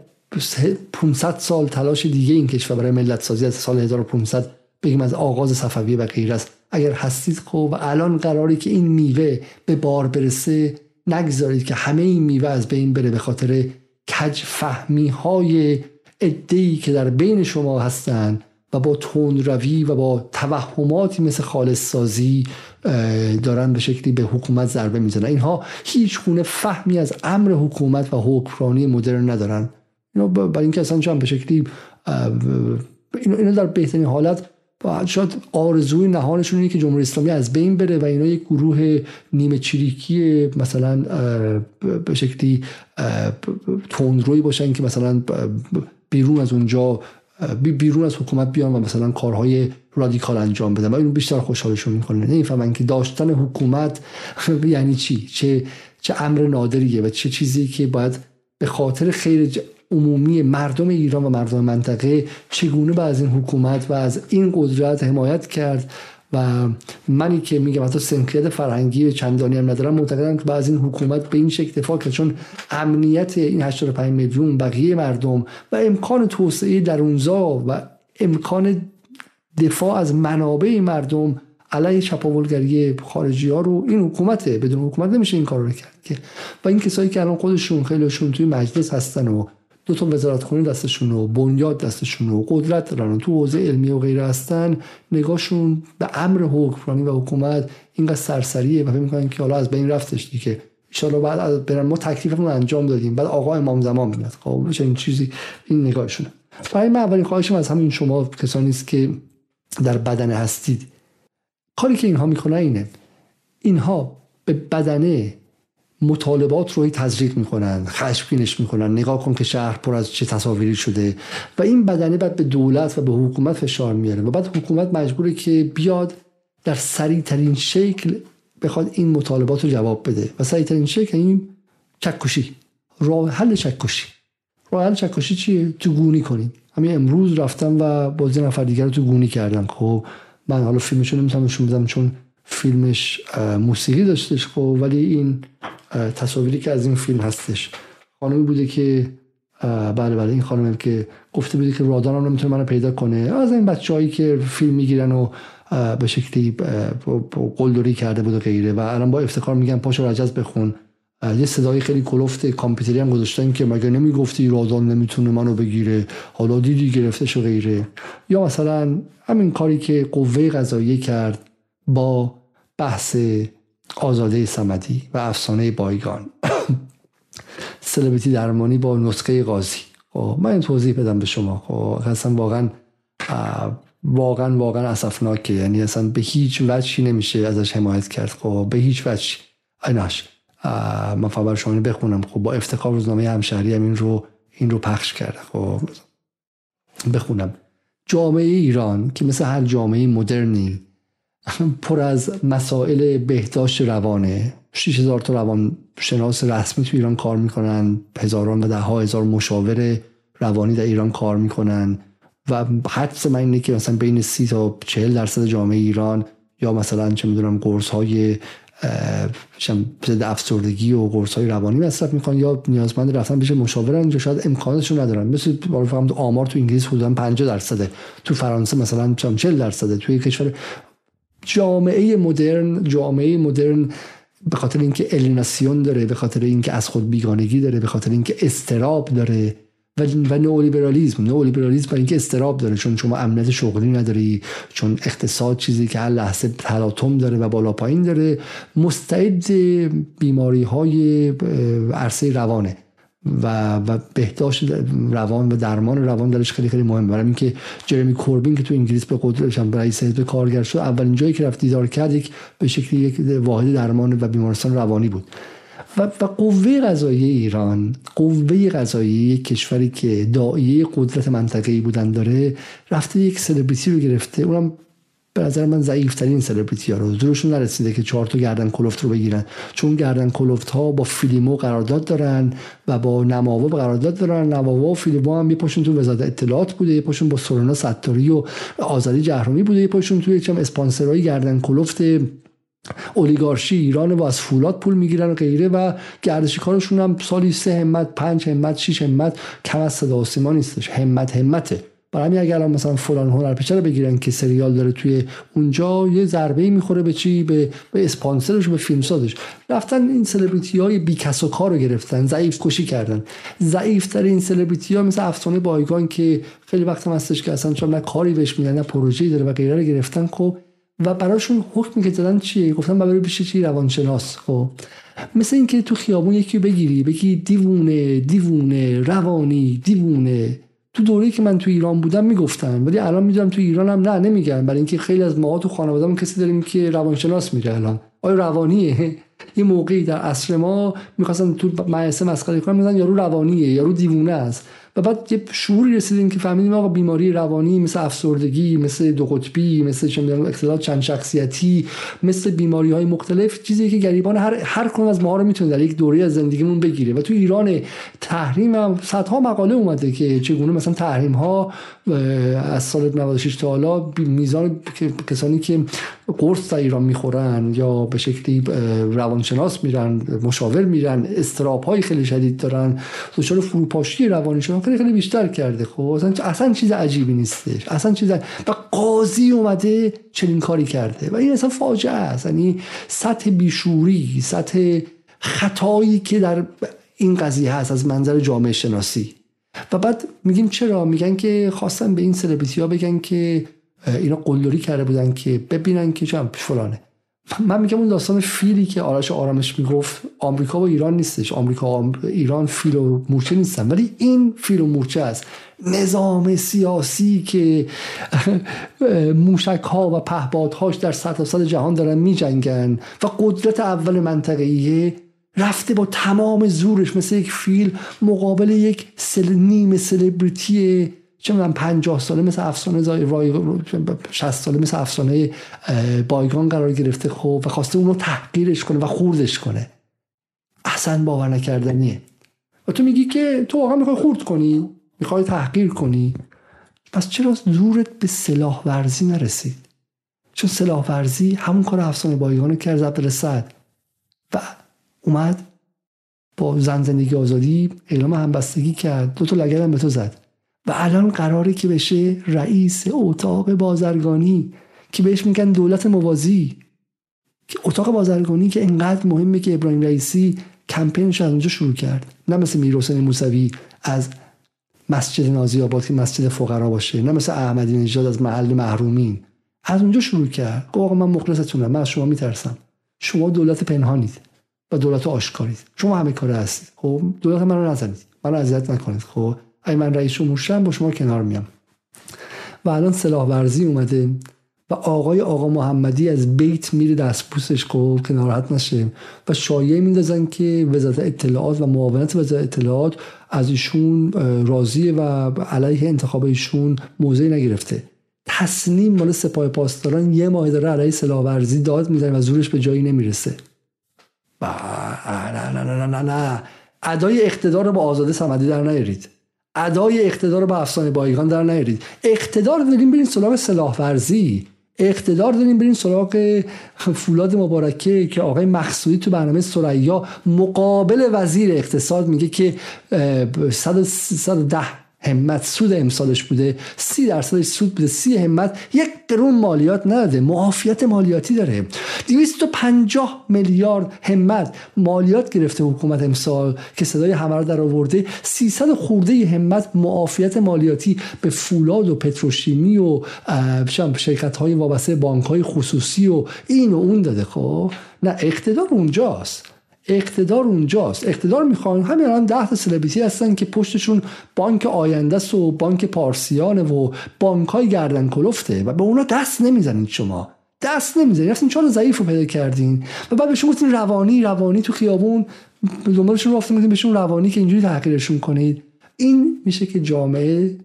500 سال تلاش دیگه این کشور برای ملت سازی از سال 1500 بگیم از آغاز صفویه و غیر است. اگر هستید خب و الان قراری که این میوه به بار برسه نگذارید که همه این میوه از بین بره به خاطر کج فهمی های ادهی که در بین شما هستند و با روی و با توهماتی مثل خالص سازی دارن به شکلی به حکومت ضربه می‌زنن. اینها هیچ گونه فهمی از امر حکومت و حکمرانی مدرن ندارن. اینا برای اینکه اصلا چند به شکلی اینو در بهترین حالت شاید آرزوی نهانشون اینه که جمهوری اسلامی از بین بره و اینا یک گروه نیمه چریکی مثلا به شکلی تندروی باشن که مثلا بیرون از اونجا بیرون از حکومت بیان و مثلا کارهای رادیکال انجام بدن. و اینو بیشتر خوشحالشون می‌کنه. نمی‌فهمن که داشتن حکومت یعنی چی؟ چه چه امر نادریه و چه چیزی که باید به خاطر خیر عمومی مردم ایران و مردم منطقه چگونه به از این حکومت و از این قدرت حمایت کرد و منی که میگم حتی سنخیت فرهنگی چندانی هم ندارم معتقدم که باید از این حکومت به این شکل دفاع کرد. چون امنیت این 85 میلیون بقیه مردم و امکان توسعه درونزا و امکان دفاع از منابع مردم علیه چپاولگری خارجی ها رو این حکومته بدون حکومت نمیشه این کار رو کرد. که و این کسایی که الان خودشون خیلیشون توی مجلس هستن و دو تا وزارت خونه دستشون و بنیاد دستشون و قدرت دارن تو حوزه علمی و غیره هستن. نگاهشون به امر حکمرانی و حکومت اینقدر سرسریه و فکر می‌کنن که حالا از بین رفتش دیگه. ان بعد برن ما تکلیفمون انجام دادیم. بعد آقا امام زمان میاد. خب این چیزی این نگاهشونه. برای من اولین خواهشم از همین شما کسانی است که در بدن هستید. کاری که اینها می‌کنن اینه. اینها به بدنه مطالبات رو تزریق می‌کنن خشمگینش می‌کنن نگاه کن که شهر پر از چه تصاویری شده و این بدنه بعد به دولت و به حکومت فشار میاره و بعد حکومت مجبوره که بیاد در سریع ترین شکل بخواد این مطالبات رو جواب بده و سریع ترین شکل این چکشی. راه حل چکشی. راه حل چکشی چیه؟ تو گونی کنید همین امروز رفتم و بازی نفر دیگر رو تو گونی کردم. خب من حالا فیلمشو نمی‌تونم نشون بدم چون فیلمش موسیقی داشتش خب ولی این تصاویری که از این فیلم هستش. خانمی بوده که بله بله این خانم که گفته بوده که رادان نمی‌تونه منو پیدا کنه. از این بچههایی که فیلم می‌گیرن و به شکلی قلدری کرده بود و غیره و الان با افتخار میگن پاشو رجز بخون. یه صدای خیلی کلفت کامپیوتری هم گذاشتن که مگه نمی‌گفتی رادان نمی‌تونه منو بگیره؟ حالا دیدی گرفتش و غیره. یا مثلا همین کاری که قوه قضاییه کرد با بحث آزاده سمدی و افسانه بایگان. سلبریتی درمانی با نسخه قاضی. خب من این توضیح بدم به شما. خب اصلا واقعا واقعا واقعا اسفناکه. یعنی اصلا به هیچ وجهی نمیشه ازش حمایت کرد. خب به هیچ وجهی. ایناش من فقط شما بخونم. خب با افتخار روزنامه همشهری هم این رو این رو پخش کرده. خب بخونم. جامعه ایران که مثل هر جامعه مدرنی پر از مسائل بهداشت روانه 6000 تا روان شناس رسمی تو ایران کار می‌کنن. هزاران و ده ها هزار مشاور روانی در ایران کار می‌کنن. و حدس من اینه که مثلا بین 30 تا 40 درصد جامعه ایران یا مثلا چه می‌دونم قرص های ضد افسردگی و قرص های روانی مصرف می‌کنن یا نیازمند رفتن بشه مشاورن یا شاید امکانشون ندارن. مثل فهم آمار تو انگلیس حدودا 50 درصده. تو فرانسه مثلا 40 درصده. توی کشور جامعه مدرن جامعه مدرن به خاطر اینکه الیناسیون داره به خاطر اینکه از خود بیگانگی داره به خاطر اینکه استراب داره و و نئولیبرالیسم نئولیبرالیسم برای اینکه استراب داره چون شما امنیت شغلی نداری چون اقتصاد چیزی که هر لحظه تلاطم داره و بالا پایین داره مستعد بیماری های عرصه روانه. و و بهداشت روان و درمان روان درش خیلی خیلی مهمه. برای اینکه جرمی کوربین که تو انگلیس به قدرت رئیس حزب کارگر شد اولین جایی که رفت دیدار کرد یک به شکلی یک واحد درمان و بیمارستان روانی بود. و, و قوه قضایی ایران قوه قضایی کشوری که دایه قدرت منطقه‌ای بودن داره رفته یک سلبریتی رو گرفته. اونم به نظر من ضعیفترین سلبریتی ها رو. زورشون نرسیده که چهار تا گردن کلفت رو بگیرن. چون گردن کلفت ها با فیلمو قرارداد دارن و با نماوا قرارداد دارن. نماوا و فیلمو هم یه تو وزارت اطلاعات بوده یه پاشون با سورنا ستاری و آزادی جهرومی بوده یه پاشون توی چم اسپانسرای گردن کلفت اولیگارشی ایران و از فولاد پول می‌گیرن و غیره و گردشی کارشون هم سالی سه همت پنج همت شیش همت کم از صدا نیستش. همت همته. برای همین اگر مثلا فلان هنرپیشه رو بگیرن که سریال داره توی اونجا یه ضربه می‌خوره به چی؟ به به اسپانسرش به فیلمسازش. رفتن این سلبریتی های بی کس و کار رو گرفتن ضعیف کشی کردن. ضعیف ترین سلبریتی ها مثل افسانه بایگان که خیلی وقت هستش که اصلا چون نه کاری بهش میدن نه پروژه‌ای داره و غیره رو گرفتن خب. و براشون حکمی که دادن چیه؟ گفتن برای بشه چی؟ روانشناس خب. مثل اینکه تو خیابون یکی بگیری بگی دیوونه دیوونه روانی دیوونه. تو دوره‌ای که من تو ایران بودم می‌گفتن ولی الان می‌دونم تو ایران هم نه نمیگن. برای اینکه خیلی از ما تو خانواده‌مون کسی داریم که روانشناس میگه الان. آیا روانیه؟ یه موقعی در عصر ما می‌خواستن تو مدرسه مسخره کنن میگن یارو روانیه یارو دیوونه است. و بعد یه شعوری رسیدیم که فهمیدیم آقا بیماری روانی مثل افسردگی مثل دو قطبی مثل چه اختلال چند شخصیتی مثل بیماری های مختلف چیزی که گریبان هر هر کدوم از ما رو می‌تونه در یک دوره از زندگیمون بگیره. و تو ایران تحریم هم صدها مقاله اومده که چگونه مثلا تحریم ها از سال 96 تا حالا میزان کسانی که قرص در ایران می‌خورن یا به شکلی روانشناس میرن مشاور میرن استراب های خیلی شدید دارن. دچار فروپاشی روانی شدن خیلی خیلی بیشتر کرده. خب اصلا, چیز عجیبی نیستش. اصلا چیز و قاضی اومده چنین کاری کرده. و این اصلا فاجعه است. یعنی سطح بیشوری سطح خطایی که در این قضیه هست از منظر جامعه شناسی. و بعد میگیم چرا؟ میگن که خواستن به این سلبریتی ها بگن که اینا قلدری کرده بودن که ببینن که چم فلانه. من میگم اون داستان فیلی که آرش آرامش می‌گفت آمریکا و ایران نیستش. آمریکا و ایران فیل و مورچه نیستن. ولی این فیل و مورچه است. نظام سیاسی که موشک ها و پهبادهاش در سطح جهان دارن میجنگن و قدرت اول منطقه‌ایه رفته با تمام زورش مثل یک فیل مقابل یک سل... نیم سلبریتی چه می‌دونم 50 ساله مثل افسانه زای 60 ساله مثل افسانه بایگان قرار گرفته خب و خواسته اون رو تحقیرش کنه و خوردش کنه. اصلا باور نکردنیه. و تو میگی که تو واقعا می‌خوای خورد کنی می‌خوای تحقیر کنی. پس چرا زورت به سلاح ورزی نرسید چون سلاح ورزی همون کار افسانه بایگان کرد عبدالسعد و اومد با زن زندگی آزادی اعلام همبستگی کرد. دو تا لگرم به تو زد. و الان قراره که بشه رئیس اتاق بازرگانی که بهش میگن دولت موازی. که اتاق بازرگانی که انقدر مهمه که ابراهیم رئیسی کمپینش از اونجا شروع کرد. نه مثل میرحسین موسوی از مسجد نازی آباد که مسجد فقرا باشه نه مثل احمدی نژاد از محل محرومین. از اونجا شروع کرد. گفت آقا من مخلصتونم من از شما میترسم. شما دولت پنهانید و دولت آشکارید. شما همه کار هستید. خب دولت من رو نزنید. من رو اذیت نکنید. خب اگه من رئیس جمهور شدم با شما کنار میام. و الان سلاح ورزی اومده و آقای آقا محمدی از بیت میره دستپوسش خب که ناراحت نشه و شایعه میندازن که وزارت اطلاعات و معاونت وزارت اطلاعات از ایشون راضیه و علیه انتخاب ایشون موضعی نگرفته. تصمیم مال سپاه پاسداران یه ماه داره علیه سلاح ورزی داد می‌زنه و زورش به جایی نمی‌رسه. با نه نه نه نه نه ادای اقتدار رو با آزاده صمدی در نیارید. ادای اقتدار رو با افسانه بایگان در نیارید. اقتدار داریم برین سراغ سلاح ورزی اقتدار داریم برین سراغ فولاد مبارکه که آقای مخصوصی تو برنامه سریا مقابل وزیر اقتصاد میگه که 110 همت سود امسالش بوده سی درصدش سود بوده سی همت یک قرون مالیات نداده معافیت مالیاتی داره. 250 میلیارد همت مالیات گرفته حکومت امسال که صدای همه در آورده. 300 خورده همت معافیت مالیاتی به فولاد و پتروشیمی و شرکت های وابسته بانک های خصوصی و این و اون داده. خب نه اقتدار اونجاست. اقتدار اونجاست. اقتدار می‌خوان همین الان ده تا سلبریتی هستن که پشتشون بانک آینده و بانک پارسیانه و بانک های گردن کلفته و به اونا دست نمی‌زنید شما. دست نمی‌زنید. اصلا چون ضعیف رو پیدا کردین؟ و بعد بهشون گفتین روانی روانی تو خیابون. دنبالشون رفتیم بهشون روانی که اینجوری تحقیرشون کنید. این میشه که جامعه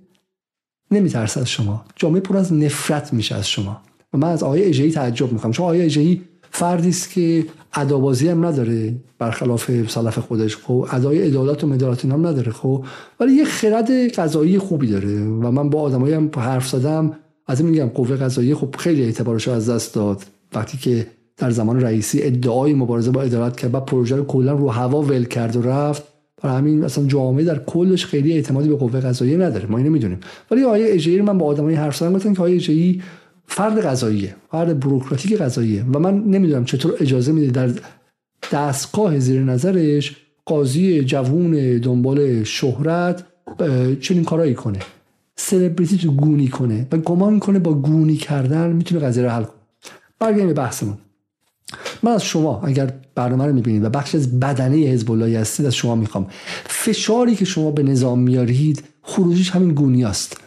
نمیترسه از شما. جامعه پر از نفرت میشه از شما. و من از آقای اجهی تعجب می‌کنم. چون آقای اجهی فردی است که ادابازی هم نداره برخلاف سلف خودش. خب ادای عدالت و مدارات هم نداره خب. ولی یه خرد قضایی خوبی داره و من با آدمایی هم حرف زدم. از این میگم قوه قضایی خب خیلی اعتبارش از دست داد. وقتی که در زمان رئیسی ادعای مبارزه با عدالت کرد و پروژه رو کلا رو هوا ول کرد و رفت. برای همین اصلا جامعه در کلش خیلی اعتمادی به قوه قضاییه نداره. ما اینو می‌دونیم. ولی آیه اجایی من با آدمای حرف زدم گفتن که آیه اجایی فرد قضاییه فرد بروکراتیک قضاییه. و من نمی‌دونم چطور اجازه میده در دستگاه زیر نظرش قاضی جوون دنبال شهرت چنین کارایی کنه. سلبریتی تو گونی کنه. و گمان کنه با گونی کردن می‌تونه قضیه رو حل کنه. برگردیم به بحثمون. من از شما اگر برنامه رو می‌بینید و بخش از بدنه حزب الله هستید از شما می‌خوام. فشاری که شما به نظام میارید خروجیش همین گونی است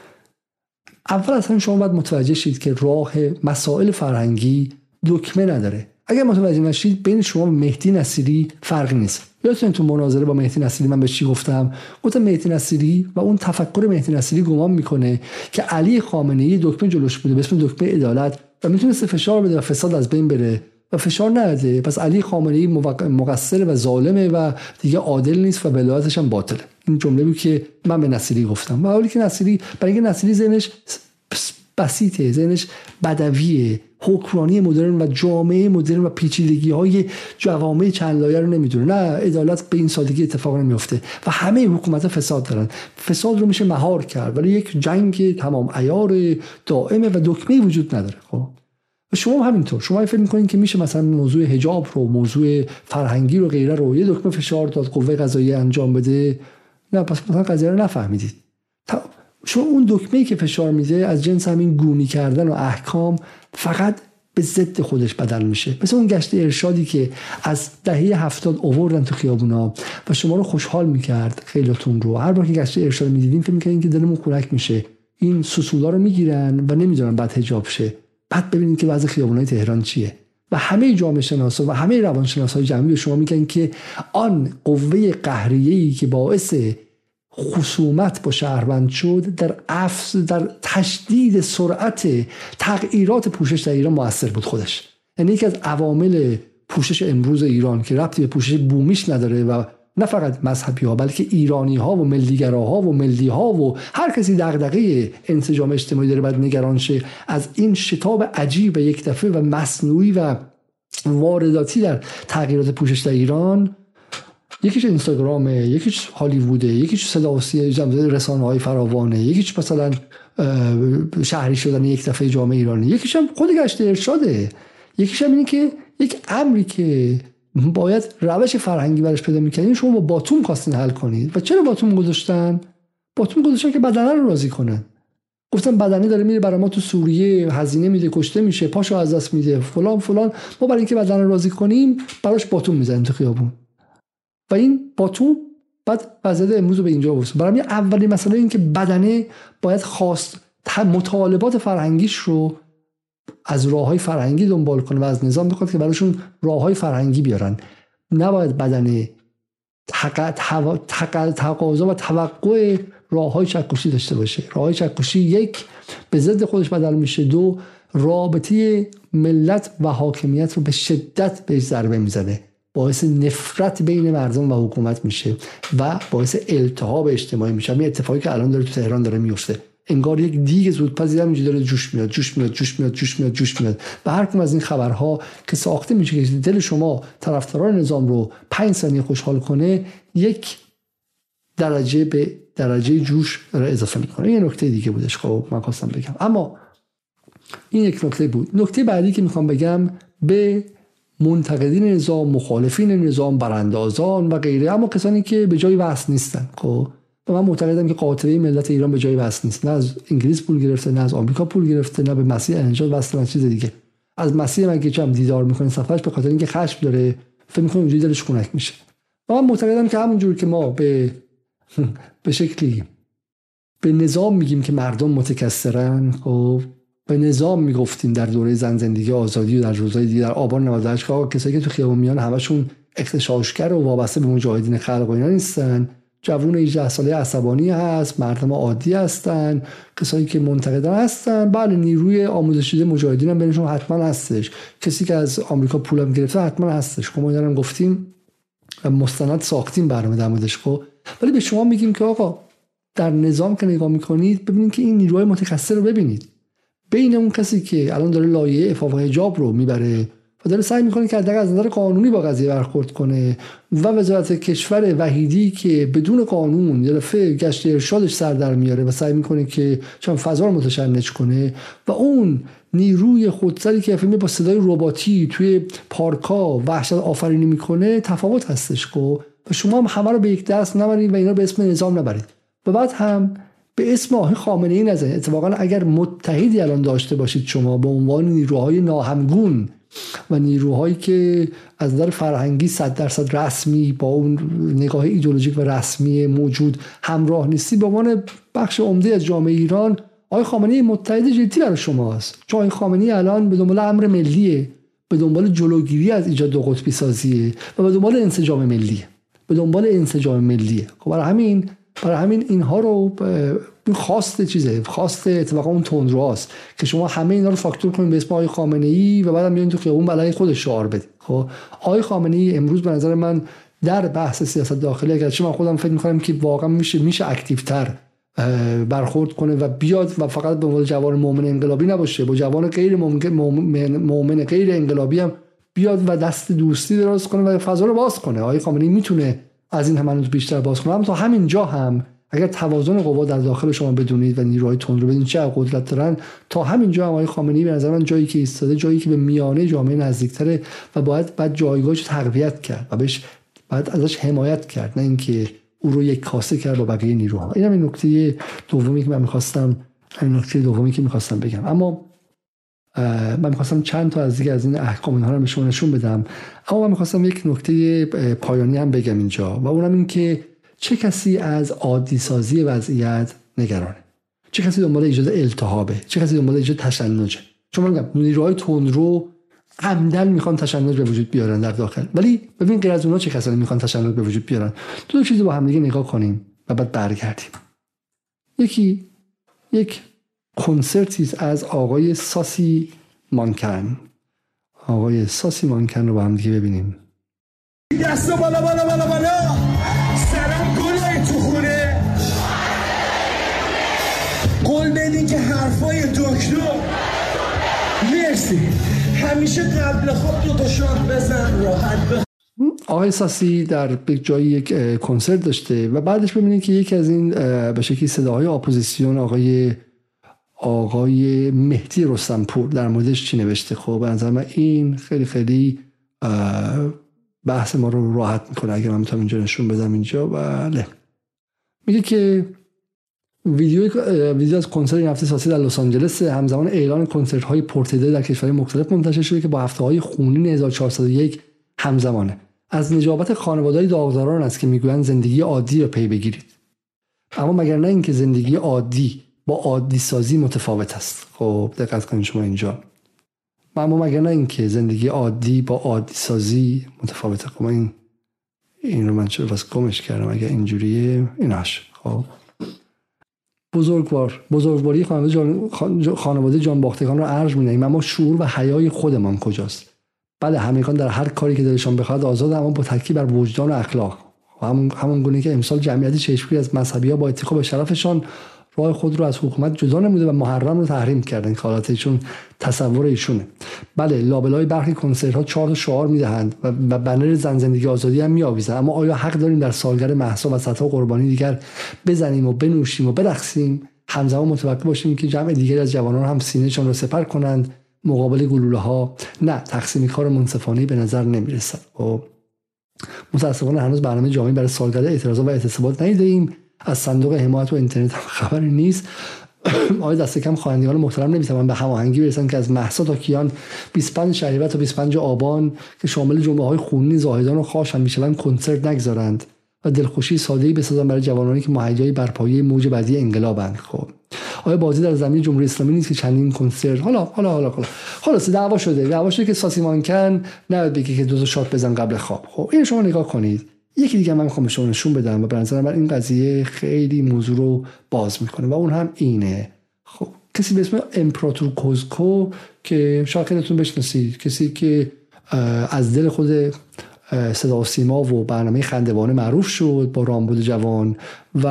اول اصلا شما باید متوجه شید که راه مسائل فرهنگی دکمه نداره. اگر متوجه نشید بین شما و مهدی نصیری فرقی نیست. یادتون تو مناظره با مهدی نصیری من به چی گفتم؟ گفتم مهدی نصیری و اون تفکر مهدی نصیری گمان می‌کنه که علی خامنه ای دکمه جلوش بوده به اسم دکمه عدالت و می‌تونست فشار بده و فساد از بین بره. و فشار نده. پس علی خامنه ای مقصر و ظالمه و دیگه عادل نیست و ولایتش هم باطله. این جمله بود که من به نصیری گفتم. و حالی که نصیری برای اینکه نصیری ذهنش بسیطه ذهنش بدویه حکمرانی مدرن و جامعه مدرن و پیچیدگی های جوامع چند لایه رو نمی‌دونه. نه عدالت به این سادگی اتفاق نمیفته و همه حکومت فساد دارن. فساد رو میشه مهار کرد. ولی یک جنگ تمام ایار دائمه و دکمه وجود نداره. خب؟ شما همینطور. شما فکر می‌کنین که میشه مثلا موضوع حجاب رو موضوع فرهنگی رو غیره رو یه دکمه فشار داد قوه قضاییه انجام بده؟ نه پس مثلا قضیه رو نفهمیدید. شما اون دکمه که فشار میده از جنس همین گونی کردن و احکام فقط به ضد خودش بدل میشه. مثل اون گشت ارشادی که از دهه هفتاد اووردن تو خیابونا و شما رو خوشحال می‌کرد خیلیتون رو. هر بار که گشت ارشاد می‌دیدین فکر می‌کردین که دلمون خنک میشه. این سسولا رو می‌گیرن و نمی‌دونن بعد حجاب شه. بعد ببینید که وضع خیابونای تهران چیه. و همه جامعه شناسا و همه روانشناسای جمعی شما میگن که آن قوه قهریه‌ای که باعث خصومت با شهروند شد در افز در تشدید سرعت تغییرات پوشش در ایران موثر بود خودش. یعنی یکی از عوامل پوشش امروز ایران که ربطی به پوشش بومیش نداره و نه فقط مذهبی ها بلکه ایرانی ها و ملیگراها و ملی ها و هر کسی دغدغه انسجام اجتماعی داره باید نگران شه از این شتاب عجیب یک دفعه و مصنوعی و وارداتی در تغییرات پوشش در ایران یکیش اینستاگرامه یکیش هالیووده یکیش صدا رسانه های فراوانه یکیش مثلا شهری شدن یک دفعه جامعه ایرانی یکیش هم خود گشت ارشاده یکیش هم اینه که یک امری که باید روش فرهنگی برش پیدا می‌کنین شما با باتوم خواستین حل کنید. و چرا باتوم گذاشتن؟ باتوم گذاشتن که بدنه رو راضی کنن. گفتن بدنه داره میره برای ما تو سوریه هزینه میده کشته میشه پاشو از دست میده فلان فلان. ما برای اینکه بدنه راضی کنیم براش باتوم می‌زنیم تو خیابون. و این باتوم بعد وضعیت امروز رو به اینجا برسه برای اولین مسئله این که بدنه باید خواست مطالبات فرهنگیش رو از راه های فرهنگی دنبال کنه و از نظام بخواد که براشون راه های فرهنگی بیارن. نباید بدن تقاضا و توقع راه های چکشی داشته باشه. راه های چکشی یک به ضد خودش بدل میشه. دو رابطه ملت و حاکمیت رو به شدت به ضربه می‌زنه. باعث نفرت بین مردم و حکومت میشه و باعث التهاب اجتماعی میشه. این اتفاقی که الان داره تو تهران داره میفته انگار یک دیگ زودپزی هم داره جوش میاد جوش میاد جوش میاد جوش میاد جوش میاد. و هر از این خبرها که ساخته میشه که دل شما طرفداران نظام رو پنج ثانیه خوشحال کنه یک درجه به درجه جوش داره اضافه می‌کنه. یه نکته دیگه بودش خب من خواستم بگم. اما این یک نکته بود. نکته بعدی که می‌خوام بگم به منتقدین نظام مخالفین نظام براندازان و غیره اما کسانی که به جای وصل نیستن. خب و من معتقدم که قاطبه ملت ایران به جای وصل نیست. نه از انگلیس پول گرفته نه از آمریکا پول گرفته نه به مسیح انجاد وصل نه چیز دیگه. از مسیح من که هم دیدار می‌کنه صفحش به خاطر اینکه خشم داره فکر می‌کنه اونجوری دلش خنک میشه. و من معتقدم که همونجور که ما به به شکلی به نظام میگیم که مردم متکثرن خب به نظام می‌گفتیم در دوره زن زندگی آزادی و در روزهای دیگه در آبان 98 که کسایی که تو خیابون میان همشون اختشاشگر و وابسته به مجاهدین خلق و اینا نیستن. جوون 18 ساله عصبانی هست مردم عادی هستن کسایی که منتقدان هستن. بله نیروی آموزش دیده مجاهدین هم بینشون حتما هستش. کسی که از آمریکا پولم گرفته حتما هستش. خب ما گفتیم مستند ساختیم برنامه در موردش خب. ولی به شما میگیم که آقا در نظام که نگاه می‌کنید ببینید که این نیروهای متکثر رو ببینید. بین اون کسی که الان داره لایه افاق حجاب رو می‌بره و داره سعی می‌کنه که از نظر قانونی با قضیه برخورد کنه و وزارت کشور وحیدی که بدون قانون یه دفعه گشت ارشادش سر در میاره و سعی می‌کنه که چون فضا رو متشنج کنه و اون نیروی خودسری که فیلم با صدای رباتی توی پارکا وحشت آفرینی می‌کنه تفاوت هستش خب و شما هم همه رو به یک دست نبرید و اینا به اسم نظام نبرید. و بعد هم به اسم آقای خامنه ای نزنید. اتفاقا اگر متحدی الان داشته باشید شما به عنوان نیروهای ناهمگون و نیروهایی که از نظر فرهنگی صد درصد رسمی با اون نگاه ایدولوژیک و رسمی موجود همراه نیستی به عنوان بخش عمده از جامعه ایران آقای خامنه متحد جدی برای شماست. چون آقای خامنه الان به دنبال امر ملیه به دنبال جلوگیری از ایجاد دو قطبی سازیه و به دنبال انسجام ملیه. به دنبال انسجام ملیه. خب برای همین برای همین اینها رو این خواست چیزه؟ خواست اتفاقا اون تندروهاست که شما همه اینا رو فاکتور کنید به اسم آقای خامنه ای و بعدم بیاین تو خیابون بلای خودش شعار بدید. خب؟ آقای خامنه ای امروز به نظر من در بحث سیاست داخلی اگرچه من خودم فکر می‌کنم که واقعا میشه میشه اکتیو برخورد کنه و بیاد و فقط به عنوان جوان مؤمن انقلابی نباشه با جوان غیر مؤمن غیر انقلابی هم بیاد و دست دوستی دراز کنه و فضا رو باز کنه. آقای خامنه‌ای می‌تونه از این هم بیشتر باز کنه. اما تا همین جا هم اگر توازن قوا در داخل شما بدونید و نیروهای تند رو بدونید چه قدرت دارن تا همینجا آقای خامنه‌ای به نظر من جایی که ایستاده جایی که به میانه جامعه نزدیکتره و باید بعد جایگاهش تقویت کرد و بهش بعد ازش حمایت کرد نه اینکه او رو یک کاسه کرد با بقیه نیروها. اینم این نکته دومی که من می‌خواستم این نکته دومی که می‌خواستم بگم. اما من می‌خواستم چند تا از دیگه از این احکام اینها رو به شما نشون بدم. اما من می‌خواستم یک نکته پایانی هم بگم اینجا و اونم این که چه کسی از عادی سازی وضعیت نگرانه؟ چه کسی دنبال ایجاد التهابه؟ چه کسی دنبال ایجاد تشنجه؟ چون میگم نیروهای تندرو عمدن می‌خوان تشنج به وجود بیارن در داخل. ولی ببین غیر از اونها چه کسانی می‌خوان تشنج به وجود بیارن؟ دو, دو چیز با هم دیگه نگاه کنیم و بعد برگردیم. یکی یک کنسرتی از آقای ساسی مانکن. آقای ساسی مانکن رو با هم دیگه ببینیم. دست بالا بالا بالا بالا. سرم گل تو خونه. قول بدین که حرفای دکتر. مرسی. همیشه قبل خود دو تا بزن راحت آقای ساسی در جایی یک کنسرت داشته و بعدش ببینید که یکی از این به شکلی صداهای اپوزیسیون آقای آقای مهدی رستمپور در موردش چی نوشته. خب به نظر من این خیلی خیلی بحث ما رو راحت می‌کنه اگر من می‌تونم اینجا نشون بدم اینجا بله. میگه که ویدیو ویدیو از کنسرت این هفته ساسی در لس آنجلس همزمان اعلان کنسرت های پرتعداد در کشورهای مختلف منتشر شده که با هفته های خونین 1401 همزمانه. از نجابت خانواده‌های داغداران است که می‌گویند زندگی عادی را پی بگیرید. اما مگر نه اینکه زندگی عادی با عادی سازی متفاوت است. خب دقت کنید شما اینجا. اما مگر نه اینکه زندگی عادی با عادی سازی متفاوته خب این این رو من چرا بس گمش کردم اگر اینجوریه ایناش خب. بزرگوار بزرگواری خانواده جان, خانواده جان باختگان رو ارج می‌دهیم اما شعور و حیای خودمان کجاست؟ بله همگان در هر کاری که دلشان بخواد آزاد اما با تکیه بر وجدان و اخلاق. و همون همون گونه که امسال جمعیتی چشمگیر از مذهبی ها با اتقا به شرفشان راه خود رو از حکومت جدا نموده و محرم رو تحریم کردن که چون تصور ایشونه. بله لابلای برخی کنسرت ها چهار شعار می‌دهند و, بنر زن زندگی آزادی هم میآویزند. اما آیا حق داریم در سالگرد محسا و صدها قربانی دیگر بزنیم و بنوشیم و برقصیم؟ همزمان متوقع باشیم که جمع دیگر از جوانان هم سینهشان را سپر کنند. مقابل گلوله ها نه تقسیم کار منصفانه به نظر نمی‌رسد. و خب، متاسفانه هنوز برنامه جامعی برای سالگرد اعتراضات و اعتصابات ندیدیم از صندوق حمایت و اینترنت هم خبری نیست. آقای دست کم خوانندگان محترم نمی‌تونن به هماهنگی برسن که از محسا تا کیان 25 شهریور تا 25 آبان که شامل جمعه های خونی زاهدان و خاش هم کنسرت نگذارند و دلخوشی ساده ای بسازن برای جوانانی که مهیای برپایی موج بعدی انقلابند. خب آیا بازی در زمین جمهوری اسلامی نیست که چندین کنسرت؟ حالا حالا حالا حالا. خلاص دعوا شده. دعوا شده که ساسی مانکن نه بگی که دو تا شات بزن قبل خواب. خب این شما نگاه کنید. یکی دیگه من می‌خوام شما نشون بدم و به نظر من این قضیه خیلی موضوع رو باز می‌کنه و اون هم اینه. خب کسی به اسم امپراتور کوزکو که شاید خیلیتون بشناسید کسی که از دل خود صدا و سیما و برنامه خندوانه معروف شد با رامبود جوان و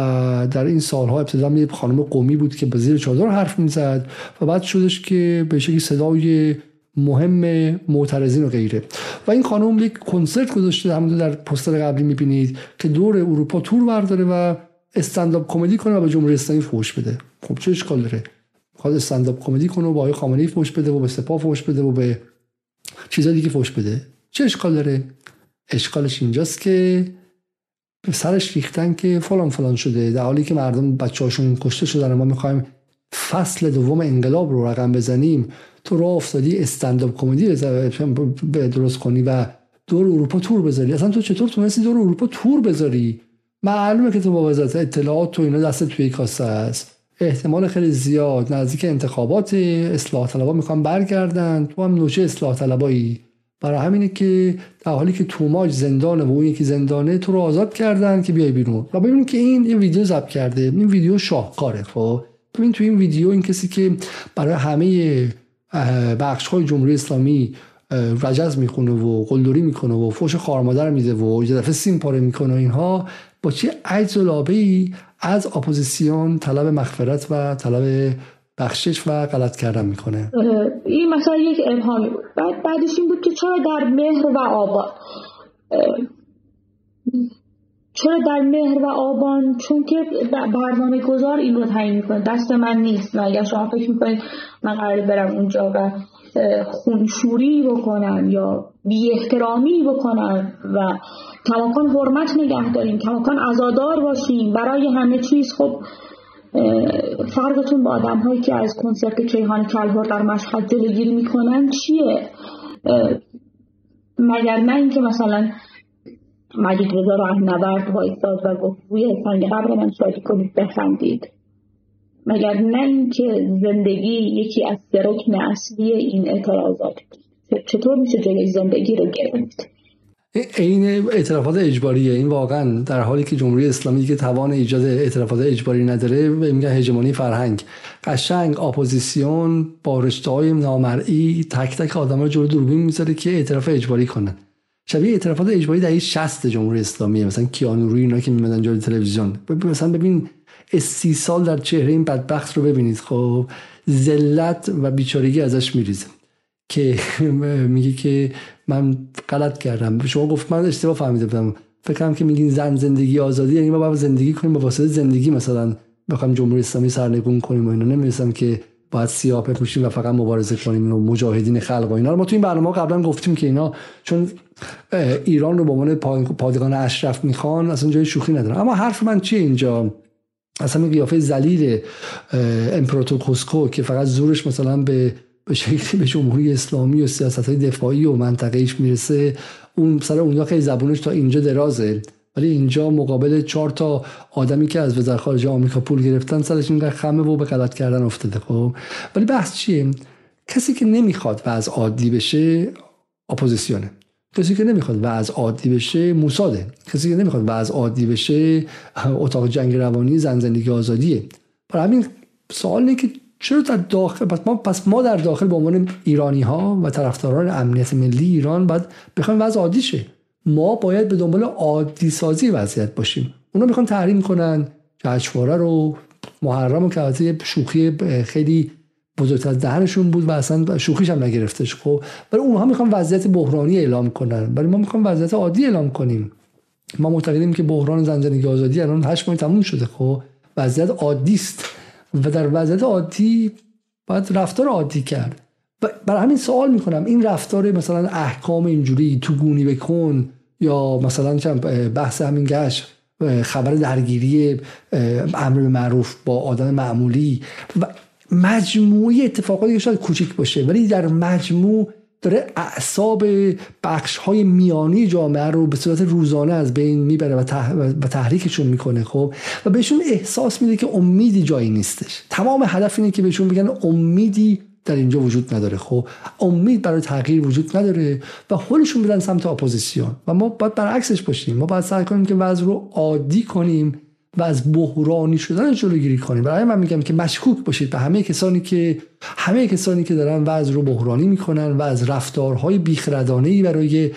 در این سالها ابتدا یه خانم قومی بود که به زیر چادر حرف می‌زد و بعد شدش که به شکلی صدای مهم معترضین و غیره. و این خانم یک کنسرت گذاشته همونطور در پستر قبلی می‌بینید که دور اروپا تور برداره و استنداپ کمدی کنه و به جمهوری اسلامی فوش بده. خب چه اشکال داره؟ خواهد استنداپ کمدی کنه و با آقای خامنه‌ای فوش بده و به سپاه فوش بده و به چیزای دیگه فوش بده. چه اشکال داره؟ اشکالش اینجاست که به سرش ریختن که فلان فلان شده. در حالی که مردم بچه‌هاشون کشته شدن ما می‌خوایم فصل دوم انقلاب رو رقم بزنیم. تو راه افتادی استنداپ کمدی درست کنی و دور اروپا تور بذاری. اصلا تو چطور تونستی دور اروپا تور بذاری؟ معلومه که تو با وزارت اطلاعات تو اینا دست توی کاسه است. احتمال خیلی زیاد. نزدیک انتخابات اصلاح طلبا می‌خوان برگردن. تو هم نوچه اصلاح طلبایی. برای همینه که در حالی که توماج زندانه و اون یکی زندانه تو رو آزاد کردن که بیای بیرون. و ببینید که این این ویدیو ضبط کرده. این ویدیو شاهکاره خب؟ ببین تو این ویدیو این کسی که برای همه بخش های جمهوری اسلامی رجز می‌خونه و قلدری می‌کنه و فوش خارمادر میده و یه دفعه سیم پاره می‌کنه اینها با چه عجز و از اپوزیسیون طلب مغفرت و طلب بخشش و غلط کردن می‌کنه. این مثلا یک الهامی بود. بعد بعدش این بود که چرا در مهر و آبان چرا در مهر و آبان؟ چون که برنامه گذار این رو تعیین می‌کنه. دست من نیست. و اگر شما فکر می‌کنید من قرار برم اونجا و خونشوری بکنم یا بی احترامی بکنم و کماکان حرمت نگه داریم کماکان ازادار باشیم برای همه چیز خب فرقتون با آدم هایی که از کنسرت کیهان کلهر در مشهد جلوگیری می‌کنن چیه؟ مگر نه اینکه مثلا مجید رضا رهنورد وایستاد و گفت روی سنگ قبر من شادی کنید بخندید. مگر نه اینکه زندگی یکی از رکن اصلی این اعتراضات چطور میشه جلوی زندگی رو گرفت؟ این اعترافات اجباریه. این واقعا در حالی که جمهوری اسلامی که توان ایجاد اعترافات اجباری نداره میگن هژمونی فرهنگ. قشنگ اپوزیسیون با رشته های نامرئی تک تک آدم رو جلو دوربین می‌ذاره که اعتراف اجباری کنن شبیه اعترافات اجباری در 60 جمهوری اسلامی مثلا کیانوری اینا که میمدن جلوی تلویزیون. مثلا ببین سی سال در چهره این بدبخت رو ببینید. خب ذلت و بیچارگی ازش میریزه. که میگه که من غلط کردم. شما گفت من اشتباه فهمیده بودم. فکرم که میگین زن زندگی آزادی یعنی ما باید زندگی کنیم با واسطه زندگی مثلا بخوام جمهوری اسلامی سرنگون کنیم و اینا. نمی‌رسم که باید سیاه بپوشیم و فقط مبارزه کنیم و مجاهدین خلق و اینا رو. ما تو این برنامه قبلا گفتیم که اینا چون ایران رو به عنوان پادگان اشرف می‌خوان اصلا جای شوخی ندارن. اما حرف من چیه اینجا؟ اصلا این قیافه ذلیل امپراتور کوسکو که فقط زورش مثلا به به شکلی به جمهوری اسلامی و سیاست های دفاعی و منطقهش می‌رسه اون سر اونجا خیلی زبونش تا اینجا درازه. ولی اینجا مقابل چهار تا آدمی که از وزارت خارجه آمریکا پول گرفتن سرش اینقدر خمه و به غلط کردن افتاده خب؟ ولی بحث چیه؟ کسی که نمی‌خواد و از عادی بشه اپوزیسیونه. کسی که نمی‌خواد و از عادی بشه موساده. کسی که نمی‌خواد و از عادی بشه اتاق جنگ روانی زن زندگی آزادیه. برای همین سوال اینه که چرا در داخل پس ما پس ما در داخل به عنوان ایرانی ها و طرفداران امنیت ملی ایران باید بخوایم وضع عادی شه؟ ما باید به دنبال عادی سازی وضعیت باشیم. اونا می‌خوان تحریم کنن جشنواره رو محرم که شوخی خیلی بزرگتر از دهنشون بود و اصلا شوخیش هم نگرفتش. خب ولی اونها می‌خوان وضعیت بحرانی اعلام کنن. ولی ما می‌خوام وضعیت عادی اعلام کنیم. ما معتقدیم که بحران زندگی آزادی الان 8 ماه تموم شده. خب وضعیت عادی است. و در وضعیت عادی باید رفتار عادی کرد. برای همین سوال می‌کنم این رفتار مثلا احکام اینجوری تو گونی بکن یا مثلا بحث همین گشت خبر درگیری امر معروف با آدم معمولی و مجموعی اتفاقاتی که شاید کوچیک باشه ولی در مجموع داره اعصاب بخش های میانی جامعه رو به صورت روزانه از بین می‌بره و, و تحریکشون می‌کنه خب؟ و بهشون احساس میده که امیدی جایی نیستش. تمام هدف اینه که بهشون بگن امیدی در اینجا وجود نداره. خب امید برای تغییر وجود نداره و خودشون بدن سمت اپوزیسیون و ما باید برعکسش باشیم. ما باید سعی کنیم که وضع رو عادی کنیم و از بحرانی شدن جلوگیری کنیم. برای من میگم که مشکوک باشید به همه کسانی که همه کسانی که دارن وضع رو بحرانی می‌کنن و از رفتارهای بیخردانه برای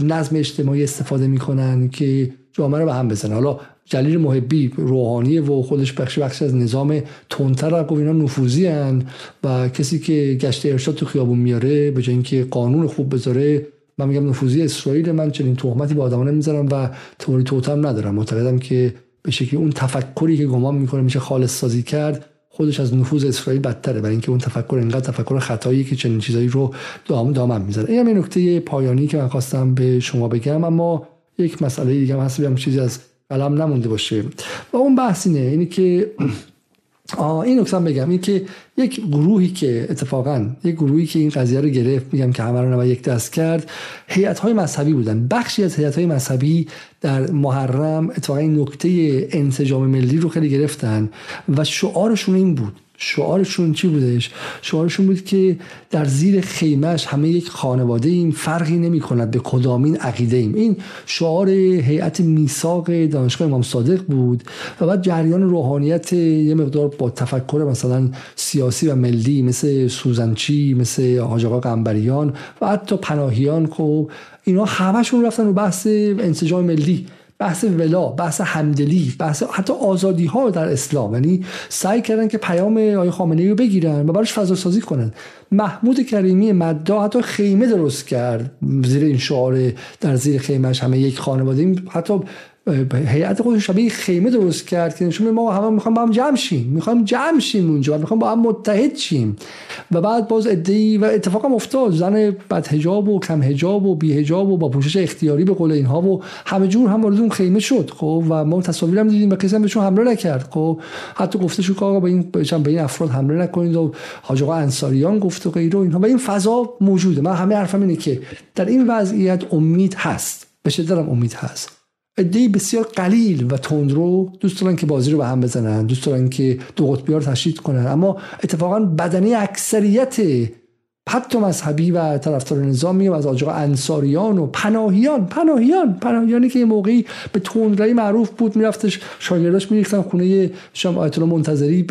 نظم اجتماعی استفاده می‌کنن که جامعه رو به هم بزنه حالا جلیل محبی روحانی و خودش بخش بخش از نظام تندتر گفت اینا نفوذی هن و کسی که گشت ارشاد تو خیابون میاره به جای اینکه قانون خوب بذاره من میگم نفوذی اسرائیل من چنین تهمتی به آدمانه می‌ذارم و توری توتم ندارم. معتقدم که به شکلی اون تفکری که گمان می‌کنه میشه خالص سازی کرد خودش از نفوذ اسرائیل بدتره. برای اینکه اون تفکر اینقدر تفکر خطایی که چنین چیزایی رو دام دامن می‌ذاره. این هم نکته پایانی که من خواستم به شما بگم اما یک مسئله دیگه هم هست هم چیزی از قلم نمونده باشه. و اون بحث اینه اینی که این نکته بگم این که یک گروهی که اتفاقا یک گروهی که این قضیه رو گرفت میگم که همه رو یک دست کرد هیئت های مذهبی بودن. بخشی از هیئت های مذهبی در محرم اتفاقا این نکته انسجام ملی رو خیلی گرفتن و شعارشون این بود شعارشون چی بودش؟ شعارشون بود که در زیر خیمش همه یک خانواده این فرقی نمی کند به کدامین عقیده ایم. این شعار هیئت میثاق دانشگاه امام صادق بود و بعد جریان روحانیت یه مقدار با تفکر مثلا سیاسی و ملی مثل سوزنچی مثل حاج آقا قنبریان و حتی پناهیان خب اینا همشون رفتن رو بحث انسجام ملی. بحث ولا بحث همدلی بحث حتی آزادی ها در اسلام. یعنی سعی کردن که پیام آقای خامنه رو بگیرن و براش فضا سازی کنن. محمود کریمی مدا حتی خیمه درست کرد زیر این شعار در زیر خیمهش همه یک خانواده. حتی هیئت خودش شبیه خیمه درست کرد که نشون ما همه می‌خوام با هم جمع شیم. می‌خوام جمع شیم اونجا. می‌خوام با هم متحد شیم. و بعد باز ادعی و اتفاقا افتاد. زن بد حجاب و کم حجاب و بی حجاب و با پوشش اختیاری به قول اینها و همه جور هم وارد اون خیمه شد خب؟ و ما تصاویرم دیدیم و کسی هم بهشون حمله نکرد خب؟ حتی گفته شو که آقا به این به این افراد حمله نکنید و حاج آقا انصاریان گفت و غیره اینها. و این فضا موجوده. من همه حرفم اینه که در این وضعیت امید هست. به شدت امید هست. عده بسیار قلیل و تندرو دوست دارن که بازی رو به هم بزنن دوست دارن که دو قطبی رو تشدید کنن. اما اتفاقا بدنی اکثریت حتی مذهبی و طرفدار نظامی و از آجاق انصاریان و پناهیان پناهیان پناهیانی که یه موقعی به تندروی معروف بود میرفتش شاگرداش میریختن خونه شام آیت الله منتظری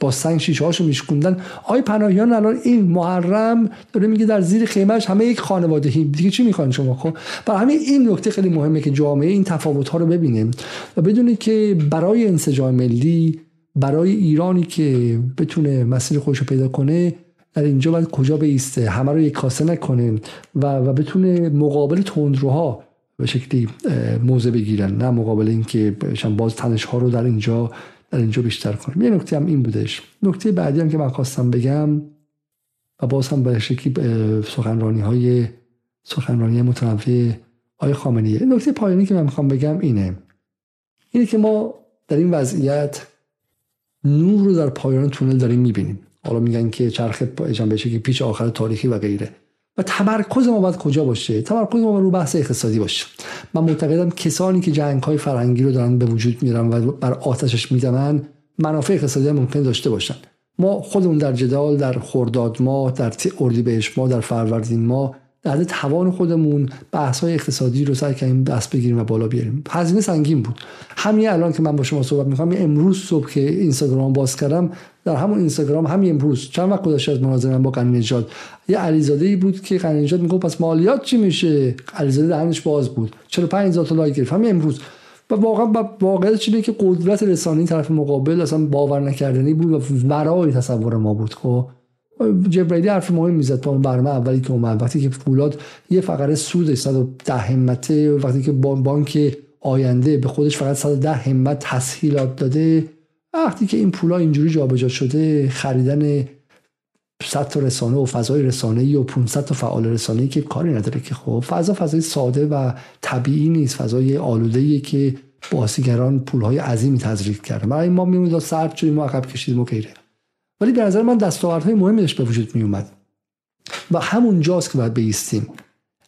با سنگ شیشه هاشو میشکوندن. آی پناهیان الان این محرم داره میگه در زیر خیمهش همه یک خانواده دیگه چی می‌خوان شما؟ خب؟ برای همین این نکته خیلی مهمه که جامعه این تفاوت ها رو ببینه و بدونه که برای انسجام ملی برای ایرانی که بتونه مسیر خودش پیدا کنه اینجا باید کجا بیسته همه رو یک کاسه نکنه و, و بتونه مقابل تندروها به شکلی موضع بگیرن نه مقابل اینکه باز تنش ها رو در اینجا در اینجا بیشتر کنیم یه نکته هم این بودش. نکته بعدی هم که من خواستم بگم و باز هم به شکلی سخنرانی های سخنرانی متنوع آقای خامنه‌ای. نکته پایانی که من می‌خوام بگم اینه. اینه که ما در این وضعیت نور رو در پایان تونل داریم می‌بینیم. حالا میگن که چرخ که پیچ آخر تاریخی و غیره. و تمرکز ما باید کجا باشه؟ تمرکز ما رو بحث اقتصادی باشه. من معتقدم کسانی که جنگ های فرهنگی رو دارن به وجود میارن و بر آتشش می‌زنن منافع اقتصادی ممکن داشته باشن. ما خودمون در جدال در خرداد ما در اردیبهشت ما در فروردین ما در توان خودمون بحث های اقتصادی رو سعی کنیم دست بگیریم و بالا بیاریم. هزینه سنگین بود. همین الان که من با شما صحبت می‌کنم امروز صبح که اینستاگرام باز کردم در همون اینستاگرام همین امروز چند وقت گذشته از مناظره من با قنی نژاد. یه علیزاده ای بود که قنی نژاد می‌گفت پس مالیات چی میشه؟ علیزاده دهنش باز بود. 45000 تا لایک گرفت. همین امروز. و واقعا واقعیت چیه که قدرت رسانی طرف مقابل اصلا باور نکردنی بود و ورای تصور ما بود خب؟ جبرائیلی حرف مهم می‌زد با برنامه اولی که اومد. وقتی که فولاد یه فقره سود 110 همته وقتی که بانک آینده به خودش فقط 110 همت تسهیلات داده وقتی که این پولا اینجوری جابجا شده خریدن 100 تا رسانه و فضای رسانه و 500 تا فعال رسانه که کاری نداره که خب فضا فضای ساده و طبیعی نیست. فضای آلوده که بازیگران پولهای عظیمی تزریق کرده برای ما میمون سرد شدیم ما عقب کشیدیم و غیره ولی به نظر من دستاوردهای مهمی داشت به وجود می اومد و همون جاست که باید بیستیم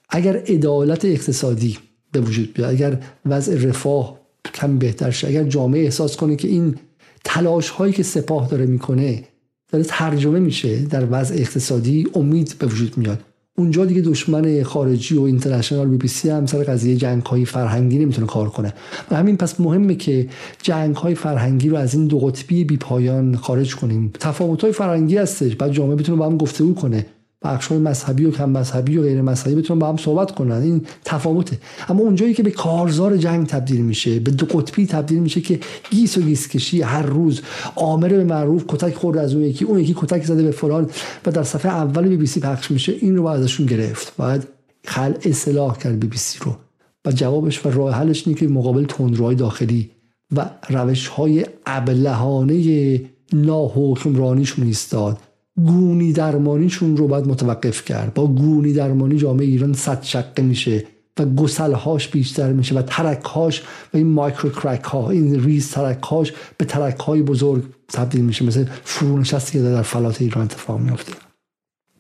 اگر عدالت اقتصادی به وجود بیاد اگر وضع رفاه کم بهتر شه اگر جامعه احساس کنه که این تلاش هایی که سپاه داره می‌کنه داره ترجمه میشه در وضع اقتصادی امید به وجود میاد. اونجا دیگه دشمن خارجی و اینترنشنال بی بی سی هم سر قضیه جنگ های فرهنگی نمی‌تونه کار کنه. و همین پس مهمه که جنگ های فرهنگی رو از این دو قطبی بی پایان خارج کنیم. تفاوت های فرهنگی هستش. بعد جامعه بتونه با هم گفتگو کنه. بخش های مذهبی و کم مذهبی و غیر مذهبی بتونن با هم صحبت کنن. این تفاوته. اما اونجایی که به کارزار جنگ تبدیل میشه به دو قطبی تبدیل میشه که گیس و گیس کشی هر روز آمر به معروف کتک خورد از اون یکی اون یکی کتک زده به فلان و در صفحه اول بی بی سی پخش میشه. این رو باید ازشون گرفت. باید خلع سلاح کرد بی بی سی رو. و جوابش و راه حلش اینه که مقابل تندروهای داخلی و روش های ابلهانه ناحکمرانیشون ایستاد. گونی درمانیشون رو باید متوقف کرد. با گونی درمانی جامعه ایران صد شقه میشه و گسلهاش بیشتر میشه و ترکهاش و این مایکرو کرک ها این ریز ترکهاش به ترک های بزرگ تبدیل میشه. مثل فرونشستی که در فلات ایران اتفاق میفته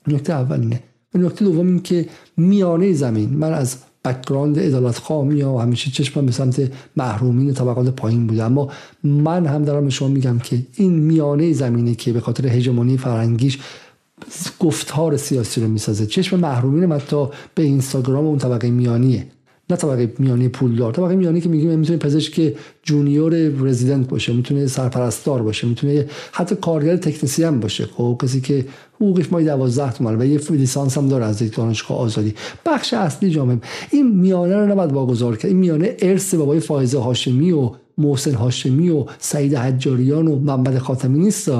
نکته اول اینه. نکته دوم این که میانه زمین من از background عدالت خواهی و همیشه چشمم به سمت محرومین طبقات پایین بوده. اما من هم دارم به شما میگم که این میانه زمینه که به خاطر هژمونی فرهنگیش گفتار سیاسی رو می‌سازه. چشم محرومین حتی به اینستاگرام اون طبقه میانیه. نه طبقه میانی پولدار طبقه میانی که میگیم می‌تونه پزشک junior resident باشه می‌تونه سرپرستار باشه می‌تونه حتی کارگر تکنسی هم باشه. خب کسی که حقوقش مای 12 تومن و یه لیسانس هم داره از دانشگاه آزادی. بخش اصلی جامعه. این میانه رو نباید واگذار کرد. این میانه ارث بابای فائزه هاشمی و محسن هاشمی و سعید حجاریان و محمد خاتمی نیست.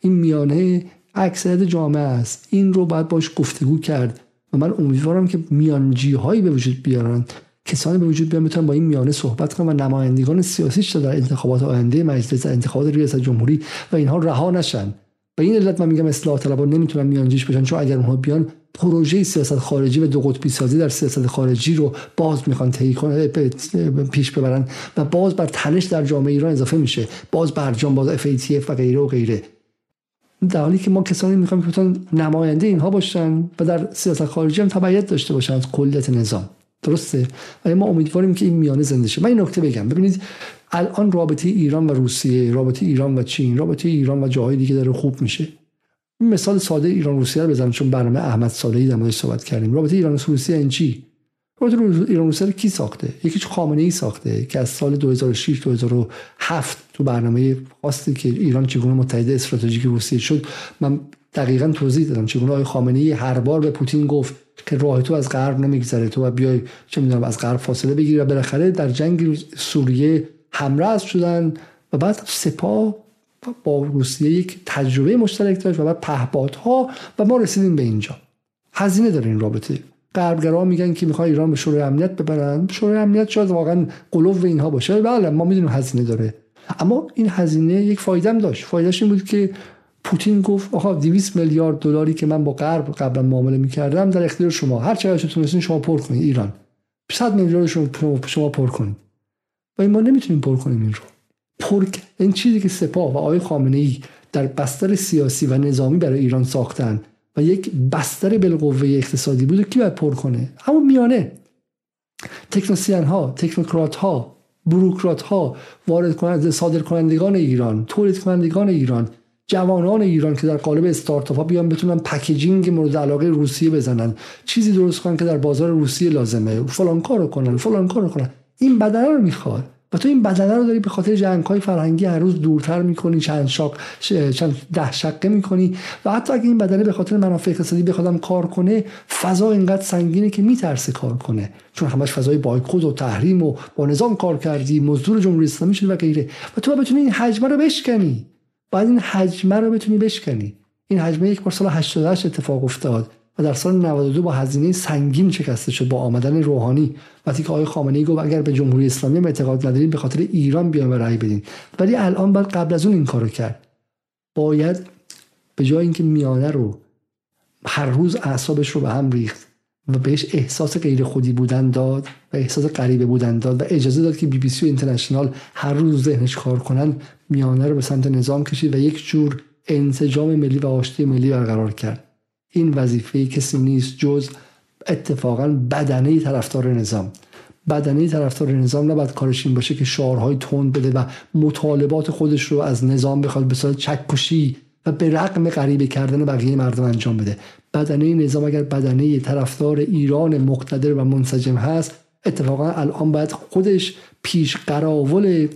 این میانه اکثریت جامعه است. این رو باید باش گفتگو کرد. و من امیدوارم که میانجی هایی به وجود بیارن. کسانی به وجود بیان بتونن با این میانه صحبت کنن و نمایندگان سیاسیش در انتخابات آینده مجلس انتخابات ریاست جمهوری و اینها رها نشن. به این علت من میگم اصلاح طلبان نمی‌تونن میانجیش بشن چون اگر اونها بیان پروژه سیاست خارجی و دو قطبی سازی در سیاست خارجی رو باز می‌خوان طی پیش ببرن و باز بر تنش در جامعه ایران اضافه میشه. باز برجام باز اف و غیره و غیره. در حالی که ما کسانی می‌خوایم که نماینده اینها باشن و در سیاست خارجی هم تبعیت داشته باشن از کلیت نظام. درسته؟ و ما امیدواریم که این میانه زنده شه؟ من این نکته بگم. ببینید الان رابطه ایران و روسیه رابطه ایران و چین رابطه ایران و جاهای دیگه داره خوب میشه. مثال ساده ایران روسیه رو بزنم چون برنامه احمد صالحی در موردش صحبت کردیم. رابطه ایران و روسیه این چی؟ رابطه ایران روسیه رو کی ساخته؟ یکیش خامنه ای ساخته که از سال 2006 2007 تو برنامه خواستی که ایران چگونه متحد استراتژیک روسیه شد من دقیقا توضیح دادم چگونه آقای خامنه ای هر بار به پوتین گفت که راه تو از غرب نمیگذره تو و بیای چه می‌دونم از غرب فاصله بگیری و بالاخره در جنگ سوریه همراز شدن و بعد سپاه با روسیه یک تجربه مشترک داشت و بعد پهپادها و ما رسیدیم به اینجا. هزینه داره این رابطه. غربگرا میگن که می‌خوای ایران به شورای امنیت ببرن. شورای امنیت شاید واقعا قلوب اینها باشه. بله ما می‌دونیم هزینه داره. اما این هزینه یک فایده داشت. فایدهش این بود که پوتین گفت آها 200 میلیارد دلاری که من با غرب قبلا معامله می‌کردم در اختیار شما. هر چقدر تونستین شما پر کنید ایران. 100 میلیارد شما پر کنید و ما نمی‌تونیم پر کنیم این رو. پر این چیزی که سپاه و آقای خامنه ای در بستر سیاسی و نظامی برای ایران ساختن و یک بستر بالقوه اقتصادی بود کی باید پر کنه؟ همون میانه. تکنوسیان ها تکنوکرات ها بروکرات ها وارد کننده صادر کنندگان ایران تولید کنندگان ایران جوانان ایران که در قالب استارتاپ ها بیان بتونن پکیجینگ مورد علاقه روسیه بزنن. چیزی درست کنن که در بازار روسیه لازمه. فلان کارو کنن فلان کارو کنن. این بدنه رو می‌خواد. و تو این بدنه رو داری به خاطر جنگ های فرهنگی هر روز دورتر می‌کنی چند شاق چند ده شقه می‌کنی و حتی اگه این بدنه به خاطر منافع اقتصادی بخوادم کار کنه فضا اینقدر سنگینه که میترسه کار کنه. چون همش فضای بایکوت و تحریم و با نظام کار کردی مزدور جمهوری اسلامی شدی و غیره. و تو بتونی این حجمه رو بشکنی. باید این حجمه رو بتونی بشکنی. این حجمه یک بار سال 88 اتفاق افتاد. و در سال 92 با هزینه سنگین شکسته شد با آمدن روحانی. وقتی که آقای خامنه ای گفت اگر به جمهوری اسلامی اعتقاد ندارید به خاطر ایران بیان و رأی بدین. ولی الان باید قبل از اون این کارو کرد. باید به جای اینکه میانه رو هر روز اعصابش رو به هم ریخت و بهش احساس غیر خودی بودن داد و احساس غریبه بودن داد و اجازه داد که بی بی سی و اینترنشنال هر روز ذهنش کار کنن میانه رو به سمت نظام کشید و یک جور انسجام ملی و آشتی ملی برقرار کرد. این وظیفه کسی نیست جز اتفاقا بدنه طرفدار نظام. بدنه طرفدار نظام نباید کارش این باشه که شعارهای تند بده و مطالبات خودش رو از نظام بخواد به صورت چکشی و به رقم غریبه کردن بقیه مردم انجام بده. بدنه نظام اگر بدنه طرفدار ایران مقتدر و منسجم هست اتفاقا الان باید خودش پیش قراول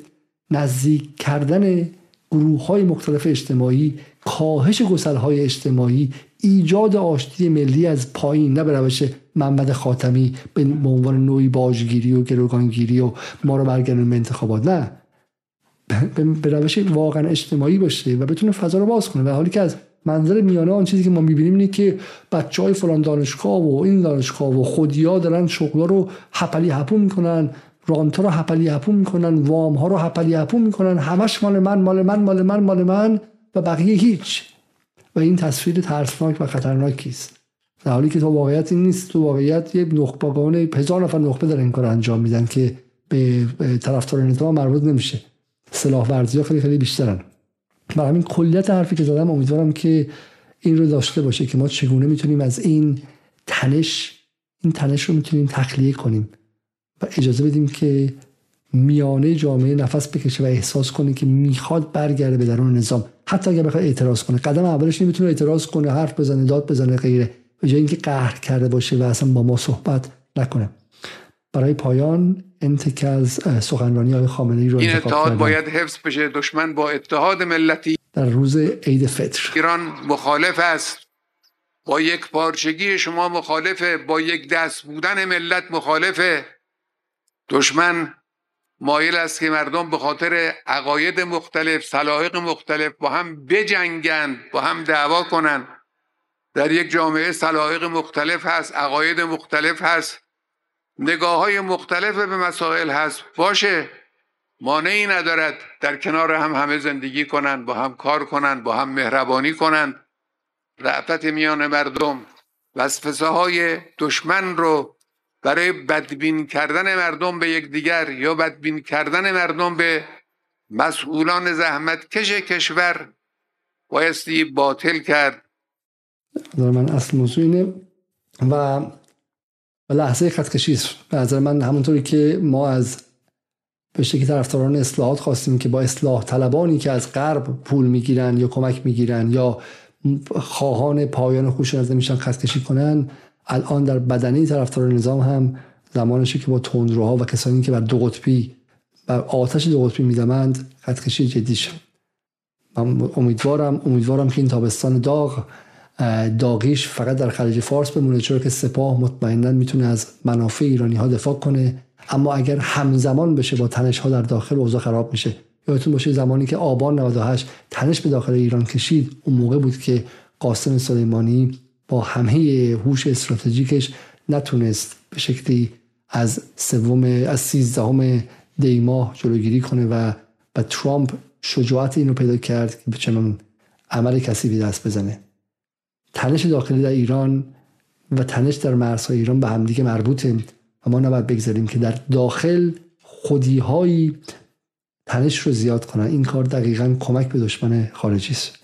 نزدیک کردن گروه های مختلف اجتماعی کاهش گسل های اجتماعی ایجاد آشتی ملی از پایین نه به روش محمد خاتمی به عنوان نوعی باجگیری و گروگانگیری و ما رو برگردون به انتخابات. نه. به روش واقعا اجتماعی باشه و بتونه فضا رو باز کنه و حالی که از منظر میانه آن چیزی که ما می‌بینیم اینه که بچه های فلان دانشگاه و این دانشگاه و خودیا دارن شغلا رو حپلی حپو می‌کنن رانتا رو حپلی حپو می‌کنن وام ها رو حپلی حپو می‌کنن همش مال من مال من مال من مال من و بقیه هیچ. و این تصویر ترسناک و خطرناکی است. در حالی که تو واقعیت این نیست. تو واقعیت یه نخبگان هزار نفر نخبه دارن این کار انجام میدن که به طرفدار نظام مربوط نمیشه. سلاح ورزی خیلی خیلی بیشترن. برای همین کلیت حرفی که زدم امیدوارم که این رو داشته باشه که ما چگونه می‌تونیم از این تنش این تنش رو می‌تونیم تخلیه کنیم و اجازه بدیم که میانه جامعه نفس بکشه و احساس کنه که می‌خواد برگرده به درون نظام. حتی اگر بخواد اعتراض کنه. قدم اولش نمی‌تونه اعتراض کنه حرف بزنه داد بزنه غیره. به جای اینکه قهر کرده باشه و اصلا با ما صحبت نکنه. برای پایان انتک از سخنرانی های خامنه ای رو این اتحاد باید حفظ بشه. دشمن با اتحاد ملتی در روز عید فطر. ایران مخالف است. با یک پارچگی شما مخالفه. با یک دست بودن ملت مخالفه. دشمن مایل است که مردم به خاطر عقاید مختلف سلایق مختلف با هم بجنگن با هم دعوا کنن. در یک جامعه سلایق مختلف هست عقاید مختلف هست نگاه های مختلف به مسائل هست. باشه مانعی ندارد در کنار هم همه زندگی کنند با هم کار کنند با هم مهربانی کنند رعفت میان مردم وسوسه های دشمن رو برای بدبین کردن مردم به یکدیگر یا بدبین کردن مردم به مسئولان زحمت کش کشور بایستی باطل کرد. من اصل موضوع اینه و لحظه خطکشی است. به نظر من همونطوری که ما از به شکلی طرفداران اصلاحات خواستیم که با اصلاح طلبانی که از غرب پول می‌گیرن یا کمک می‌گیرن یا خواهان پایان خوش میشن خطکشی کنن الان در بدنی طرفدار نظام هم زمانشه که با تندروها و کسانی که بر دو قطبی بر آتش دو قطبی میدمند خطکشی جدی شد من امیدوارم امیدوارم که این تابستان داغ داغیش فقط در خلیج فارس بمونه چرا که سپاه مطمئنا می‌تونه از منافع ایرانی ها دفاع کنه. اما اگر همزمان بشه با تنش ها در داخل اوضاع خراب میشه. یادتون باشه زمانی که آبان 98 تنش به داخل ایران کشید اون موقع بود که قاسم سلیمانی با همه هوش استراتژیکش نتونست به شکلی از سوم از سیزدهم دی ماه جلوگیری کنه و و ترامپ شجاعت اینو پیدا کرد که به چنان عمل کسی دست بزنه. تنش داخلی در ایران و تنش در مرزهای ایران به همدیگه مربوطه و ما نباید بگذاریم که در داخل خودیهایی تنش رو زیاد کنن. این کار دقیقا کمک به دشمن خارجی است.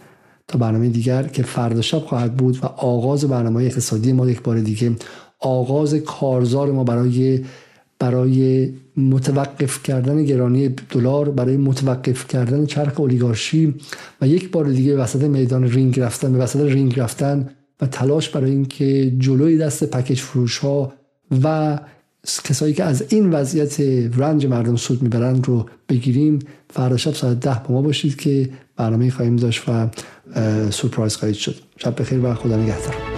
تا برنامه دیگر که فردا شب خواهد بود و آغاز برنامه اقتصادی ما یک بار دیگه. آغاز کارزار ما برای برای متوقف کردن گرانی دلار برای متوقف کردن چرخ اولیگارشی و یک بار دیگه وسط میدان رینگ رفتن به وسط رینگ رفتن و تلاش برای اینکه جلوی دست پکیج فروش ها و کسایی که از این وضعیت رنج مردم سود می‌برند رو بگیریم فردا شب ساعت ده با ما باشید که برنامه خواهیم داشت و سورپرایز خواهید شد. شب بخیر و خدا نگهدار.